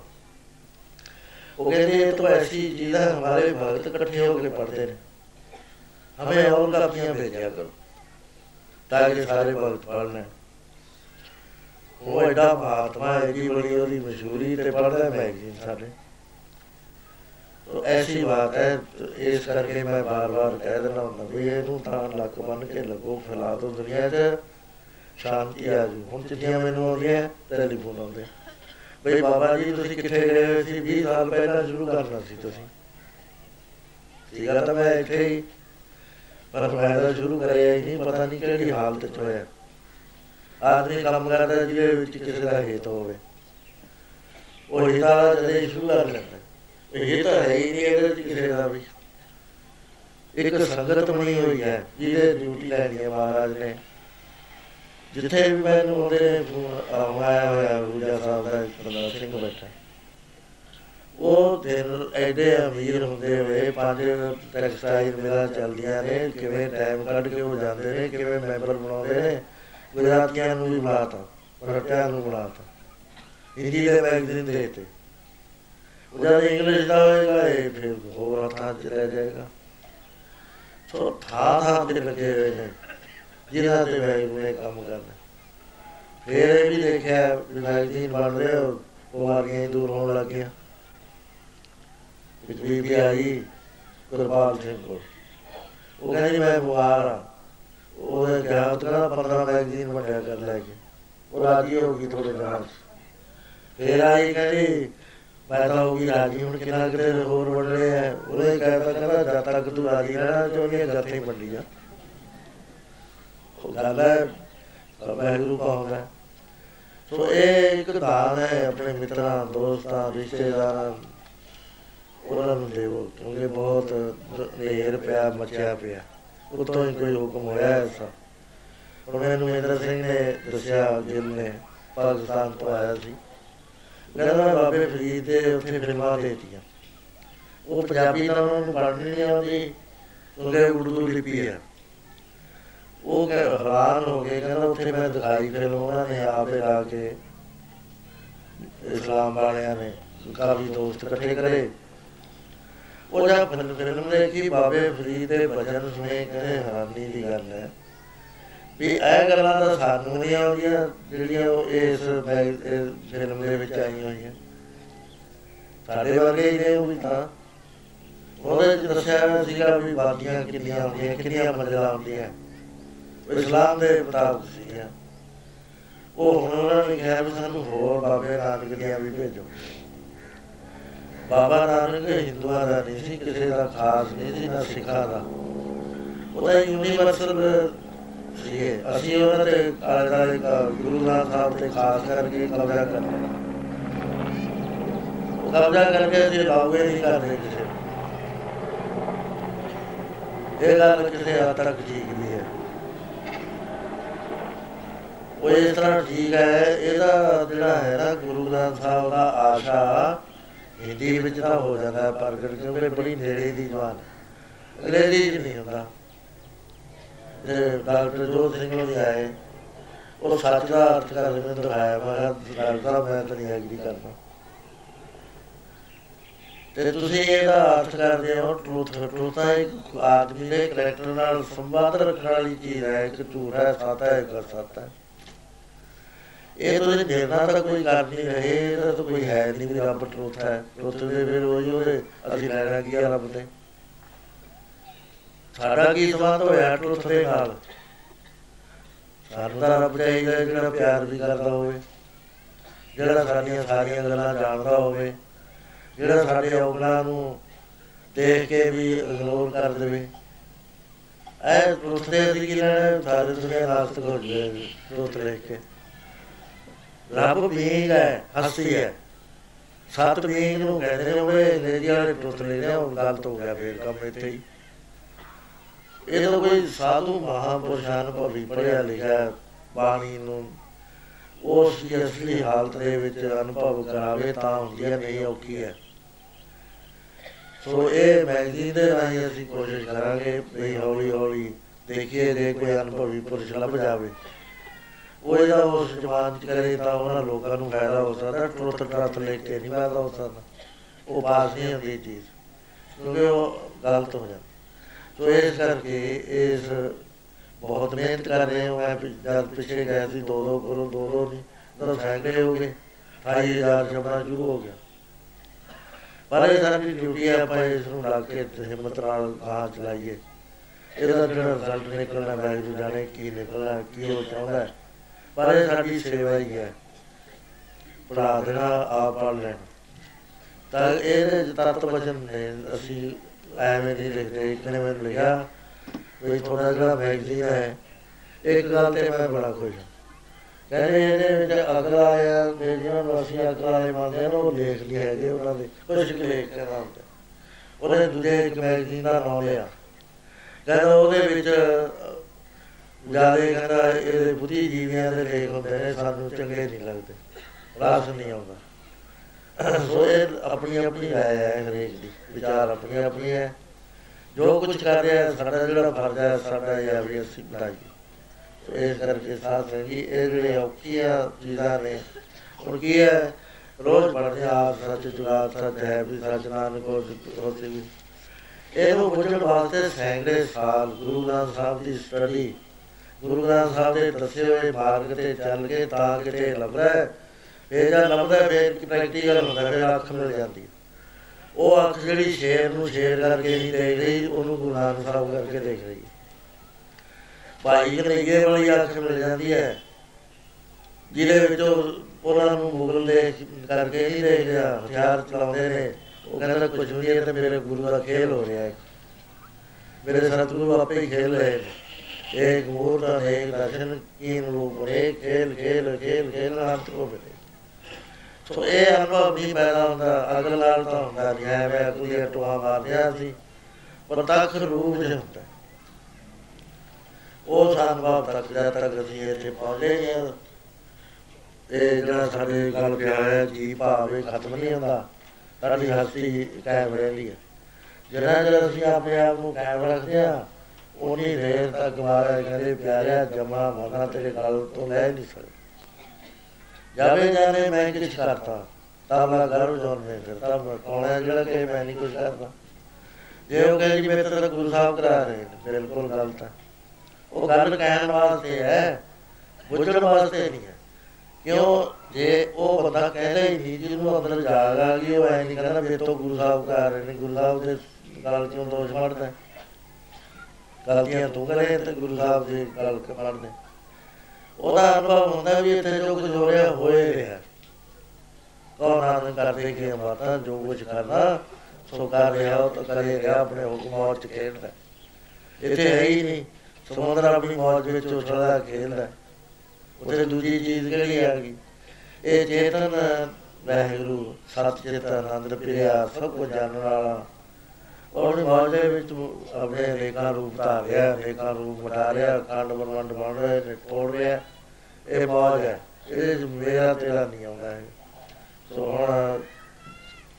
ਉਹ ਕਹਿੰਦੇ, ਇਹ ਤਾਂ ਐਸੀ ਚੀਜ਼ ਹੈ, ਹਮਾਰੇ ਭਗਤ ਇਕੱਠੇ ਹੋ ਕੇ ਪੜਦੇ ਨੇ। ਹਮੇ ਔਰ ਕਾਪੀਆਂ ਭੇਜਿਆ ਕਰੋ, ਤਾਂ ਕਿ ਸਾਰੇ ਭਗਤ ਪੜ ਲੈਣ। ਉਹ ਐਡਾ ਮਹਾਤਮਾ ਐਡੀ ਬੜੀ ਉਹਦੀ ਮਸ਼ਹੂਰੀ ਤੇ ਪੜਦਾ ਮੈਂ ਜੀ ਸਾਡੇ। ਐਸੀ ਬਾਤ ਹੈ, ਇਸ ਕਰਕੇ ਮੈਂ ਬਾਰ-ਬਾਰ ਕਹਿ ਦਿੰਦਾ ਹੁੰਦਾ ਵੀ ਇਹਨੂੰ ਤਾਂ ਲੱਕ ਬੰਨ ਕੇ ਲੱਗੋ ਫੈਲਾ ਦੋ ਦੁਨੀਆ 'ਚ। ਸ਼ਾਂਤੀ ਆ ਜੂ। ਹੁਣ ਚਿੱਠੀਆਂ ਮੈਨੂੰ ਆਉਂਦੀਆਂ, ਟੈਲੀਫੋਨ ਆਉਂਦੇ। ਬਈ ਬਾਬਾ ਜੀ, ਤੁਸੀਂ ਕਿੱਥੇ ਗਏ ਹੋਏ ਸੀ? 20 ਸਾਲ ਪਹਿਲਾਂ ਸ਼ੁਰੂ ਕਰਨਾ ਸੀ ਤੁਸੀਂ। ਸੀਗਾ ਤਾਂ ਮੈਂ ਇੱਥੇ ਹੀ। ਪਰ ਮੈਂ ਤਾਂ ਸ਼ੁਰੂ ਕਰਿਆ ਹੀ ਨਹੀਂ, ਪਤਾ ਨਹੀਂ ਕਿਹੜੀ ਹਾਲਤ 'ਚ ਹੋਇਆ। ਆਦਮੀ ਕੰਮ ਕਰਦਾ ਜਿਹਦੇ ਵਿੱਚ ਕਿਸੇ ਦਾ ਹਿੱਤ ਹੋਵੇ। ਉਹ ਹਿੱਤਾ ਜਦੇ ਸ਼ੁਰੂ ਕਰ ਲੈਂਦਾ। ਇਹ ਤਾਂ ਹੈ ਹੀ ਨਹੀਂ ਇਹਦੇ ਚ ਕਿਸੇ ਦਾ ਵੀ। ਇੱਕ ਸੰਗਤ ਬਣੀ ਹੋਈ ਹੈ, ਜਿਹਦੇ ਡਿਊਟੀ ਲੈਣੀ ਹੈ ਮਹਾਰਾਜ ਨੇ। ਜਿੱਥੇ ਵੀ ਮੈਨੂੰ ਉਹਦੇ ਆਇਆ ਹੋਇਆ ਰੂਜਾ ਸਾਹਿਬ ਦਾ ਪ੍ਰਦਾਨ ਸਿੰਘ ਬੈਠਾ। ਉਹ ਦਿਨ ਐਡੇ ਅਮੀਰ ਹੁੰਦੇ ਹੋਏ, ਪੰਜ ਟੈਕਸਟਾਈਲ ਮੇਲਾ ਚੱਲਦੀਆਂ ਨੇ, ਕਿਵੇਂ ਟਾਈਮ ਕੱਢ ਕੇ ਉਹ ਜਾਂਦੇ ਨੇ, ਕਿਵੇਂ ਮੈਂਬਰ ਬਣਾਉਂਦੇ ਨੇ। ਗੁਜਰਾਤੀਆਂ ਨੂੰ ਵੀ ਬਣਾਤਾ ਮਰਾਠਿਆਂ ਨੂੰ ਬਣਾਤਾ ਹਿੰਦੀ ਦੇ ਮੈਗਜ਼ੀਨ ਦੇ ਤੇ ਉਹ ਜਦ ਇੰਗਲਿਸ਼ ਦਾ ਹੋਏਗਾ, ਇਹ ਫਿਰ ਹੋਰ ਹੱਥਾਂ 'ਚ ਰਹਿ ਜਾਏਗਾ। ਸੋ ਥਾਂ ਥਾਂ ਤੇ ਲੱਗੇ ਹੋਏ ਨੇ, ਜਿਨ੍ਹਾਂ ਤੇ ਵੈਗਰੂ ਨੇ ਕੰਮ ਕਰਨਾ ਫਿਰ ਇਹ ਵੀ ਦੇਖਿਆ ਮੈਗਜ਼ੀਨ ਬਣ ਰਿਹਾ ਬਿਮਾਰੀਆਂ ਦੂਰ ਹੋਣ ਲੱਗੀਆਂ। ਇੱਕ ਬੀਬੀ ਆਈ ਕੁਰਬਾਨ ਸਿੰਘ ਕੋਲ। ਉਹ ਕਹਿੰਦੀ, ਮੈਂ ਬਿਮਾਰ ਆ ਉਹਨੇ ਕਿਹਾ ਉਹ ਕਹਿੰਦਾ 15 ਮੈਗਜ਼ੀਨ ਬਣਿਆ ਕਰ ਲੈ ਕੇ। ਉਹ ਰਾਜੀ ਹੋ ਗਈ ਥੋੜੇ ਨਾਲ ਫੇਰ ਆਈ, ਕਹਿੰਦੀ ਮੈਂ ਤਾਂ ਹੋ ਗਈ ਰਾਜੀ, ਹੁਣ ਕਿੰਨਾ ਕਿਤੇ ਹੋਰ ਬਣ ਰਿਹਾ ਹੈ ਉਹਨੇ ਕਹਿੰਦਾ ਕਹਿੰਦਾ ਜਦ ਤੱਕ ਤੂੰ ਰਾਜੀ ਰਹਿਣਾ ਚਾਹੁੰਦੀ ਜਦ ਤੱਕ ਵੱਡੀ ਜਾ ਉਹ ਗੱਲ ਹੈ ਵਾਹਿਗੁਰੂ ਪਾਉਂਦਾ ਸੋ ਇਹ ਇੱਕ ਦਾਨ ਹੈ ਆਪਣੇ ਮਿੱਤਰਾਂ, ਦੋਸਤਾਂ, ਰਿਸ਼ਤੇਦਾਰਾਂ, ਉਹਨਾਂ ਨੂੰ ਦੇਵੋ ਕਿਉਂਕਿ ਬਹੁਤ ਨੇਰ ਪਿਆ, ਮਚਿਆ ਪਿਆ। ਉਤੋਂ ਹੀ ਕੋਈ ਹੁਕਮ ਹੋਇਆ ਐਸਾ ਹੁਣ ਮੈਨੂੰ ਇੰਦਰ ਸਿੰਘ ਨੇ ਦੱਸਿਆ ਜਿਲ ਨੇ ਪਾਕਿਸਤਾਨ ਤੋਂ ਆਇਆ ਸੀ। ਕਹਿੰਦਾ ਬਾਬੇ ਫਰੀਦ ਦੇ, ਉੱਥੇ ਫਿਲਮਾਂ ਦੇਤੀਆਂ। ਉਹ ਪੰਜਾਬੀ ਤਾਂ ਉਹਨਾਂ ਨੂੰ ਪੜ੍ਹਨੀ ਨਹੀਂ ਆਉਂਦੀ ਕਿਉਂਕਿ ਉਰਦੂ ਲਿਪੀ ਹੈ ਉਹ ਕਹ, ਹੈਰਾਨ ਹੋ ਗਏ, ਕਹਿੰਦਾ ਉੱਥੇ ਮੈਂ ਦਿਖਾਈ ਫਿਲਮ ਉਹਨਾਂ ਨੇ, ਆਪੇ ਲਾ ਕੇ ਇਸਲਾਮ ਵਾਲਿਆਂ ਨੇ, ਕਾਫੀ ਦੋਸਤ ਇਕੱਠੇ ਕਰੇ। ਉਹ ਜਦ ਫਿਲਮ ਦੇਖੀ, ਬਾਬੇ ਫਰੀਦ ਦੇ ਭਜਨ ਸੁਣੇ, ਕਹਿੰਦੇ, ਹੈਰਾਨੀ ਦੀ ਗੱਲ ਹੈ। ਵੀ ਇਹ ਗੱਲਾਂ ਦਾ ਸਾਨੂੰ ਨਹੀਂ ਆਉਂਦੀਆਂ, ਜਿਹੜੀਆਂ ਉਹ ਇਸ ਫਿਲਮ ਦੇ ਵਿੱਚ ਆਈਆਂ ਹੋਈਆਂ। ਸਾਡੇ ਵਰਗੇ ਹੀ ਨੇ ਉਹ ਵੀ ਤਾਂ। ਉਹਦੇ ਚ ਦੱਸਿਆ ਸੀਗਾ ਵੀ ਬਾਦੀਆਂ ਕਿੰਨੀਆਂ ਆਉਂਦੀਆਂ, ਕਿੰਨੀਆਂ ਮੰਜ਼ਲਾਂ ਆਉਂਦੀਆਂ। ਇਸਲਾਮ ਦੇ ਮੁਤਾਬਕ ਸੀਗਾ ਉਹ ਹੁਣ ਉਹਨਾਂ ਨੇ ਕਿਹਾ ਵੀ ਸਾਨੂੰ ਹੋਰ ਬਾਬੇ ਨਾਨਕ ਦੀਆਂ ਵੀ ਭੇਜੋ। ਬਾਬਾ ਨਾਨਕ ਹਿੰਦੂਆਂ ਦਾ ਨਹੀਂ ਸੀ, ਕਿਸੇ ਦਾ ਖਾਸ ਨਹੀਂ ਸੀ, ਨਾ ਸਿੱਖਾਂ ਦਾ। ਉਹ ਤਾਂ ਯੂਨੀਵਰਸਲ ਸੀ ਅਸੀਂ ਉਹਨਾਂ ਦੇ ਆਲੇ ਦਾ ਗੁਰੂ ਗ੍ਰੰਥ ਸਾਹਿਬ ਤੇ ਖਾਸ ਕਰਕੇ ਕਬਜ਼ਾ ਕਰਨਾ ਕਬਜ਼ਾ ਕਰਕੇ ਅਸੀਂ ਲਾਉਗੇ ਨਹੀਂ ਕਰਦੇ ਕਿਸੇ ਇਹ ਗੱਲ ਕਿਸੇ ਹੱਦ ਤੱਕ ਠੀਕ ਨਹੀਂ ਹੈ। ਉਹ ਇਸ ਤਰ੍ਹਾਂ ਠੀਕ ਹੈ, ਇਹਦਾ ਜਿਹੜਾ ਹੈ ਨਾ ਗੁਰੂ ਗ੍ਰੰਥ ਸਾਹਿਬ ਦਾ ਆਸ਼ਾ ਹਿੰਦੀ ਵਿੱਚ ਤਾਂ ਹੋ ਜਾਂਦਾ ਪ੍ਰਗਟ, ਕਿਉਂਕਿ ਬੜੀ ਨੇੜੇ ਦੀ ਜਵਾਨ ਅੰਗਰੇਜ਼ੀ ਚ ਨਹੀਂ ਹੁੰਦਾ। ਤੇ ਡਾਕਟਰ ਜੋਤ ਸਿੰਘ ਨੂੰ ਆਏ। ਉਹ ਸੱਚ ਦਾ ਅਰਥ ਕਰ ਰਹੇ ਨੇ ਦਿਖਾਇਆ ਮੈਂ ਡਾਕਟਰ ਮੈਂ ਤਾਂ ਨਹੀਂ ਐਗਰੀ ਕਰਦਾ। ਤੇ ਤੁਸੀਂ ਇਹਦਾ ਅਰਥ ਕਰਦੇ ਹੋ ਟਰੂਥ ਟਰੂਥ ਹੈ ਇੱਕ ਆਦਮੀ ਦੇ ਕਰੈਕਟਰ ਨਾਲ ਸੰਬੰਧ ਰੱਖਣ ਵਾਲੀ ਚੀਜ਼ ਹੈ, ਇੱਕ ਝੂਠ ਹੈ, ਸੱਚ ਹੈ, ਇੱਕ ਸੱਚ ਹੈ। ਇਹ ਤੁਸੀਂ ਦੇਣਾ ਤਾਂ ਕੋਈ ਕਰ ਨਹੀਂ ਰਹੇ ਇਹਦਾ ਤਾਂ ਕੋਈ ਹੈ ਨਹੀਂ ਵੀ ਰੱਬ ਟਰੂਥ ਹੈ। ਟਰੂਥ ਦੇ ਫਿਰ ਉਹੀ ਉਹਦੇ, ਅਸੀਂ ਲੈਣਾ ਕੀ ਆ ਰੱਬ ਤੇ? ਸਾਡਾ ਕੀ ਸਬੰਧ ਹੋਇਆ ਟਰੂਥ ਦੇ ਨਾਲ? ਸਾਨੂੰ ਤਾਂ ਰੱਬ ਚਾਹੀਦਾ ਜਿਹੜਾ ਪਿਆਰ ਵੀ ਕਰਦਾ ਹੋਵੇ, ਜਿਹੜਾ ਸਾਡੀਆਂ ਸਾਰੀਆਂ ਗੱਲਾਂ ਜਾਣਦਾ ਹੋਵੇ, ਜਿਹੜਾ ਸਾਡੇ ਔਗਣਾਂ ਨੂੰ ਦੇਖ ਕੇ ਵੀ ਇਗਨੋਰ ਕਰ ਦੇਵੇ। ਐ ਟਰੂਥ ਦੇ ਅਸੀਂ ਕੀ ਲੈਣਾ? ਸਾਰੇ ਦੁਨੀਆ ਨਾਸਤਕ ਹੋ ਜਾਵੇ ਟਰੂਥ ਦੇਖ ਕੇ। ਰੱਬ ਬੀਂਗ ਹੈ ਹਸਤੀ ਹੈ। ਸਤ ਬੀਂਗ ਨੂੰ ਕਹਿੰਦੇ ਨੇ ਉਹ ਅੰਗਰੇਜ਼ੀ ਵਾਲੇ ਟੁੱਟ ਲੈ ਰਿਹਾ ਉਹ ਗਲਤ ਹੋ ਗਿਆ ਫੇਰ ਕੰਮ ਇੱਥੇ ਹੀ। ਇਹ ਤਾਂ ਕੋਈ ਸਾਧੂ ਮਹਾਪੁਰਸ਼ਾਂ ਭਵੀ ਪੜਿਆ ਲਿਖਿਆ ਬਾਣੀ ਨੂੰ। ਉਸ ਦੀ ਅਸਲੀ ਹਾਲਤ ਦੇ ਵਿੱਚ ਅਨੁਭਵ ਕਰਾਵੇ ਤਾਂ ਹੁੰਦੀ ਹੈ, ਨਹੀਂ ਔਖੀ ਹੈ। ਸੋ ਇਹ ਮੈਗਜ਼ੀਨ ਦੇ ਰਾਹੀਂ ਅਸੀਂ ਕੋਸ਼ਿਸ਼ ਕਰਾਂਗੇ ਵੀ ਹੌਲੀ ਹੌਲੀ ਦੇਖੀਏ ਜੇ ਕੋਈ ਅਨੁਭਵੀ ਪੁਰਸ਼ ਲੱਭ ਜਾਵੇ। ਉਹ ਇਹਦਾ ਉਸ ਜਵਾਨ ਚ ਕਰੇ ਤਾਂ ਉਹਨਾਂ ਲੋਕਾਂ ਨੂੰ ਫਾਇਦਾ ਹੋ ਸਕਦਾ ਟਰੁੱਤ ਟਰੱਤ ਲੈ ਕੇ ਨਹੀਂ ਫਾਇਦਾ ਹੋ ਸਕਦਾ। ਉਹ ਬਾਤ ਨਹੀਂ ਹੁੰਦੀ ਚੀਜ਼, ਕਿਉਂਕਿ ਉਹ ਗਲਤ ਹੋ ਜਾਂਦੀ। ਸੋ ਇਸ ਕਰਕੇ ਇਸ ਬਹੁਤ ਮਿਹਨਤ ਕਰ ਰਹੇ ਹਾਂ। ਮੈਂ ਜਦ ਪਿਛੇ ਗਏ ਸੀ, ਦੋ ਦੋ ਕਰੋ, ਦੋ ਦੋ ਨਹੀਂ ਤਾਂ ਸੈਂਕੜੇ ਹੋ ਗਏ 28000 ਜਮਾ ਸ਼ੁਰੂ ਹੋ ਗਿਆ। ਪਰ ਇਹ ਸਾਡੀ ਡਿਊਟੀ ਹੈ ਆਪਾਂ ਇਸ ਨੂੰ ਲਾ ਕੇ ਹਿੰਮਤ ਨਾਲ ਆਹ ਚਲਾਈਏ। ਇਹਦਾ ਜਿਹੜਾ ਰਿਜ਼ਲਟ ਨਿਕਲਣਾ, ਮੈਂ ਜਾਣੇ ਕੀ ਨਿਕਲਣਾ, ਕੀ ਉਹ ਚਾਹੁੰਦਾ। ਹੈ ਪਰ ਇਹ ਸਾਡੀ ਸੇਵਾ ਹੀ ਹੈ। ਪੜਾ ਦੇਣਾ, ਆਪ ਪੜ ਲੈਣਾ। ਤਾਂ ਇਹਦੇ ਤਤ ਵਚਨ ਨੇ, ਅਸੀਂ ਐਵੇਂ ਨਹੀਂ ਲਿਖਦੇ ਇੱਕ ਨੇ ਮੈਨੂੰ ਲਿਖਿਆ ਵੀ ਥੋੜਾ ਜਿਹਾ ਮੈਗਜ਼ੀਨ ਹੈ, ਇੱਕ ਗੱਲ ਤੇ ਮੈਂ ਬੜਾ ਖੁਸ਼ ਹਾਂ। ਕਹਿੰਦੇ ਇਹਦੇ ਵਿੱਚ ਅਕਲ ਆਇਆ ਤੇ ਜਿਹਨਾਂ ਨੂੰ ਅਸੀਂ ਅਕਲ ਵਾਲੇ ਮੰਨਦੇ ਆ ਨਾ, ਉਹ ਲੇਖ ਨਹੀਂ ਹੈਗੇ ਉਹਨਾਂ ਦੇ ਕੁਝ ਕੁ ਲੇਖ ਕਹਿੰਦਾ ਹੁੰਦਾ ਉਹਨੇ ਦੂਜੇ ਇੱਕ ਮੈਗਜ਼ੀਨ ਦਾ ਨਾਮ ਲਿਆ। ਕਹਿੰਦਾ ਉਹਦੇ ਵਿੱਚ ਜ਼ਿਆਦਾ ਕਹਿੰਦਾ ਇਹਦੇ ਬੁੱਧੀ ਜੀਵਿਆਂ ਦੇ ਲੇਖ ਹੁੰਦੇ ਨੇ, ਸਾਨੂੰ ਚੰਗੇ ਨਹੀਂ ਲੱਗਦੇ, ਰਾਸ ਨਹੀਂ ਆਉਂਦਾ। ਸੋ ਇਹ ਆਪਣੀ ਆਪਣੀ ਰਾਏ ਹੈ ਹਰੇਕ ਦੀ, ਵਿਚਾਰ ਆਪਣੀ ਆਪਣੀ ਹੈ। ਜੋ ਕੁਝ ਕਰ ਰਿਹਾ ਸਾਡਾ ਜਿਹੜਾ ਫਰਜ਼ ਹੈ, ਸਾਡਾ ਇਹ ਹੈ ਵੀ ਅਸੀਂ ਬਣਾਈਏ। ਸੋ ਇਸ ਕਰਕੇ ਸਾਥ ਸੰਗੀ ਇਹ ਜਿਹੜੇ ਔਖੀਆਂ ਚੀਜ਼ਾਂ ਨੇ, ਹੁਣ ਕੀ ਹੈ, ਰੋਜ਼ ਪੜ੍ਹਦੇ ਆਪ ਸੱਚ ਜੁਗਾਤ ਸੱਚ ਹੈ ਵੀ, ਸੱਚ ਨਾਨਕ ਹੋਤੇ ਵੀ ਇਹਨੂੰ ਬੁੱਝਣ ਵਾਸਤੇ ਸੈਂਕੜੇ ਸਾਲ ਗੁਰੂ ਗ੍ਰੰਥ ਸਾਹਿਬ ਦੀ ਸਟੱਡੀ ਗੁਰੂ ਗ੍ਰੰਥ ਸਾਹਿਬ ਦੇ ਦੱਸੇ ਹੋਏ ਮਾਰਗ ਤੇ ਚੱਲ ਕੇ ਤਾਂ ਕਿਤੇ ਲੱਭਦਾ ਹੈ ਇਹ ਜਾਂ ਲੱਭਦਾ ਫੇਰ ਪ੍ਰੈਕਟੀਕਲ ਹੁੰਦਾ, ਫਿਰ ਅੱਖ ਮਿਲ ਜਾਂਦੀ ਹੈ। ਉਹ ਅੱਖ ਜਿਹੜੀ ਸ਼ੇਰ ਨੂੰ ਸ਼ੇਰ ਕਰਕੇ ਨਹੀਂ ਦੇਖ ਰਹੀ, ਉਹਨੂੰ ਗੁਰੂ ਨਾਨਕ ਸਾਹਿਬ ਕਰਕੇ ਦੇਖ ਰਹੀ ਹੈ। ਭਾਈ ਕਨਈਏ ਵਾਲੀ ਅੱਖ ਮਿਲ ਜਾਂਦੀ ਹੈ। ਜਿਹਦੇ ਵਿੱਚ ਉਹਨਾਂ ਨੂੰ ਮੁਗਲ ਦੇ ਕਰਕੇ ਨਹੀਂ ਦੇਖ ਰਿਹਾ, ਹਥਿਆਰ ਚਲਾਉਂਦੇ ਨੇ। ਉਹ ਕਹਿੰਦਾ ਕੁਝ ਨਹੀਂ ਇਹ ਤਾਂ ਮੇਰੇ ਗੁਰੂ ਦਾ ਖੇਲ ਹੋ ਰਿਹਾ ਹੈ। ਮੇਰੇ ਸਤਿਗੁਰੂ ਆਪੇ ਹੀ ਖੇਲ ਰਹੇ ਨੇ। ਇੱਕ ਮੂਰਤ ਅਨੇਕ ਦਰਸ਼ਨ ਕੀਨ ਰੂਪ ਰੇ ਖੇਲ ਖੇਲ ਖੇਲ ਖੇਲ ਅੰਤ ਕੋ ਬਤੇ ਸੋ ਇਹ ਅਨੁਭਵ ਨਹੀਂ ਪੈਦਾ ਹੁੰਦਾ। ਅਗਲ ਨਾਲ ਤਾਂ ਹੁੰਦਾ ਨਹੀਂ। ਹੈ ਮੈਂ ਅਗਲੀ ਟੋਆ ਮਾਰਿਆ ਸੀ। ਪ੍ਰਤੱਖ ਰੂਪ ਜਿਹਾ ਹੁੰਦਾ। ਉਹ ਅਨੁਭਵ ਤੱਕ, ਜਦ ਤੱਕ ਅਸੀਂ ਇੱਥੇ ਪਹੁੰਚੇ ਨਹੀਂ ਇਹ ਜਿਹੜਾ ਸਾਡੇ ਗੱਲ ਪਿਆ ਹੈ ਜੀ ਭਾਵੇਂ ਖਤਮ ਨਹੀਂ ਹੁੰਦਾ, ਸਾਡੀ ਹਸਤੀ ਕਾਇਮ ਰਹਿੰਦੀ ਹੈ ਜਿਹੜਾ ਜਦ ਅਸੀਂ ਆਪਣੇ ਆਪ ਨੂੰ ਕਾਇਮ ਰੱਖਦੇ ਆ ਉਨੀ ਦੇਰ ਤੱਕ ਮਹਾਰਾਜ ਕਹਿੰਦੇ, ਪਿਆਰਿਆ, ਜਮਾ ਮਨਾ ਤੇਰੇ ਗੱਲ ਤੋਂ ਲੈ ਨਹੀਂ ਸਕਦੇ। ਜਾਵੇ ਜਾਣੇ ਮੈਂ ਕੁਝ ਕਰਤਾ। ਤਾਂ ਮੈਂ ਗਰਵ ਜੋਨ ਮੈਂ ਕਰਤਾ ਮੈਂ ਕੌਣ ਹੈ ਜਿਹੜਾ ਕਿ ਮੈਂ ਨਹੀਂ ਕੁਝ ਕਰਦਾ। ਜੇ ਉਹ ਕਹੇ ਜੀ ਮੇਰੇ ਤਾਂ ਗੁਰੂ ਸਾਹਿਬ ਕਰਾ ਰਹੇ ਨੇ, ਬਿਲਕੁਲ ਗਲਤ ਹੈ। ਉਹ ਗੱਲ ਕਹਿਣ ਵਾਸਤੇ ਹੈ, ਬੁੱਝਣ ਵਾਸਤੇ ਨਹੀਂ ਹੈ। ਕਿਉਂ? ਜੇ ਉਹ ਬੰਦਾ ਕਹਿੰਦਾ ਹੀ ਨਹੀਂ, ਜਿਹਨੂੰ ਅੰਦਰ ਜਾਗ ਆ ਗਈ, ਉਹ ਐ ਨਹੀਂ ਕਹਿੰਦਾ ਮੇਰੇ ਤੋਂ ਗੁਰੂ ਸਾਹਿਬ ਕਰ ਰਹੇ ਨੇ, ਗੁਰੂ ਸਾਹਿਬ ਦੇ ਗੱਲ ਕਿਉਂ ਦੋਸ਼ ਮੜਦਾ ਗਲਤੀਆਂ ਤੂੰ ਕਰੇ ਤੇ ਗੁਰੂ ਸਾਹਿਬ ਦੀ ਗੱਲ ਮੜਦੇ। ਉਹਦਾ ਅਨੁਭਵ ਹੁੰਦਾ ਵੀ ਇੱਥੇ ਜੋ ਕੁਝ ਹੋ ਰਿਹਾ ਹੋਏ ਰਿਹਾ। ਕੌਣ ਆਨੰਦ ਕਰਦੇ ਕਿ ਬਾਤਾਂ ਜੋ ਕੁਝ ਕਰਨਾ ਸੋ ਕਰ ਰਿਹਾ, ਉਹ ਤਾਂ ਕਰੇ ਰਿਹਾ, ਆਪਣੇ ਹੁਕਮ ਚ ਖੇਡਦਾ। ਇੱਥੇ ਹੈ ਹੀ ਨਹੀਂ, ਸਮੁੰਦਰ ਆਪਣੀ ਮੌਜ ਵਿੱਚ ਉਛਲਦਾ ਖੇਡਦਾ। ਉੱਥੇ ਦੂਜੀ ਚੀਜ਼ ਕਿਹੜੀ ਆ ਗਈ? ਇਹ ਚੇਤਨ, ਵਾਹਿਗੁਰੂ, ਸਤ ਚੇਤਨ, ਆਨੰਦ ਪਿਆ, ਸਭ ਕੁਝ ਜਾਣਨ ਵਾਲਾ। ਉਹਨੇ ਮੌਜ ਦੇ ਵਿੱਚ ਆਪਣੇ ਰੇਖਾ ਰੂਪ ਧਾਰਿਆ, ਰੇਖਾ ਰੂਪ ਮਟਾ ਰਿਹਾ ਖੰਡ ਬਰਮੰਡ ਬਣ ਰਿਹਾ ਨੇ ਤੋੜ ਰਿਹਾ, ਇਹ ਮੌਜ ਹੈ। ਇਹਦੇ ਚ ਮੇਰਾ ਤੇਰਾ ਨਹੀਂ ਆਉਂਦਾ ਹੈ ਸੋ ਹੁਣ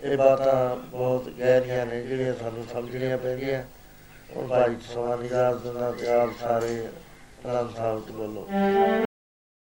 ਇਹ ਬਾਤਾਂ ਬਹੁਤ ਗਹਿਰੀਆਂ ਨੇ, ਜਿਹੜੀਆਂ ਸਾਨੂੰ ਸਮਝਣੀਆਂ ਪੈਂਦੀਆਂ। ਹੁਣ ਭਾਈ ਸਵਾਨੀ ਦਾ ਦਿਨਾਂ ਤੇ ਆਪ ਸਾਰੇ ਨਾਮ ਸਾਹਿਬ ਤੋਂ ਬੋਲੋ